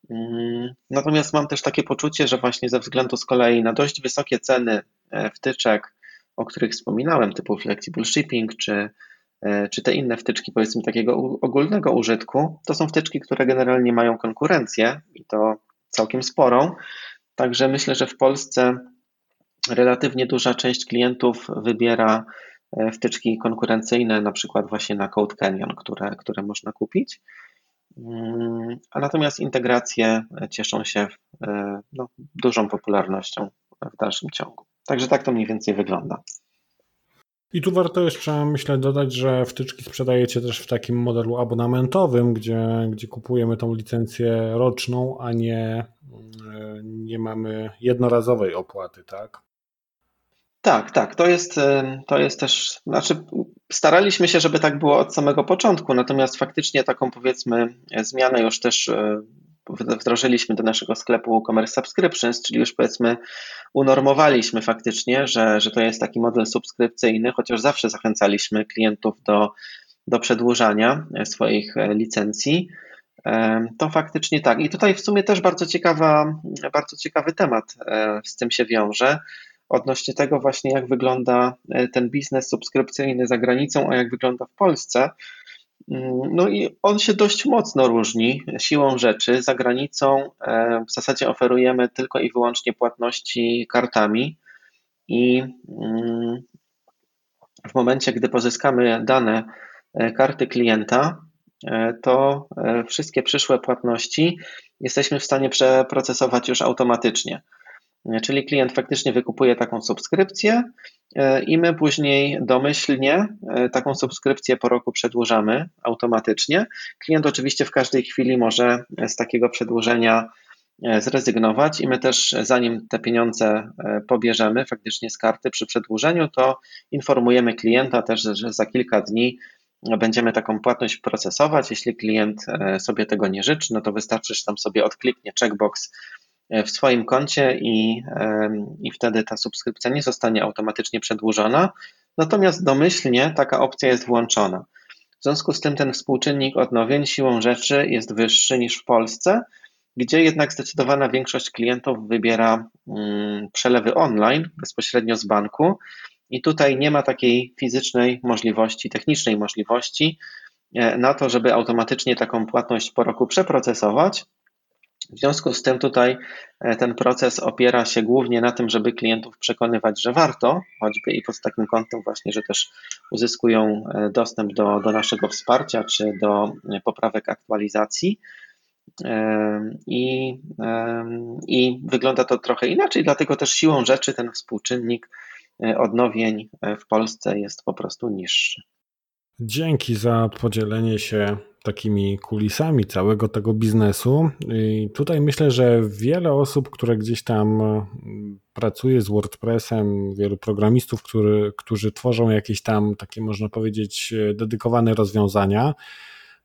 Mm, natomiast mam też takie poczucie, że właśnie ze względu z kolei na dość wysokie ceny e, wtyczek, o których wspominałem, typu flexible shipping, czy, e, czy te inne wtyczki, powiedzmy takiego ogólnego użytku, to są wtyczki, które generalnie mają konkurencję i to całkiem sporą. Także myślę, że w Polsce relatywnie duża część klientów wybiera e, wtyczki konkurencyjne, na przykład właśnie na Code Canyon, które, które można kupić. Mm, a natomiast integracje cieszą się e, no, dużą popularnością w dalszym ciągu. Także tak to mniej więcej wygląda. I tu warto jeszcze, myślę, dodać, że wtyczki sprzedajecie też w takim modelu abonamentowym, gdzie, gdzie kupujemy tą licencję roczną, a nie, nie mamy jednorazowej opłaty, tak? Tak, tak. To jest, to jest też, znaczy staraliśmy się, żeby tak było od samego początku, natomiast faktycznie taką powiedzmy zmianę już też e, wdrożyliśmy do naszego sklepu Commerce Subscriptions, czyli już powiedzmy unormowaliśmy faktycznie, że, że to jest taki model subskrypcyjny, chociaż zawsze zachęcaliśmy klientów do, do przedłużania swoich e, licencji. To faktycznie tak. I tutaj w sumie też bardzo, ciekawa, bardzo ciekawy temat e, z tym się wiąże odnośnie tego właśnie, jak wygląda e, ten biznes subskrypcyjny za granicą, a jak wygląda w Polsce. Mm, no i on się dość mocno różni siłą rzeczy. Za granicą e, w zasadzie oferujemy tylko i wyłącznie płatności kartami i mm, w momencie, gdy pozyskamy dane e, karty klienta, to wszystkie przyszłe płatności jesteśmy w stanie przeprocesować już automatycznie. Czyli klient faktycznie wykupuje taką subskrypcję e, i my później domyślnie e, taką subskrypcję po roku przedłużamy automatycznie. Klient oczywiście w każdej chwili może z takiego przedłużenia e, zrezygnować i my też zanim te pieniądze pobierzemy faktycznie z karty przy przedłużeniu, to informujemy klienta też, że za kilka dni będziemy taką płatność procesować. Jeśli klient sobie tego nie życzy, no to wystarczy, że tam sobie odkliknie checkbox E, w swoim koncie i, i wtedy ta subskrypcja nie zostanie automatycznie przedłużona. Natomiast domyślnie taka opcja jest włączona. W związku z tym ten współczynnik odnowień siłą rzeczy jest wyższy niż w Polsce, gdzie jednak zdecydowana większość klientów wybiera mm, przelewy online bezpośrednio z banku i tutaj nie ma takiej fizycznej możliwości, technicznej możliwości e, na to, żeby automatycznie taką płatność po roku przeprocesować w związku z tym tutaj e, ten proces opiera się głównie na tym, żeby klientów przekonywać, że warto, choćby i pod takim kątem właśnie, że też uzyskują e, dostęp do, do naszego wsparcia czy do e, poprawek aktualizacji. I, I wygląda to trochę inaczej, dlatego też siłą rzeczy ten współczynnik odnowień w Polsce jest po prostu niższy. Dzięki za podzielenie się takimi kulisami całego tego biznesu. I tutaj myślę, że wiele osób, które gdzieś tam mm, pracuje z WordPressem, wielu programistów, który, którzy tworzą jakieś tam takie, można powiedzieć, dedykowane rozwiązania,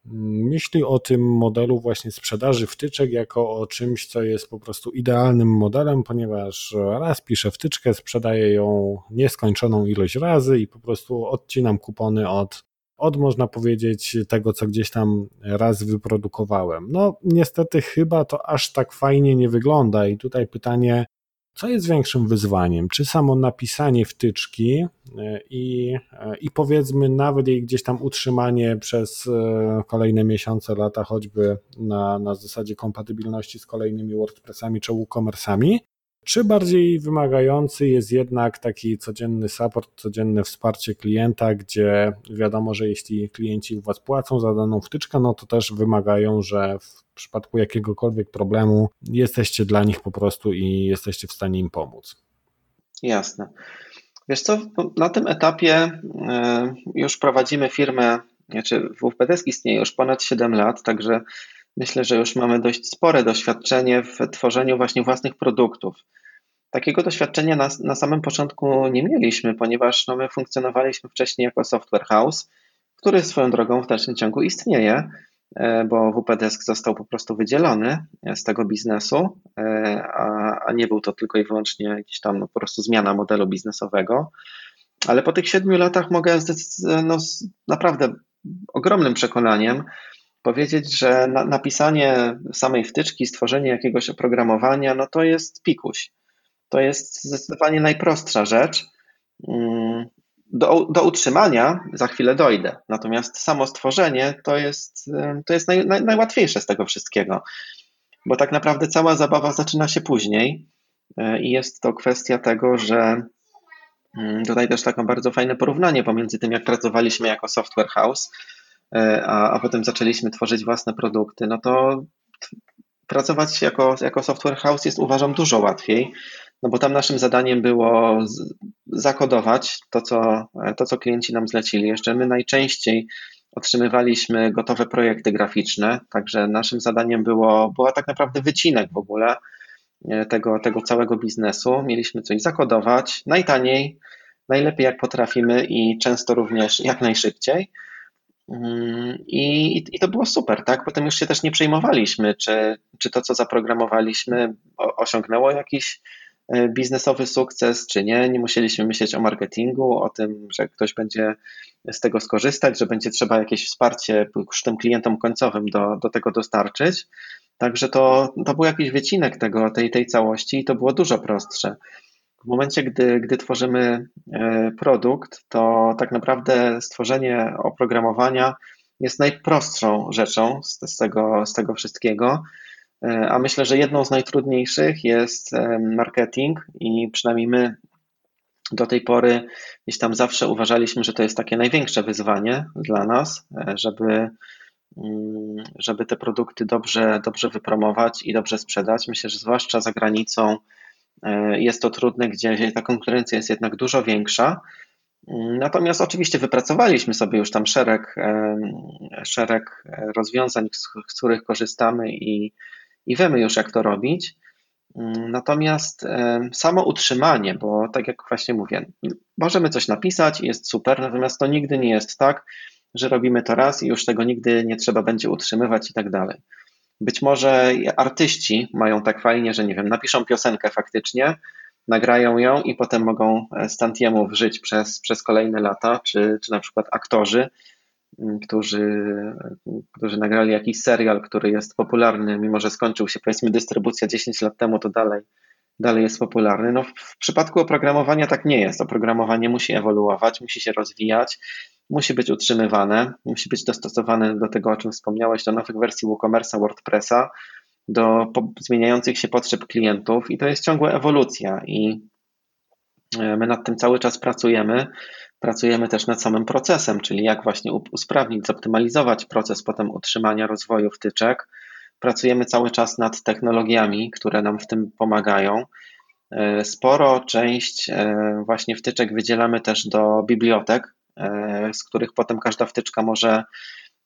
myśli o tym modelu właśnie sprzedaży wtyczek jako o czymś, co jest po prostu idealnym modelem, ponieważ raz piszę wtyczkę, sprzedaję ją nieskończoną ilość razy i po prostu odcinam kupony od od, można powiedzieć, tego, co gdzieś tam raz wyprodukowałem. No, niestety, chyba to aż tak fajnie nie wygląda, i tutaj pytanie, co jest większym wyzwaniem? Czy samo napisanie wtyczki e, i, e, i powiedzmy nawet jej gdzieś tam utrzymanie przez e, kolejne miesiące, lata, choćby na, na zasadzie kompatybilności z kolejnymi WordPressami czy WooCommerce'ami, czy bardziej wymagający jest jednak taki codzienny support, codzienne wsparcie klienta, gdzie wiadomo, że jeśli klienci u Was płacą za daną wtyczkę, no to też wymagają, że w przypadku jakiegokolwiek problemu jesteście dla nich po prostu i jesteście w stanie im pomóc. Jasne. Wiesz co, na tym etapie e, już prowadzimy firmę, znaczy WPDesk istnieje już ponad 7 lat, także myślę, że już mamy dość spore doświadczenie w tworzeniu właśnie własnych produktów. Takiego doświadczenia na, na samym początku nie mieliśmy, ponieważ no, my funkcjonowaliśmy wcześniej jako software house, który swoją drogą w dalszym ciągu istnieje, e, bo WPDesk został po prostu wydzielony z tego biznesu, e, a, a nie był to tylko i wyłącznie jakiś tam no, po prostu zmiana modelu biznesowego. Ale po tych siedmiu latach mogę no, z naprawdę ogromnym przekonaniem powiedzieć, że na, napisanie samej wtyczki, stworzenie jakiegoś oprogramowania, no to jest pikuś. To jest zdecydowanie najprostsza rzecz. Mm, do, do utrzymania za chwilę dojdę. Natomiast samo stworzenie to jest, to jest naj, naj, najłatwiejsze z tego wszystkiego, bo tak naprawdę cała zabawa zaczyna się później e, i jest to kwestia tego, że mm, tutaj też takie bardzo fajne porównanie pomiędzy tym, jak pracowaliśmy jako software house, a, a potem zaczęliśmy tworzyć własne produkty. No to pracować jako, jako software house jest uważam dużo łatwiej, no bo tam naszym zadaniem było zakodować to co, to, co klienci nam zlecili. Jeszcze my najczęściej otrzymywaliśmy gotowe projekty graficzne, także naszym zadaniem było, była tak naprawdę wycinek w ogóle tego, tego całego biznesu. Mieliśmy coś zakodować najtaniej, najlepiej jak potrafimy i często również jak najszybciej. Mm, I, I to było super, tak? Potem już się też nie przejmowaliśmy, czy, czy to, co zaprogramowaliśmy, osiągnęło jakiś e, biznesowy sukces, czy nie. Nie musieliśmy myśleć o marketingu, o tym, że ktoś będzie z tego skorzystać, że będzie trzeba jakieś wsparcie już tym klientom końcowym do, do tego dostarczyć. Także to, to był jakiś wycinek tego, tej, tej całości i to było dużo prostsze. W momencie, gdy, gdy tworzymy e, produkt, to tak naprawdę stworzenie oprogramowania jest najprostszą rzeczą z, z, tego, z tego wszystkiego. E, a myślę, że jedną z najtrudniejszych jest e, marketing, i przynajmniej my do tej pory gdzieś tam zawsze uważaliśmy, że to jest takie największe wyzwanie dla nas, żeby, mm, żeby te produkty dobrze, dobrze wypromować i dobrze sprzedać. Myślę, że zwłaszcza za granicą jest to trudne, gdzie ta konkurencja jest jednak dużo większa. Mm, natomiast oczywiście wypracowaliśmy sobie już tam szereg, e, szereg rozwiązań, z których korzystamy i, i wiemy już, jak to robić. Mm, natomiast e, samo utrzymanie, bo tak jak właśnie mówię, możemy coś napisać jest super, natomiast to nigdy nie jest tak, że robimy to raz i już tego nigdy nie trzeba będzie utrzymywać i tak dalej. Być może artyści mają tak fajnie, że nie wiem, napiszą piosenkę faktycznie, nagrają ją i potem mogą Stantiemów żyć przez, przez kolejne lata, czy, czy na przykład aktorzy, którzy, którzy nagrali jakiś serial, który jest popularny, mimo że skończył się powiedzmy dystrybucja 10 lat temu, to dalej, dalej jest popularny. No, w przypadku oprogramowania tak nie jest. Oprogramowanie musi ewoluować, musi się rozwijać musi być utrzymywane, musi być dostosowane do tego, o czym wspomniałeś, do nowych wersji WooCommerce'a, WordPressa, do zmieniających się potrzeb klientów i to jest ciągła ewolucja i e, my nad tym cały czas pracujemy. Pracujemy też nad samym procesem, czyli jak właśnie usprawnić, zoptymalizować proces potem utrzymania rozwoju wtyczek. Pracujemy cały czas nad technologiami, które nam w tym pomagają. E, sporo część e, właśnie wtyczek wydzielamy też do bibliotek, E, z których potem każda wtyczka może,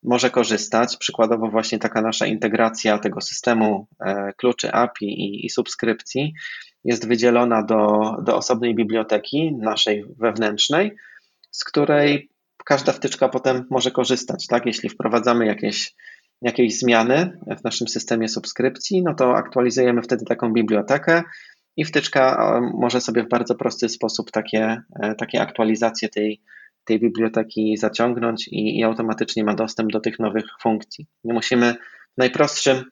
może korzystać. Przykładowo właśnie taka nasza integracja tego systemu kluczy API i, i subskrypcji jest wydzielona do, do osobnej biblioteki naszej wewnętrznej, z której każda wtyczka potem może korzystać. Tak? Jeśli wprowadzamy jakieś, jakieś zmiany w naszym systemie subskrypcji, no to aktualizujemy wtedy taką bibliotekę i wtyczka e, może sobie w bardzo prosty sposób takie, takie aktualizacje tej, tej biblioteki zaciągnąć i, i automatycznie ma dostęp do tych nowych funkcji. Nie musimy w najprostszym,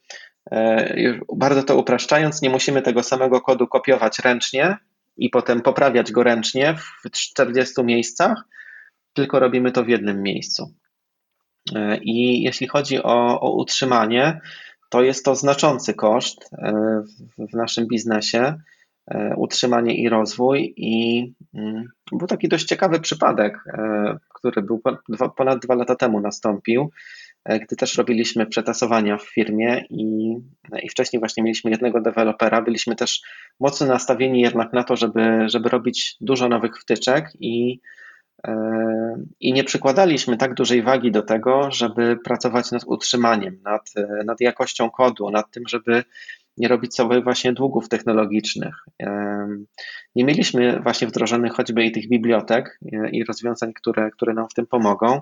e, bardzo to upraszczając, nie musimy tego samego kodu kopiować ręcznie i potem poprawiać go ręcznie w 40 miejscach, tylko robimy to w jednym miejscu. E, I jeśli chodzi o, o utrzymanie, to jest to znaczący koszt e, w naszym biznesie. E, utrzymanie i rozwój. I mm, był taki dość ciekawy przypadek, który był ponad dwa lata temu nastąpił, gdy też robiliśmy przetasowania w firmie i, i wcześniej właśnie mieliśmy jednego dewelopera, byliśmy też mocno nastawieni jednak na to, żeby, żeby robić dużo nowych wtyczek i i nie przykładaliśmy tak dużej wagi do tego, żeby pracować nad utrzymaniem, nad, nad jakością kodu, nad tym, żeby nie robić sobie właśnie długów technologicznych. Nie mieliśmy właśnie wdrożonych choćby i tych bibliotek e, i rozwiązań, które, które nam w tym pomogą.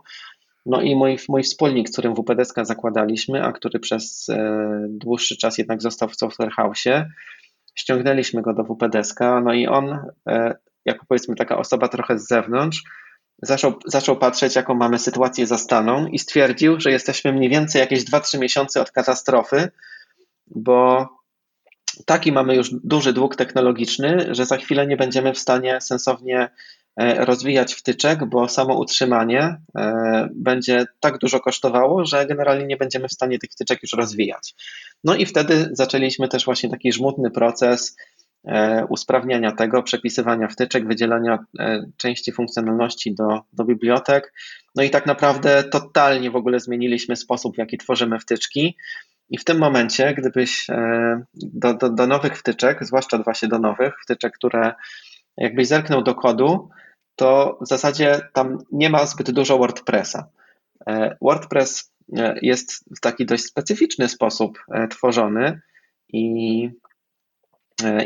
No i mój, mój wspólnik, z którym WPDSK zakładaliśmy, a który przez e, dłuższy czas jednak został w Software House, ściągnęliśmy go do WPDSK, no i on, e, jako powiedzmy taka osoba trochę z zewnątrz, zaczął, zaczął patrzeć, jaką mamy sytuację zastaną i stwierdził, że jesteśmy mniej więcej jakieś 2-3 miesiące od katastrofy, bo taki mamy już duży dług technologiczny, że za chwilę nie będziemy w stanie sensownie e, rozwijać wtyczek, bo samo utrzymanie e, będzie tak dużo kosztowało, że generalnie nie będziemy w stanie tych wtyczek już rozwijać. No i wtedy zaczęliśmy też właśnie taki żmudny proces usprawniania tego, przepisywania wtyczek, wydzielania części funkcjonalności do, do bibliotek. No i tak naprawdę totalnie w ogóle zmieniliśmy sposób, w jaki tworzymy wtyczki. I w tym momencie, gdybyś e, do, do, do nowych wtyczek, zwłaszcza właśnie do nowych wtyczek, które jakbyś zerknął do kodu, to w zasadzie tam nie ma zbyt dużo WordPressa. E, WordPress e, jest w taki dość specyficzny sposób tworzony i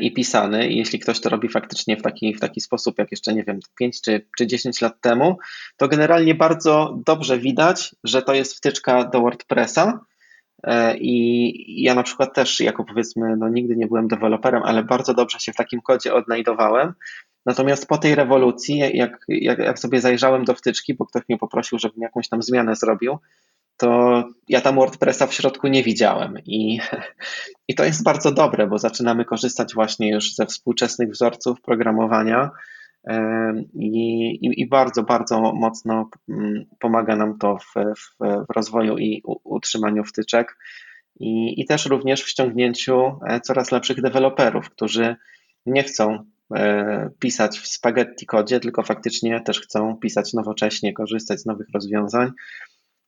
i pisany. I jeśli ktoś to robi faktycznie w taki, w taki sposób, jak jeszcze nie wiem, 5 czy, czy 10 lat temu, to generalnie bardzo dobrze widać, że to jest wtyczka do WordPressa. I ja na przykład też, jako powiedzmy, no nigdy nie byłem deweloperem, ale bardzo dobrze się w takim kodzie odnajdowałem. Natomiast po tej rewolucji, jak, jak, jak sobie zajrzałem do wtyczki, bo ktoś mnie poprosił, żebym jakąś tam zmianę zrobił, to ja tam WordPressa w środku nie widziałem. I, I to jest bardzo dobre, bo zaczynamy korzystać właśnie już ze współczesnych wzorców programowania. I, i, i bardzo, bardzo mocno mm, pomaga nam to w, w, w rozwoju i utrzymaniu wtyczek, i, i też również w ściągnięciu e, coraz lepszych deweloperów, którzy nie chcą e, pisać w spaghetti kodzie, tylko faktycznie też chcą pisać nowocześnie, korzystać z nowych rozwiązań.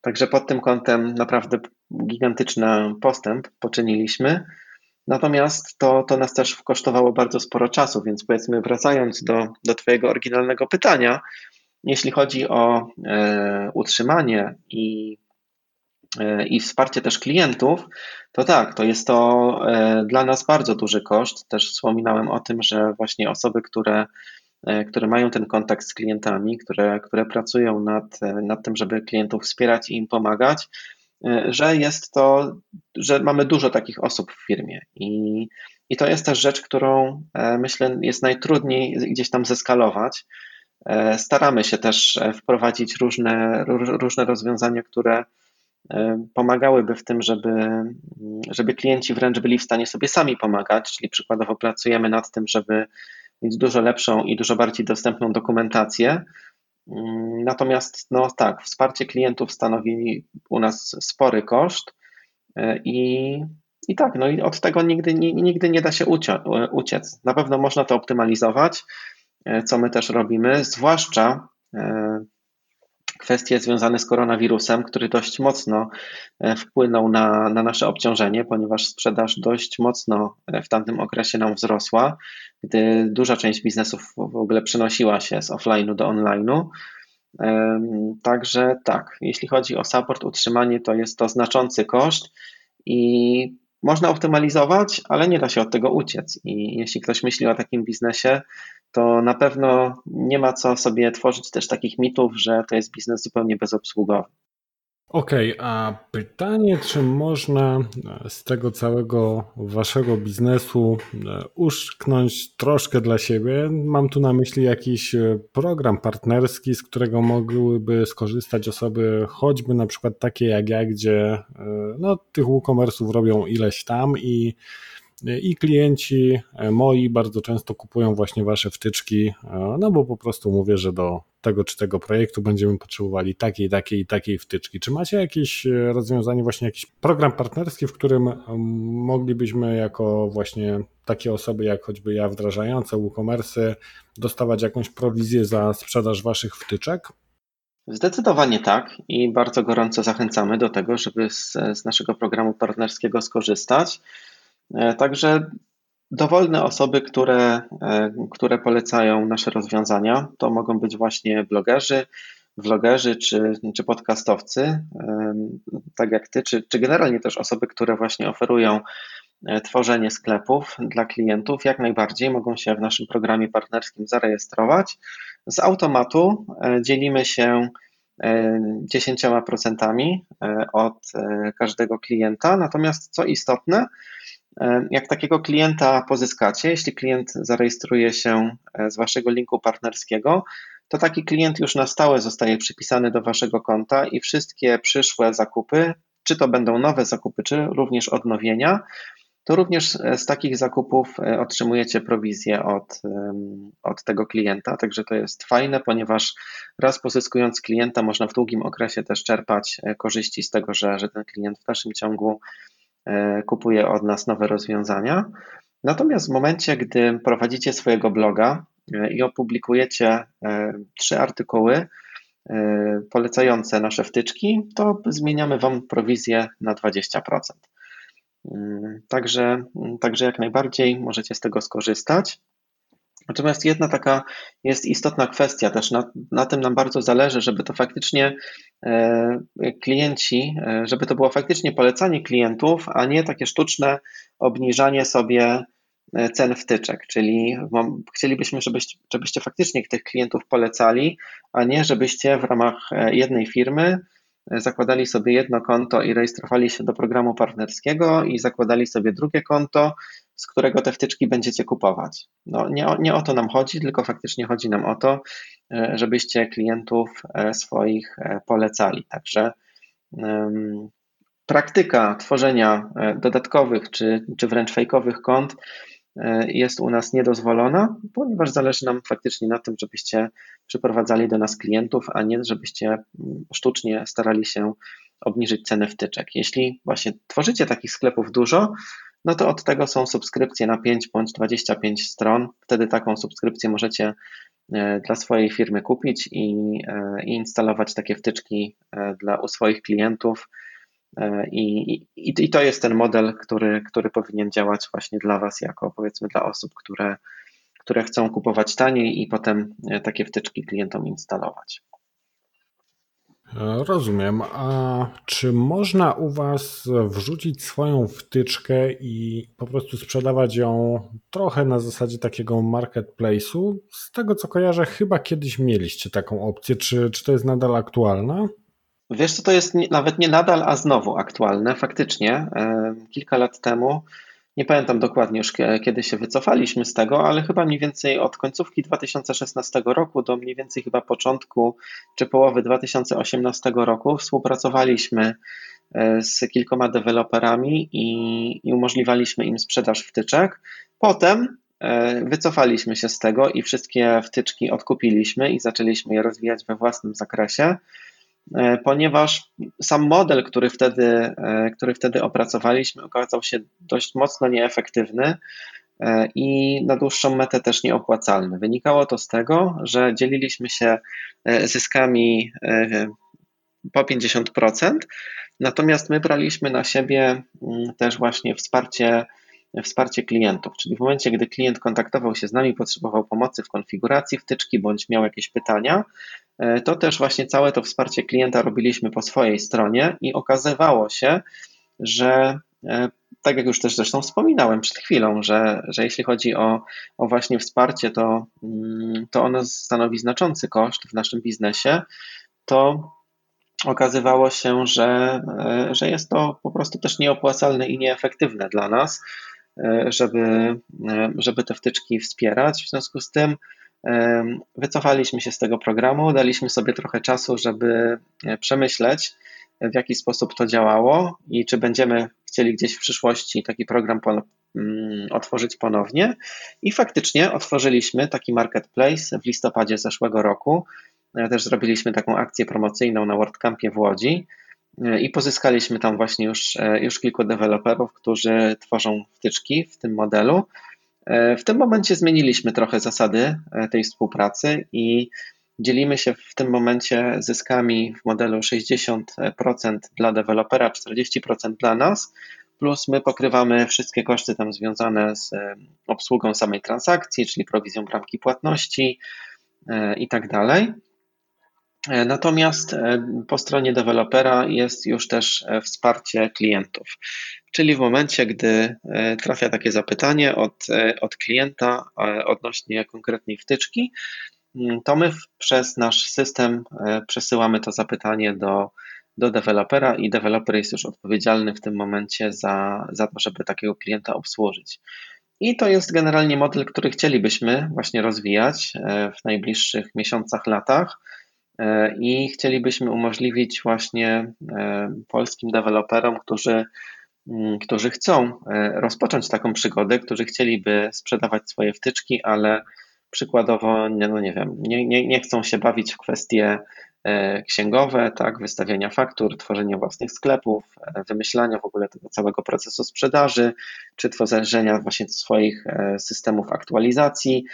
Także pod tym kątem naprawdę gigantyczny postęp poczyniliśmy. Natomiast to, to nas też kosztowało bardzo sporo czasu, więc powiedzmy, wracając do, do Twojego oryginalnego pytania, jeśli chodzi o e, utrzymanie i, e, i wsparcie też klientów, to tak, to jest to e, dla nas bardzo duży koszt. Też wspominałem o tym, że właśnie osoby, które które mają ten kontakt z klientami, które, które pracują nad, e, nad tym, żeby klientów wspierać i im pomagać, e, że jest to, że mamy dużo takich osób w firmie. I, i to jest też rzecz, którą myślę jest najtrudniej gdzieś tam zeskalować. Staramy się też wprowadzić różne, różne rozwiązania, które pomagałyby w tym, żeby, żeby klienci wręcz byli w stanie sobie sami pomagać, czyli przykładowo pracujemy nad tym, żeby mieć dużo lepszą i dużo bardziej dostępną dokumentację. Mm, natomiast, no tak, wsparcie klientów stanowi u nas spory koszt e, i, i tak, no i od tego nigdy, nigdy nie da się uciec. Na pewno można to optymalizować, e, co my też robimy, zwłaszcza e, kwestie związane z koronawirusem, który dość mocno e, wpłynął na, na nasze obciążenie, ponieważ sprzedaż dość mocno e, w tamtym okresie nam wzrosła, gdy duża część biznesów w ogóle przenosiła się z offline'u do online'u. Także tak, jeśli chodzi o support, utrzymanie, to jest to znaczący koszt i można optymalizować, ale nie da się od tego uciec. I jeśli ktoś myśli o takim biznesie, to na pewno nie ma co sobie tworzyć też takich mitów, że to jest biznes zupełnie bezobsługowy. Okej, okay, a pytanie, czy można z tego całego waszego biznesu e, uszknąć troszkę dla siebie? Mam tu na myśli jakiś e, program partnerski, z którego mogłyby skorzystać osoby, choćby na przykład takie jak ja, gdzie e, no, tych WooCommerce'ów robią ileś tam i i klienci e, moi bardzo często kupują właśnie wasze wtyczki, e, no bo po prostu mówię, że do tego czy tego projektu będziemy potrzebowali takiej, takiej i takiej wtyczki. Czy macie jakieś e, rozwiązanie, właśnie jakiś program partnerski, w którym moglibyśmy jako właśnie takie osoby jak choćby ja wdrażające WooCommerce dostawać jakąś prowizję za sprzedaż waszych wtyczek? Zdecydowanie tak i bardzo gorąco zachęcamy do tego, żeby z, z naszego programu partnerskiego skorzystać. E, także dowolne osoby, które, e, które polecają nasze rozwiązania, to mogą być właśnie blogerzy, vlogerzy czy, czy podcastowcy, e, tak jak ty, czy, czy generalnie też osoby, które właśnie oferują tworzenie sklepów dla klientów, jak najbardziej mogą się w naszym programie partnerskim zarejestrować. Z automatu dzielimy się 10% od każdego klienta, natomiast co istotne, jak takiego klienta pozyskacie, jeśli klient zarejestruje się e, z waszego linku partnerskiego, to taki klient już na stałe zostaje przypisany do waszego konta i wszystkie przyszłe zakupy, czy to będą nowe zakupy, czy również odnowienia, to również e, z takich zakupów e, otrzymujecie prowizję od, od tego klienta. Także to jest fajne, ponieważ raz pozyskując klienta, można w długim okresie też czerpać korzyści z tego, że, że ten klient w dalszym ciągu E, kupuje od nas nowe rozwiązania. Natomiast w momencie, gdy prowadzicie swojego bloga e, i opublikujecie e, trzy artykuły polecające nasze wtyczki, to zmieniamy Wam prowizję na 20%. Mm, także, także jak najbardziej możecie z tego skorzystać. Natomiast jedna taka jest istotna kwestia też, na, na tym nam bardzo zależy, żeby to faktycznie e, klienci, e, żeby to było faktycznie polecanie klientów, a nie takie sztuczne obniżanie sobie cen wtyczek, czyli chcielibyśmy, żebyście, żebyście faktycznie tych klientów polecali, a nie żebyście w ramach jednej firmy zakładali sobie jedno konto i rejestrowali się do programu partnerskiego i zakładali sobie drugie konto, z którego te wtyczki będziecie kupować. No, nie, nie o to nam chodzi, tylko faktycznie chodzi nam o to, e, żebyście klientów e, swoich e, polecali. Także um, praktyka tworzenia dodatkowych czy, czy wręcz fejkowych kont jest u nas niedozwolona, ponieważ zależy nam faktycznie na tym, żebyście przyprowadzali do nas klientów, a nie żebyście sztucznie starali się obniżyć cenę wtyczek. Jeśli właśnie tworzycie takich sklepów dużo, no to od tego są subskrypcje na 5 bądź 25 stron. Wtedy taką subskrypcję możecie e, dla swojej firmy kupić i, e, i instalować takie wtyczki e, dla u swoich klientów. I, i, I to jest ten model, który, który powinien działać właśnie dla Was, jako powiedzmy dla osób, które, które chcą kupować taniej i potem takie wtyczki klientom instalować. Rozumiem. A czy można u Was wrzucić swoją wtyczkę i po prostu sprzedawać ją trochę na zasadzie takiego marketplace'u? Z tego co kojarzę, chyba kiedyś mieliście taką opcję. Czy, czy to jest nadal aktualne? Wiesz, co to jest nawet nie nadal, a znowu aktualne. Faktycznie, kilka lat temu nie pamiętam dokładnie już kiedy się wycofaliśmy z tego, ale chyba mniej więcej od końcówki 2016 roku do mniej więcej chyba początku czy połowy 2018 roku współpracowaliśmy e, z kilkoma deweloperami i, i umożliwialiśmy im sprzedaż wtyczek. Potem e, wycofaliśmy się z tego i wszystkie wtyczki odkupiliśmy i zaczęliśmy je rozwijać we własnym zakresie. E, ponieważ sam model, który wtedy, e, który wtedy opracowaliśmy, okazał się dość mocno nieefektywny e, i na dłuższą metę też nieopłacalny. Wynikało to z tego, że dzieliliśmy się zyskami po 50%, natomiast my braliśmy na siebie mm, też właśnie wsparcie wsparcie klientów, czyli w momencie, gdy klient kontaktował się z nami, potrzebował pomocy w konfiguracji wtyczki bądź miał jakieś pytania, e, to też właśnie całe to wsparcie klienta robiliśmy po swojej stronie i okazywało się, że e, tak jak już też zresztą wspominałem przed chwilą, że, że jeśli chodzi o, o właśnie wsparcie, to, mm, to ono stanowi znaczący koszt w naszym biznesie, to okazywało się, że, e, że jest to po prostu też nieopłacalne i nieefektywne dla nas. E, żeby, e, żeby te wtyczki wspierać. W związku z tym e, wycofaliśmy się z tego programu, daliśmy sobie trochę czasu, żeby przemyśleć, w jaki sposób to działało i czy będziemy chcieli gdzieś w przyszłości taki program mm, otworzyć ponownie. I faktycznie otworzyliśmy taki marketplace w listopadzie zeszłego roku. Też zrobiliśmy taką akcję promocyjną na WordCampie w Łodzi i pozyskaliśmy tam właśnie już, e, już kilku deweloperów, którzy tworzą wtyczki w tym modelu. E, w tym momencie zmieniliśmy trochę zasady e, tej współpracy i dzielimy się w tym momencie zyskami w modelu 60% dla dewelopera, 40% dla nas, plus my pokrywamy wszystkie koszty tam związane z obsługą samej transakcji, czyli prowizją bramki płatności i tak dalej. E, natomiast e, po stronie dewelopera jest już też e, wsparcie klientów. Czyli w momencie, gdy trafia takie zapytanie od, od klienta odnośnie konkretnej wtyczki, mm, to my przez nasz system przesyłamy to zapytanie do, do dewelopera i deweloper jest już odpowiedzialny w tym momencie za, za to, żeby takiego klienta obsłużyć. I to jest generalnie model, który chcielibyśmy właśnie rozwijać w najbliższych miesiącach, latach i chcielibyśmy umożliwić właśnie e, polskim deweloperom, którzy, mm, którzy chcą e, rozpocząć taką przygodę, którzy chcieliby sprzedawać swoje wtyczki, ale przykładowo, no nie wiem, nie, nie, nie chcą się bawić w kwestie księgowe, tak, wystawiania faktur, tworzenia własnych sklepów, wymyślania w ogóle tego całego procesu sprzedaży, czy tworzenia właśnie swoich systemów aktualizacji,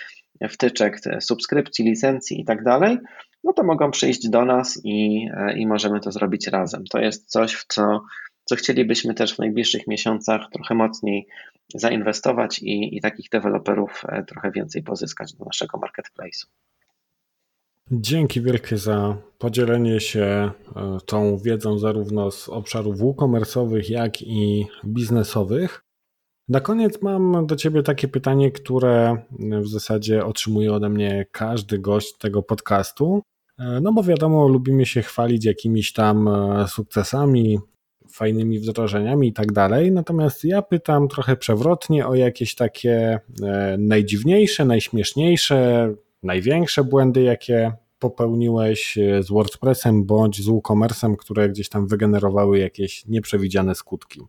wtyczek, subskrypcji, licencji i tak dalej, no to mogą przyjść do nas i, e, i możemy to zrobić razem. To jest coś, w co, co chcielibyśmy też w najbliższych miesiącach trochę mocniej zainwestować i, i takich deweloperów e, trochę więcej pozyskać do naszego marketplace'u. Dzięki wielkie za podzielenie się e, tą wiedzą zarówno z obszarów WooCommerce'owych, jak i biznesowych. Na koniec mam do Ciebie takie pytanie, które w zasadzie otrzymuje ode mnie każdy gość tego podcastu. No bo wiadomo, lubimy się chwalić jakimiś tam e, sukcesami, fajnymi wdrożeniami i tak dalej. Natomiast ja pytam trochę przewrotnie o jakieś takie e, najdziwniejsze, najśmieszniejsze, największe błędy, jakie popełniłeś e, z WordPressem bądź z WooCommerce'em, które gdzieś tam wygenerowały jakieś nieprzewidziane skutki.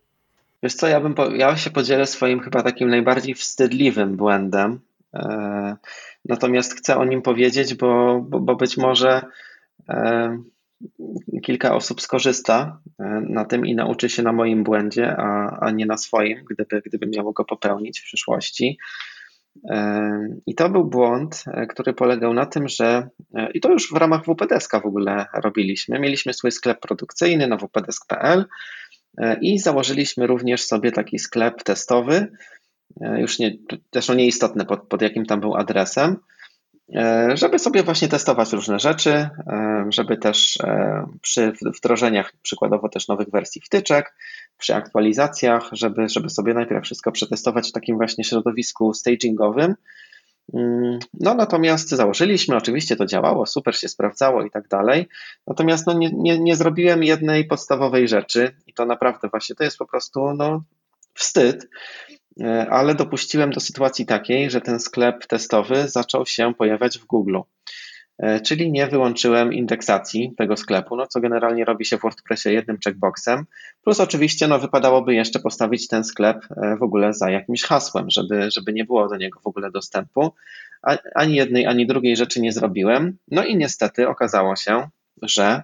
Wiesz co, ja, bym po, ja się podzielę swoim chyba takim najbardziej wstydliwym błędem. E, natomiast chcę o nim powiedzieć, bo, bo, bo być może e, kilka osób skorzysta e, na tym i nauczy się na moim błędzie, a, a nie na swoim, gdyby, gdyby miało go popełnić w przyszłości. I to był błąd, który polegał na tym, że i to już w ramach WPDesk w ogóle robiliśmy. Mieliśmy swój sklep produkcyjny na wpdesk.pl i założyliśmy również sobie taki sklep testowy, już nie, zresztą nieistotne pod, pod jakim tam był adresem, E, żeby sobie właśnie testować różne rzeczy, e, żeby też e, przy wdrożeniach przykładowo też nowych wersji wtyczek, przy aktualizacjach, żeby, żeby sobie najpierw wszystko przetestować w takim właśnie środowisku stagingowym. Mm, no natomiast założyliśmy, oczywiście to działało, super się sprawdzało i tak dalej. Natomiast no, nie, nie, nie zrobiłem jednej podstawowej rzeczy i to naprawdę właśnie to jest po prostu no, wstyd, E, ale dopuściłem do sytuacji takiej, że ten sklep testowy zaczął się pojawiać w Google. E, czyli nie wyłączyłem indeksacji tego sklepu, no co generalnie robi się w WordPressie jednym checkboxem. Plus oczywiście no, wypadałoby jeszcze postawić ten sklep e, w ogóle za jakimś hasłem, żeby, żeby nie było do niego w ogóle dostępu. Ani jednej, ani drugiej rzeczy nie zrobiłem. No i niestety okazało się, że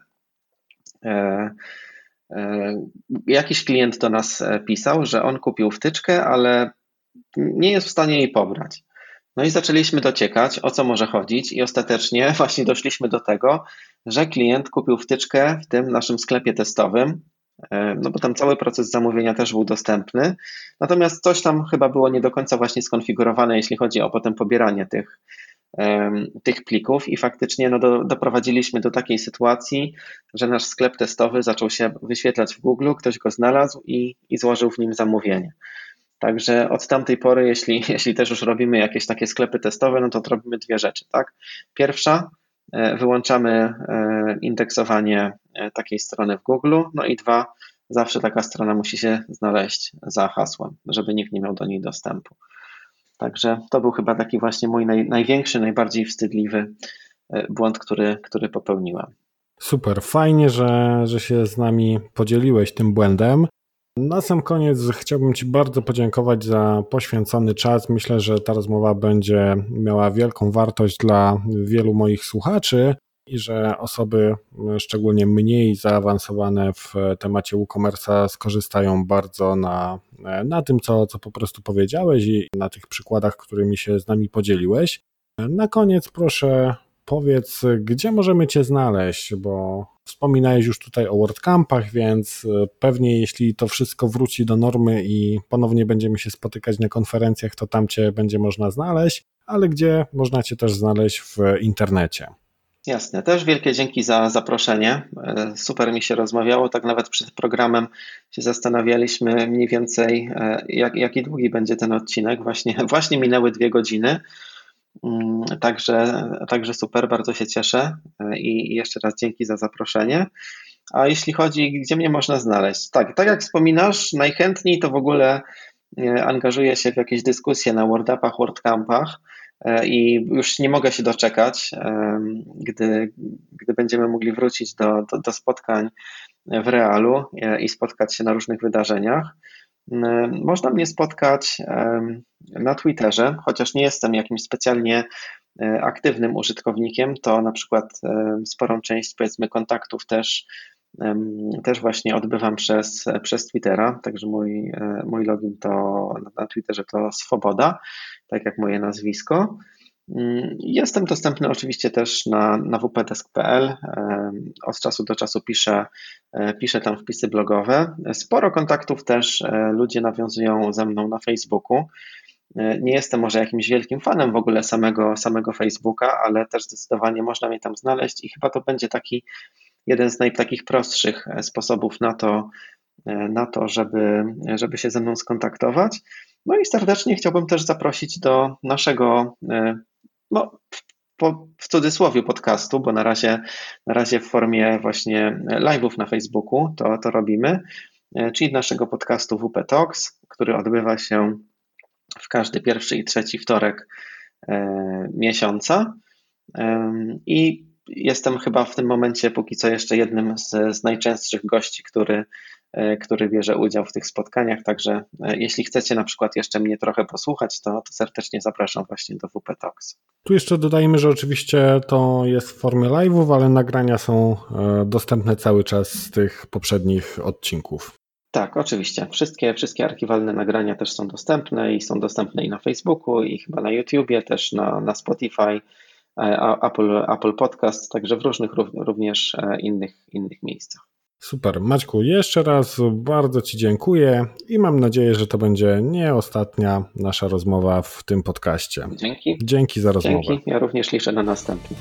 E, jakiś klient do nas e, pisał, że on kupił wtyczkę, ale nie jest w stanie jej pobrać. No i zaczęliśmy dociekać, o co może chodzić, i ostatecznie właśnie doszliśmy do tego, że klient kupił wtyczkę w tym naszym sklepie testowym, e, no bo tam cały proces zamówienia też był dostępny. Natomiast coś tam chyba było nie do końca właśnie skonfigurowane, jeśli chodzi o potem pobieranie tych, tych plików i faktycznie no, do, doprowadziliśmy do takiej sytuacji, że nasz sklep testowy zaczął się wyświetlać w Google, ktoś go znalazł i, i złożył w nim zamówienie. Także od tamtej pory, jeśli, jeśli też już robimy jakieś takie sklepy testowe, no to robimy dwie rzeczy. Tak? Pierwsza, e, wyłączamy e, indeksowanie e, takiej strony w Google, no i dwa, zawsze taka strona musi się znaleźć za hasłem, żeby nikt nie miał do niej dostępu. Także to był chyba taki właśnie mój naj, największy, najbardziej wstydliwy błąd, który, który popełniłem. Super, fajnie, że, że się z nami podzieliłeś tym błędem. Na sam koniec chciałbym Ci bardzo podziękować za poświęcony czas. Myślę, że ta rozmowa będzie miała wielką wartość dla wielu moich słuchaczy i że osoby szczególnie mniej zaawansowane w temacie e-commerce skorzystają bardzo na, na tym, co, co po prostu powiedziałeś i na tych przykładach, którymi się z nami podzieliłeś. Na koniec proszę powiedz, gdzie możemy Cię znaleźć, bo wspominałeś już tutaj o WordCampach, więc pewnie jeśli to wszystko wróci do normy i ponownie będziemy się spotykać na konferencjach, to tam Cię będzie można znaleźć, ale gdzie można Cię też znaleźć w internecie. Jasne, też wielkie dzięki za zaproszenie. E, super mi się rozmawiało, tak nawet przed programem się zastanawialiśmy mniej więcej, e, jak, jaki długi będzie ten odcinek. Właśnie, właśnie minęły dwie godziny. Mm, także, także super, bardzo się cieszę e, i jeszcze raz dzięki za zaproszenie. A jeśli chodzi, gdzie mnie można znaleźć? Tak, tak jak wspominasz, najchętniej to w ogóle angażuję się w jakieś dyskusje na WordUpach, WordCampach. E, i już nie mogę się doczekać, gdy, gdy będziemy mogli wrócić do, do, do spotkań w realu e, i spotkać się na różnych wydarzeniach. Można mnie spotkać na Twitterze, chociaż nie jestem jakimś specjalnie e, aktywnym użytkownikiem, to na przykład sporą część powiedzmy kontaktów też, też właśnie odbywam przez, przez Twittera, także mój, mój login to na Twitterze to Swoboda tak jak moje nazwisko. Jestem dostępny oczywiście też na, na wpdesk.pl. Od czasu do czasu piszę, e, piszę tam wpisy blogowe. Sporo kontaktów też e, ludzie nawiązują ze mną na Facebooku. E, nie jestem może jakimś wielkim fanem w ogóle samego, samego Facebooka, ale też zdecydowanie można mnie tam znaleźć i chyba to będzie taki jeden z najtakich prostszych sposobów na to, na to żeby, żeby się ze mną skontaktować. No i serdecznie chciałbym też zaprosić do naszego, no, po, w cudzysłowie podcastu, bo na razie, na razie w formie właśnie live'ów na Facebooku to, to robimy, czyli naszego podcastu WP Talks, który odbywa się w każdy pierwszy i trzeci wtorek miesiąca. I jestem chyba w tym momencie póki co jeszcze jednym z, z najczęstszych gości, który, e, który bierze udział w tych spotkaniach. Także e, jeśli chcecie na przykład jeszcze mnie trochę posłuchać, to, to serdecznie zapraszam właśnie do WP Talks. Tu jeszcze dodajmy, że oczywiście to jest w formie live'ów, ale nagrania są e, dostępne cały czas z tych poprzednich odcinków. Tak, oczywiście. Wszystkie, wszystkie archiwalne nagrania też są dostępne i są dostępne i na Facebooku, i chyba na YouTubie, też na, na Spotify. E, Apple, Apple Podcast, także w różnych również e, innych, innych miejscach. Super. Maćku, jeszcze raz bardzo Ci dziękuję i mam nadzieję, że to będzie nie ostatnia nasza rozmowa w tym podcaście. Dzięki. Dzięki za rozmowę. Dzięki. Ja również liczę na następny.